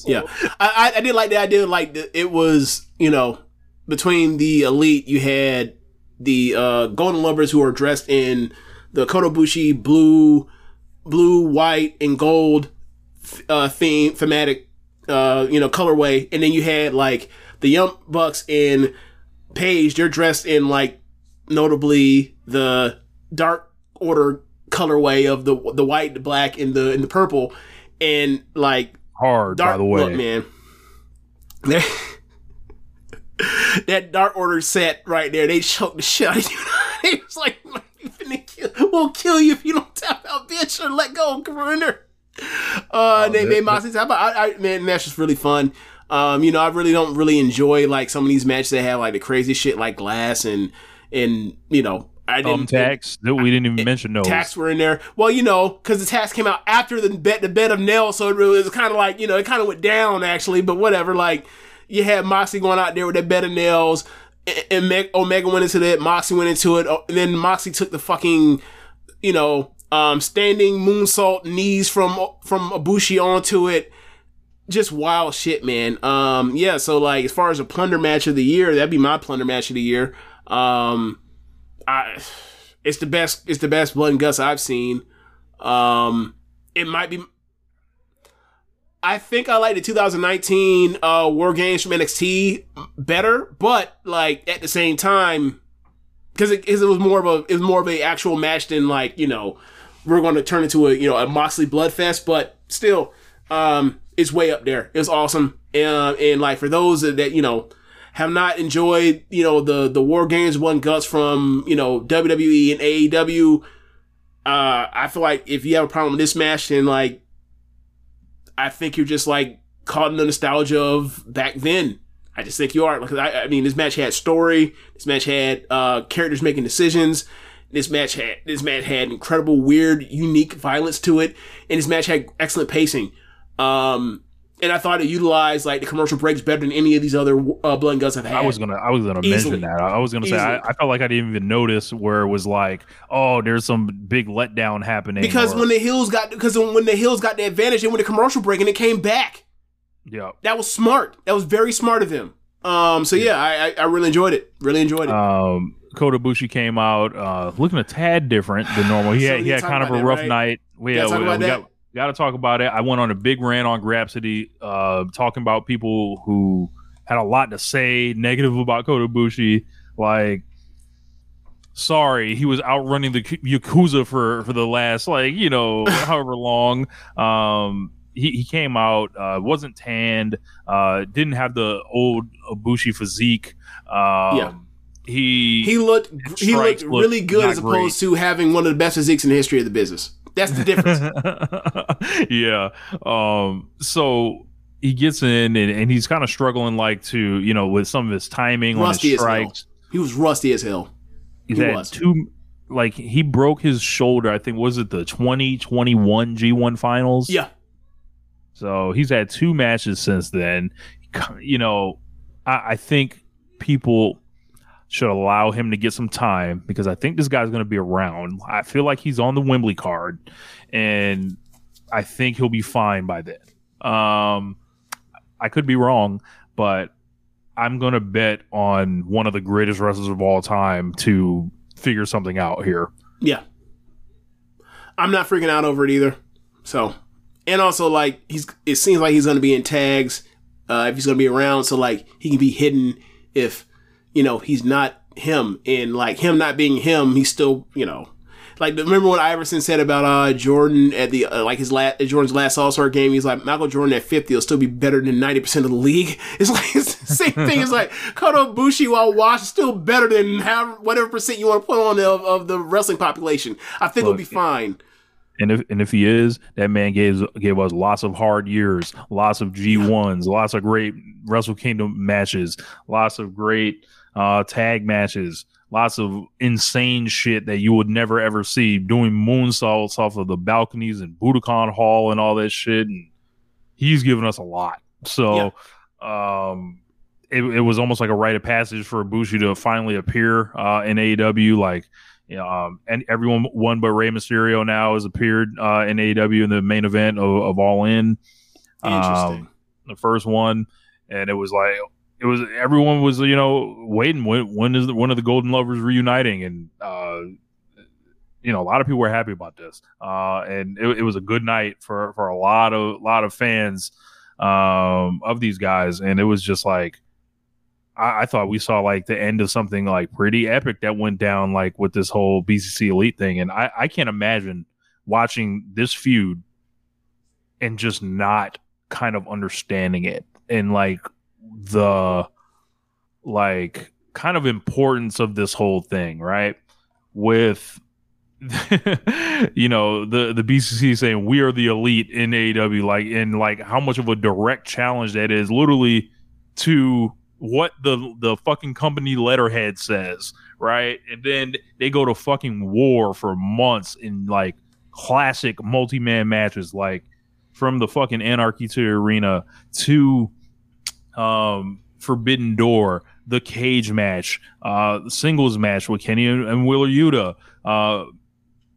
Yeah, I, I, I did like the idea. Like the, it was, you know, between the elite, you had the uh, Golden Lovers who are dressed in the Kota Ibushi blue, blue, white, and gold uh, theme thematic, uh, you know, colorway, and then you had like the Young Bucks in Page. They're dressed in like notably the Dark Order colorway of the the white, the black, and the and the purple, and like hard Dark, by the way. Look, man. that Dark Order set right there, they choked the shit out of you. <laughs> they was like, "We finna kill, we'll kill you if you don't tap out, bitch, or let go, surrender. Uh, they made Moxley tap out. I, I, man, that's just really fun. Um, you know, I really don't really enjoy like some of these matches that have like the crazy shit like glass and and you know I didn't Thumbtacks. that we didn't even mention no Tacks were in there. Well, you know, because the tacks came out after the bed, the bed of nails, so it really was kind of like you know, it kind of went down actually. But whatever, like you had Moxley going out there with that bed of nails, and, and Meg- Omega went into that, Moxley went into it, oh, and then Moxley took the fucking, you know, um, standing moonsault knees from from Ibushi onto it. Just wild shit, man. Um, yeah. So like, as far as a plunder match of the year, that'd be my plunder match of the year. Um, I, it's the best. It's the best blood and guts I've seen. Um, it might be. I think I like the 2019 uh, War Games from NXT better, but like at the same time, because it, it was more of a it was more of a actual match than like you know we're going to turn into a you know a Moxley bloodfest, but still, um, it's way up there. It was awesome, uh, and like for those that you know have not enjoyed, you know, the the War Games one guts from, you know, WWE and AEW, uh, I feel like if you have a problem with this match, then like I think you're just like caught in the nostalgia of back then. I just think you are because I, I mean this match had story, this match had uh characters making decisions, this match had this match had incredible, weird, unique violence to it, and this match had excellent pacing. Um, and I thought it utilized like the commercial breaks better than any of these other uh, blood and guts I've had. I was gonna, I was gonna Easily. mention that. I was gonna say, I, I felt like I didn't even notice where it was like, oh, there's some big letdown happening. because or- when the Hills got because when the Hills got the advantage, they went to commercial break and it came back. yeah, That was smart. That was very smart of them. Um. So yeah, I I, I really enjoyed it. Really enjoyed it. um, Kota Ibushi came out uh, looking a tad different than normal. He <sighs> So had, he had kind of a rough right? night. We, yeah, we, we that? got got to talk about it. I went on a big rant on Grapsity, uh, talking about people who had a lot to say negative about Kota Ibushi. Like, sorry, he was outrunning the Yakuza for for the last like you know <laughs> however long. Um, he, he came out uh, wasn't tanned, uh, didn't have the old Ibushi physique. Um, Yeah. he he looked he strikes looked really good as opposed to having one of the best physiques in the history of the business. That's the difference. <laughs> yeah. Um. So he gets in and, and he's kind of struggling, like to you know, with some of his timing Rusty on his strikes. he was rusty as hell. He had was. two. Like he broke his shoulder. I think was it the twenty twenty one G one finals. Yeah. So he's had two matches since then. You know, I, I think people should allow him to get some time because I think this guy's going to be around. I feel like he's on the Wembley card, and I think he'll be fine by then. Um, I could be wrong, but I'm going to bet on one of the greatest wrestlers of all time to figure something out here. Yeah. I'm not freaking out over it either. So, and also like he's, it seems like he's going to be in tags uh, if he's going to be around. So like he can be hidden if you know he's not him, and like him not being him, he's still you know. Like remember what Iverson said about uh Jordan at the uh, like his last Jordan's last All Star game. He's like Michael Jordan at fifty will still be better than ninety percent of the league. <laughs> It's like it's the same thing. It's like Kota Ibushi while washed is still better than how whatever percent you want to put on the, of, of the wrestling population. I think it'll be fine. And if and if he is, that man gave gave us lots of hard years, lots of G ones, lots of great Wrestle Kingdom matches, lots of great uh, tag matches, lots of insane shit that you would never ever see. Doing moonsaults off of the balconies and Budokan Hall and all that shit, and he's given us a lot. So, um, it, it was almost like a rite of passage for Ibushi to finally appear uh, in AEW. Like, um, and everyone won but Rey Mysterio now has appeared uh, in AEW in the main event of, of All In. Interesting. Um, the first one, and it was like it was everyone was you know waiting when when is the, one of the Golden Lovers reuniting, and uh, you know a lot of people were happy about this, uh, and it, it was a good night for for a lot of lot of fans um, of these guys, and it was just like. I, I thought we saw like the end of something like pretty epic that went down like with this whole BCC elite thing, and I, I can't imagine watching this feud and just not kind of understanding it and like the like kind of importance of this whole thing, right? With <laughs> you know the the BCC saying we are the elite in AEW, like and like how much of a direct challenge that is, literally to what the the fucking company letterhead says, right? And then they go to fucking war for months in like classic multi man matches, like from the fucking Anarchy to Arena to um, Forbidden Door, the cage match, uh, the singles match with Kenny and, and Yuta, uh,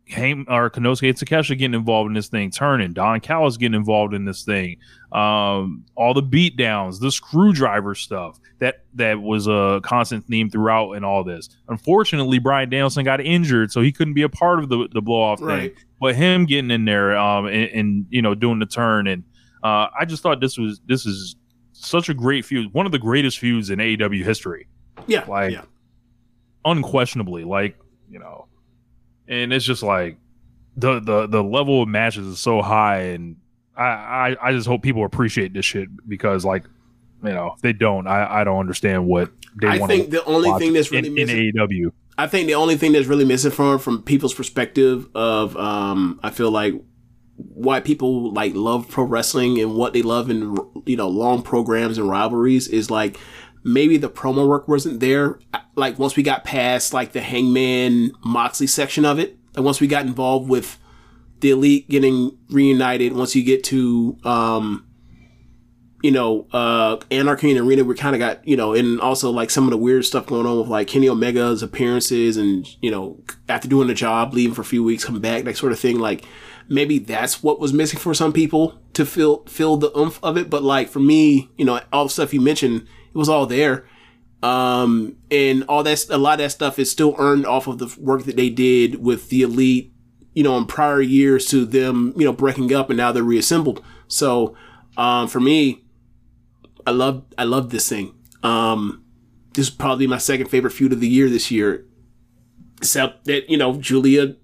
Haim, or Konosuke and Takeshita getting involved in this thing, turning, Don Callis getting involved in this thing, um, all the beatdowns, the screwdriver stuff that that was a constant theme throughout in all this. Unfortunately, Bryan Danielson got injured, so he couldn't be a part of the the blow off Right. thing. But him getting in there um, and, and you know doing the turn and uh, I just thought this was this is such a great feud, one of the greatest feuds in AEW history, Yeah. Like- yeah. unquestionably. Like you know, and it's just like the the the level of matches is so high, and I I, I just hope people appreciate this shit because like you know if they don't, I I don't understand what they I want. think the only thing that's really in, in. AEW. I think the only thing that's really missing from from people's perspective of um I feel like why people like love pro wrestling and what they love in you know long programs and rivalries is like maybe the promo work wasn't there like once we got past like the Hangman Moxley section of it like once we got involved with the elite getting reunited once you get to um you know, uh, Anarchy the Arena, we kind of got, you know, and also like some of the weird stuff going on with like Kenny Omega's appearances and, you know, after doing the job, leaving for a few weeks, coming back, that sort of thing. Like maybe that's what was missing for some people to feel, feel the oomph of it. But like for me, you know, all the stuff you mentioned, it was all there. Um, and all that's, a lot of that stuff is still earned off of the work that they did with the elite, you know, in prior years to them, you know, breaking up and now they're reassembled. So, um, for me, I love I love this thing. Um, this is probably my second favorite feud of the year this year. Except that you know Giulia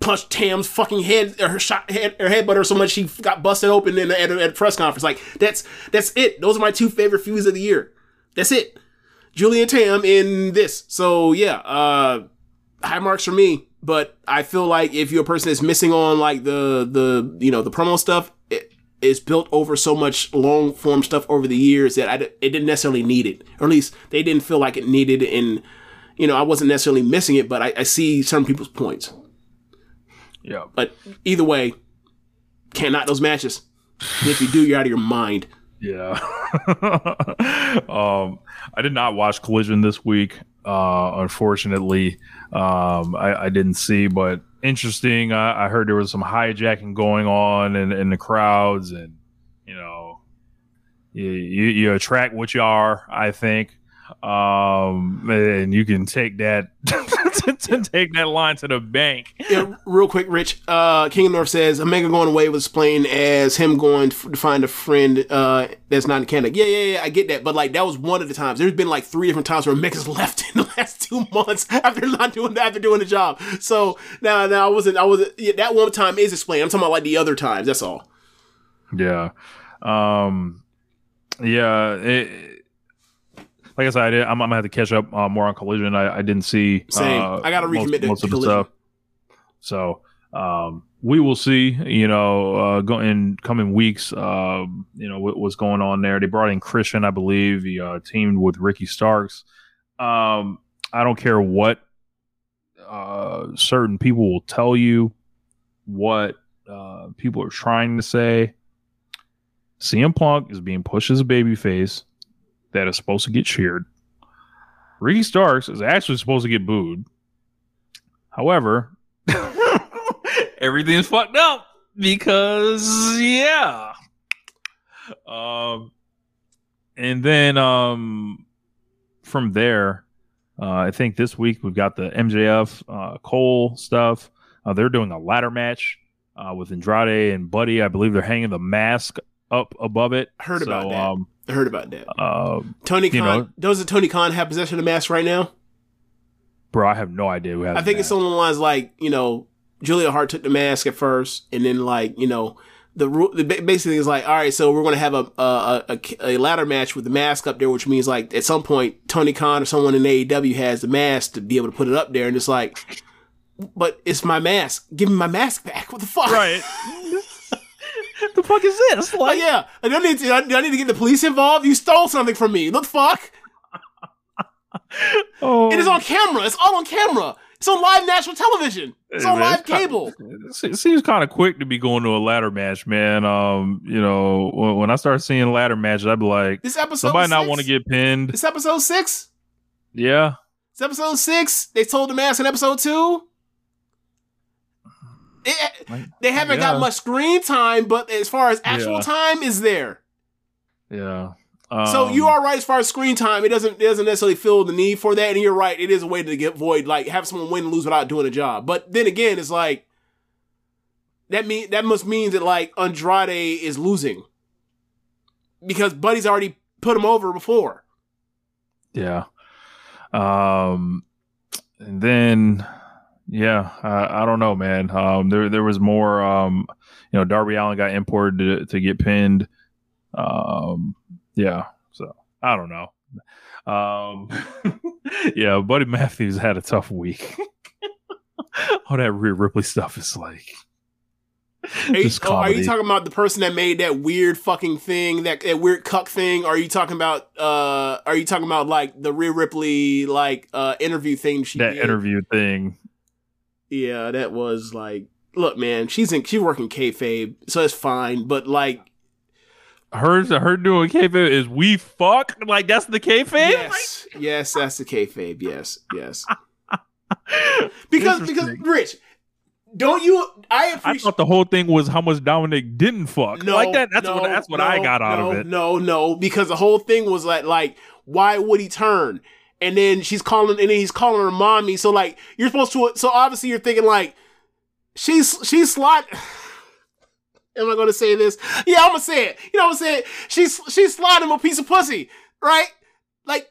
punched Tam's fucking head or her shot head her head butter so much she got busted open in at, a, at a press conference. Like that's that's it. Those are my two favorite feuds of the year. That's it. Giulia and Tam in this. So yeah, uh, high marks for me. But I feel like if you're a person that's missing on like the the you know the promo stuff, it, it's built over so much long form stuff over the years that I, it didn't necessarily need it, or at least they didn't feel like it needed. And you know, I wasn't necessarily missing it, but I, I see some people's points. Yeah, But either way, can't knock those matches. And if you do, you're out of your mind. Yeah. <laughs> um, I did not watch Collision this week. Uh, unfortunately, um, I, I didn't see, but interesting. I, I heard there was some hijacking going on in, in the crowds, and you know, you, you, you attract what you are. I think, um, and you can take that <laughs> to, take that line to the bank. Yeah, real quick, Rich. Uh, King of North says Omega going away was explained as him going to find a friend uh, that's not in Canada. Yeah, yeah, yeah. I get that, but like that was one of the times. There's been like three different times where Omega's <laughs> left in the last two months after not doing after doing the job. So now, now I wasn't. I wasn't. Yeah, that one time is explained. I'm talking about like the other times. That's all. Yeah. Um, yeah. It, like I said, I did, I'm, I'm gonna have to catch up uh, more on Collision. I, I didn't see. Same. uh, I gotta recommit most, to most of the Collision. stuff. So, um, we will see. You know, uh, go in coming weeks. Uh, you know what, what's going on there. They brought in Christian, I believe. He uh, teamed with Ricky Starks. Um, I don't care what uh, certain people will tell you, what uh, people are trying to say. CM Punk is being pushed as a babyface that is supposed to get cheered. Ricky Starks is actually supposed to get booed. However, <laughs> everything's fucked up because yeah. Um, and then um, from there, uh, I think this week we've got the MJF uh, Cole stuff. Uh, they're doing a ladder match uh, with Andrade and Buddy. I believe they're hanging the mask up above it. Heard So, about that. Um, I heard about that. uh, Tony you Khan know- doesn't Tony Khan have possession of the mask right now? bro, I have no idea who has. I think the it's mask. along the lines like you know Julia Hart took the mask at first, and then like you know the rule the, basically is like all right, so we're gonna have a a, a a ladder match with the mask up there, which means like at some point Tony Khan or someone in AEW has the mask to be able to put it up there, and it's like, but it's my mask. Give me my mask back. <laughs> What the fuck? right. <laughs> <laughs> the fuck is this? Like, Like, yeah, I don't need to. I, I need to get the police involved. You stole something from me. What the fuck? <laughs> oh, It is on camera. It's all on camera. It's on live national television. It's Hey, on man, live it's cable. <laughs> It seems kind of quick to be going to a ladder match, man. Um, you know, when, when I start seeing ladder matches, I'd be like, This episode. somebody not want to get pinned. This episode six. Yeah, It's episode six. They told the mask in episode two. It- I- they haven't got much screen time, but as far as actual Yeah. time is there. yeah. so Um, you are right as far as screen time. It doesn't it doesn't necessarily feel the need for that, and you're right. It is a way to get void, like have someone win and lose without doing a job. But then again, it's like that mean that must mean that like Andrade is losing because Buddy's already put him over before. Yeah. Um, and then, yeah, I, I don't know, man. Um, there there was more. Um, you know, Darby Allin got imported to, to get pinned. Um, yeah. So I don't know. Um, <laughs> yeah, Buddy Matthews had a tough week. <laughs> All that Rhea Ripley stuff is like. Are you, oh, are you talking about the person that made that weird fucking thing, that, that weird cuck thing? Are you talking about uh are you talking about like the Rhea Ripley like uh interview thing she that did? interview thing? Yeah, that was like look, man, she's in she's working kayfabe, so it's fine. But like Her her doing kayfabe is we fuck like that's the kayfabe. yes, yes, that's the kayfabe. Yes, yes. <laughs> Because because Rich, don't you I I thought the whole thing was how much Dominic didn't fuck. No, like that. That's no, what that's what I got out no, of it. No, no, because the whole thing was like, like, why would he turn? And then she's calling, and then he's calling her mommy. So like, you're supposed to. So obviously, you're thinking like, she's she's slot. <sighs> Am I going to say this? Yeah, I'm gonna say it. You know what I'm saying? She's she's sliding him a piece of pussy, right? Like,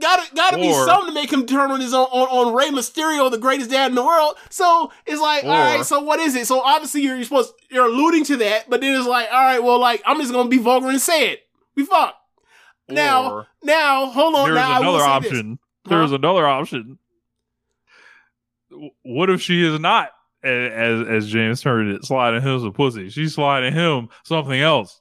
gotta gotta be something to make him turn on his own on, on Rey Mysterio, the greatest dad in the world. So it's like, all right, so what is it? So obviously you're, you're supposed you're alluding to that, but then it's like, all right, well, like I'm just gonna be vulgar and say it. We fuck. Now, now, hold on. there's now, another option. There's another option. What if she is not, as as James turned it, sliding him a pussy? She's sliding him something else.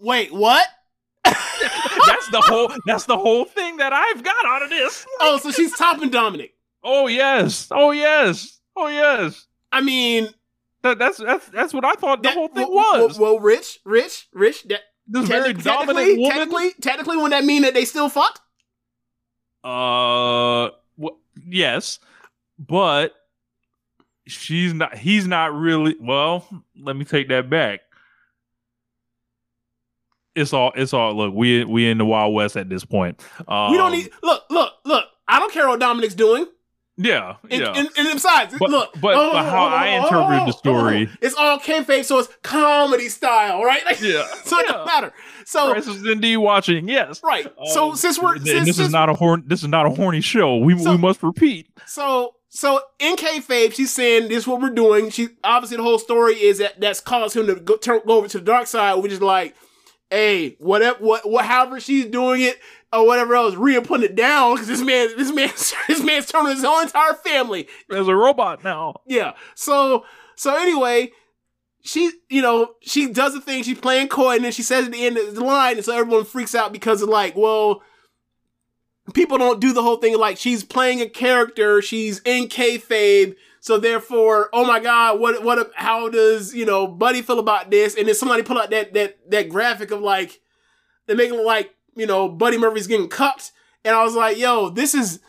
Wait, what? <laughs> That's the whole. That's the whole thing that I've got out of this. <laughs> oh, so she's topping Dominic. Oh yes. Oh yes. Oh yes. I mean, That, that's that's that's what I thought the that- whole thing well, was. Well, well, Rich, Rich, Rich. That, this very dominant technically, woman. technically, technically, would that mean that they still fucked? Uh, yes, but she's not. He's not really. Well, let me take that back. It's all. It's all. Look, we we in the Wild West at this point. Um, we don't need. Look, look, look. I don't care what Dominic's doing. Yeah, And, yeah. and, and besides, But- look. but- oh, but how oh, I oh, interpreted oh, the story- oh, it's all kayfabe, so it's comedy style, right? Like, <laughs> Yeah, so it doesn't matter. So Chris is indeed watching. Yes. right. so Um, since we're since, this since- is not a horn. This is not a horny show. We So- we must repeat. So, so in kayfabe, she's saying this is what we're doing. She obviously the whole story is that that's caused him to go, turn, go over to the dark side, which is like hey, whatever, what, what, however she's doing it or whatever else, Rhea putting it down because this man, this man, <laughs> this man's turning his whole entire family. There's a robot now. Yeah. So, so anyway, she, you know, she does the thing. She's playing coy, and then she says at the end of the line, and so everyone freaks out because of like, well, people don't do the whole thing like she's playing a character, she's in kayfabe. So therefore, oh my God, what what how does you know Buddy feel about this? And then somebody put out that that that graphic of like they make it look like you know Buddy Murphy's getting cucked, and I was like, yo, this is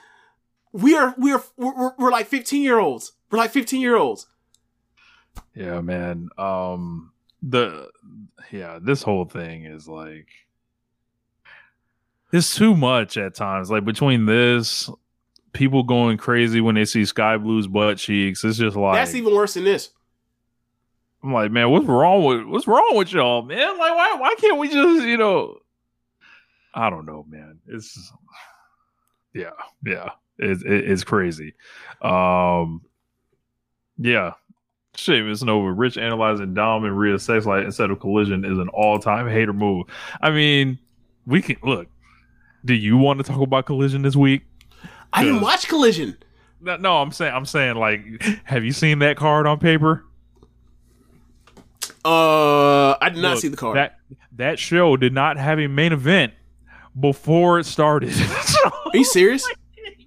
we are we are we're, we're like fifteen year olds. We're like fifteen year olds. Yeah, man. Um, the yeah, this whole thing is like it's too much at times. Like between this, people going crazy when they see Skye Blue's butt cheeks. It's just like That's even worse than this. I'm like, man, what's wrong with what's wrong with y'all, man? Like, why why can't we just, you know? I don't know, man. It's yeah, yeah. It's it, it's crazy. Um, yeah. Sheamus Nova, Rich analyzing Dom and Rhea sex life instead of collision is an all time hater move. I mean, we can look. Do you want to talk about collision this week? I didn't watch Collision. No, no, I'm saying, I'm saying, like, have you seen that card on paper? Uh, I did not Look, see the card. That that show did not have a main event before it started. <laughs> Are you serious?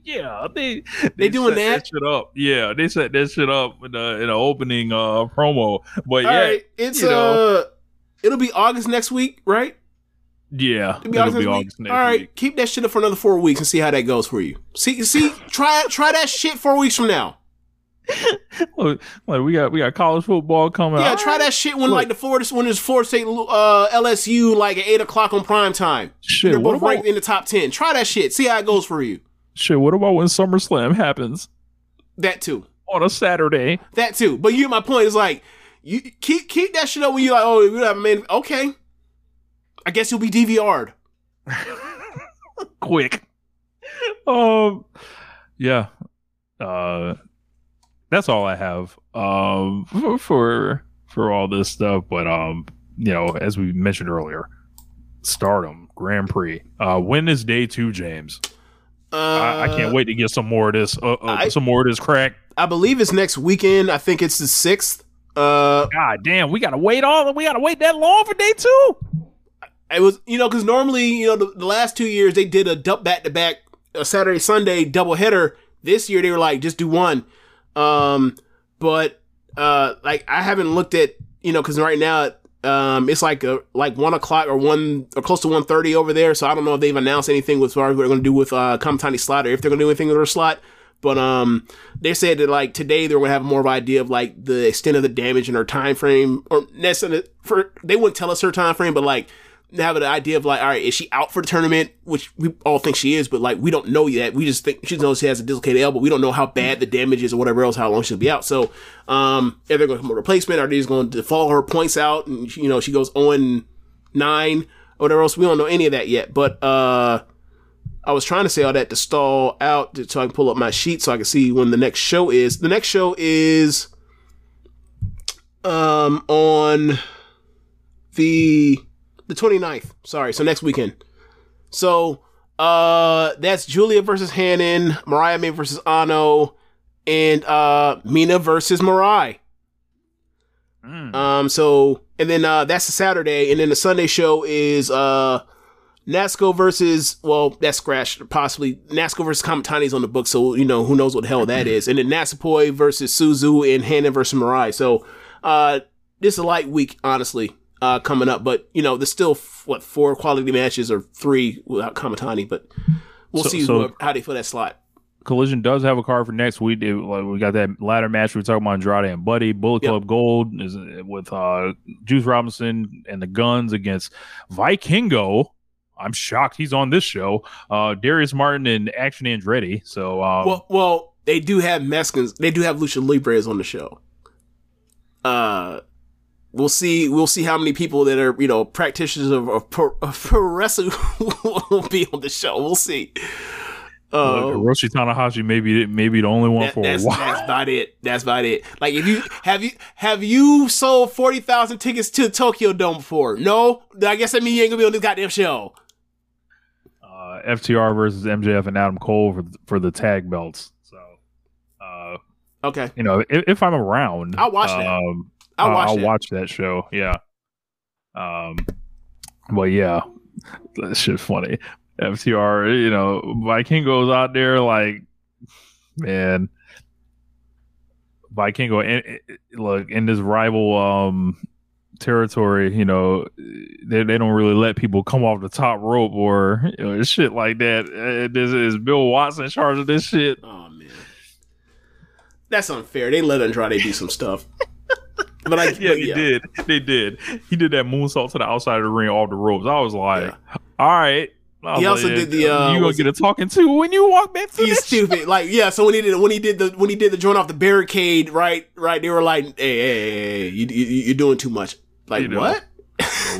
yeah, they They doing set that? shit up. Yeah, they set that shit up in the in the opening uh promo. But All yeah, right, it's you know. uh, it'll be August next week, right? Yeah, It'll be it'll be August All right, week. keep that shit up for another four weeks and see how that goes for you. See, see, try try that shit four weeks from now. <laughs> Look, like we got we got college football coming. Yeah, All try right. that shit when Look. like the Florida when there's Florida State uh, LSU like at eight o'clock on prime time. Shit, They're what both about- ranked in the top ten. Try that shit. See how it goes for you. Shit, what about when SummerSlam happens That too. on a Saturday? That too. But you my point. Is like you keep keep that shit up when you like oh we have a man. Okay, I guess you'll be DVR'd. quick. Um, yeah. Uh, that's all I have. Um, for for, for all this stuff, but um, you know, as we mentioned earlier, Stardom Grand Prix. Uh, when is day two, James? Uh, I, I can't wait to get some more of this. Uh, uh, I- some more of this crack. I believe it's next weekend. I think it's the sixth. Uh, God damn, we gotta wait all. We gotta wait that long for day two. It was you know because normally you know the, the last two years they did a dump back to back a Saturday Sunday double header. This year they were like just do one. Um, but uh, like I haven't looked at you know because right now um it's like a like one o'clock or one or close to one thirty over there. So I don't know if they've announced anything with what they're going to do with uh Kamitani slot or if they're going to do anything with their slot. But um, they said that like today they're gonna have more of an idea of like the extent of the damage in her time frame, or necessarily for they wouldn't tell us her time frame, but like have an idea of like, all right, is she out for the tournament? Which we all think she is, but like we don't know yet. We just think she knows she has a dislocated elbow. We don't know how bad the damage is or whatever else, how long she'll be out. So um, if they're gonna come with a replacement, are they just gonna default her points out and you know she goes on nine or whatever else? We don't know any of that yet, but uh. I was trying to say all that to stall out to, so I can pull up my sheet so I can see when the next show is. The next show is um on the the 29th. Sorry, so next weekend. So uh that's Giulia versus Hanan, Mariah May versus Anou, and uh Mina versus Mariah. Um so and then uh that's the Saturday, and then the Sunday show is uh Natsuko versus well, that's Scratch possibly Natsuko versus Kamitani's on the book, so you know who knows what the hell that is. And then Natsupoi versus Suzu and Hanan versus Mirai. So uh this is a light week, honestly, uh coming up. But you know, there's still what four quality matches or three without Kamitani, but we'll So- see so- how they fill that slot. Collision does have a card for next week. They- like, we got that ladder match we were talking about Andrade and Buddy. Bullet Yep. Club Gold is uh, with uh, Juice Robinson and the Guns against Vikingo. I'm shocked he's on this show. Uh, Darius Martin and Action Andretti. So um, well, well, they do have Mexicans. They do have Lucha Libres on the show. Uh, we'll see. We'll see how many people that are you know practitioners of, of, pro, of pro wrestling <laughs> will be on the show. We'll see. Uh, Look, Hiroshi Tanahashi maybe maybe the only one that- for a that's, while. that's about it. That's about it. Like if you have you have you sold forty thousand tickets to the Tokyo Dome before? No, I guess that means you ain't gonna be on this goddamn show. uh, FTR versus MJF and Adam Cole for for the tag belts. So, uh, Okay, you know, if, if I'm around, I'll watch that. um, I'll I'll, watch I'll that. watch that show. Yeah. Um, but yeah, that shit funny. FTR, you know, Vikingo's out there like, man, Vikingo. In, in- look in this rival um territory, you know, they they don't really let people come off the top rope or you know shit like that. Uh, this is Bill Watson in charge of this shit. Oh man, that's unfair. They let Andrade do some stuff. <laughs> <laughs> But I, Yeah, but they did. They did. He did that moonsault to the outside of the ring off the ropes. I was like, all right. He like, also did the, uh, you gonna get a talking to when you walk back through He's shit? stupid. Like, yeah. So when he did when he did the when he did the joint off the barricade, right, right, they were like, "Hey, hey, hey, hey you, you you're doing too much." Like You know. what?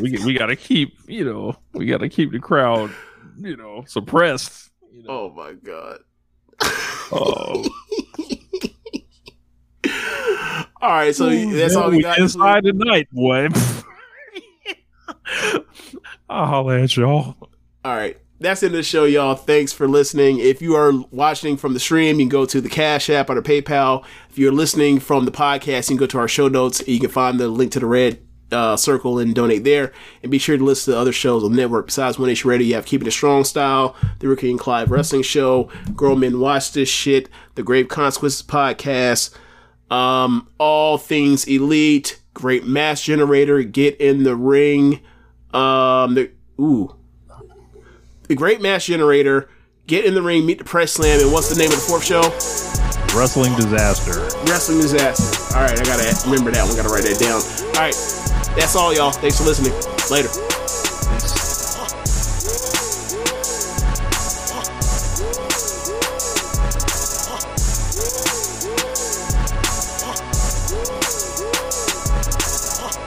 we we gotta keep you know we gotta keep the crowd you know suppressed. You know. Oh my god. Oh, <laughs> All right, so that's all we got. inside tonight, boy. <laughs> I'll holler at y'all. All right. That's in the show, y'all. Thanks for listening. If you are watching from the stream, you can go to the Cash App or the PayPal. If you're listening from the podcast, you can go to our show notes. You can find the link to the red uh, circle and donate there. And be sure to listen to other shows on the network. Besides One Nation Radio, you have Keeping It Strong Style, The Ricky and Clive Wrestling Show, Grown Men Watch This Shit, The Grave Consequences Podcast, um, All Things Elite, Great Match Generator, Get in the Ring, um, the, ooh, the Great Match Generator, Get in the Ring, Meet the Press Slam, and what's the name of the fourth show? Wrestling disaster. Wrestling Disaster. All right, I gotta remember that one. Gotta write that down. All right, that's all, y'all. Thanks for listening. Later.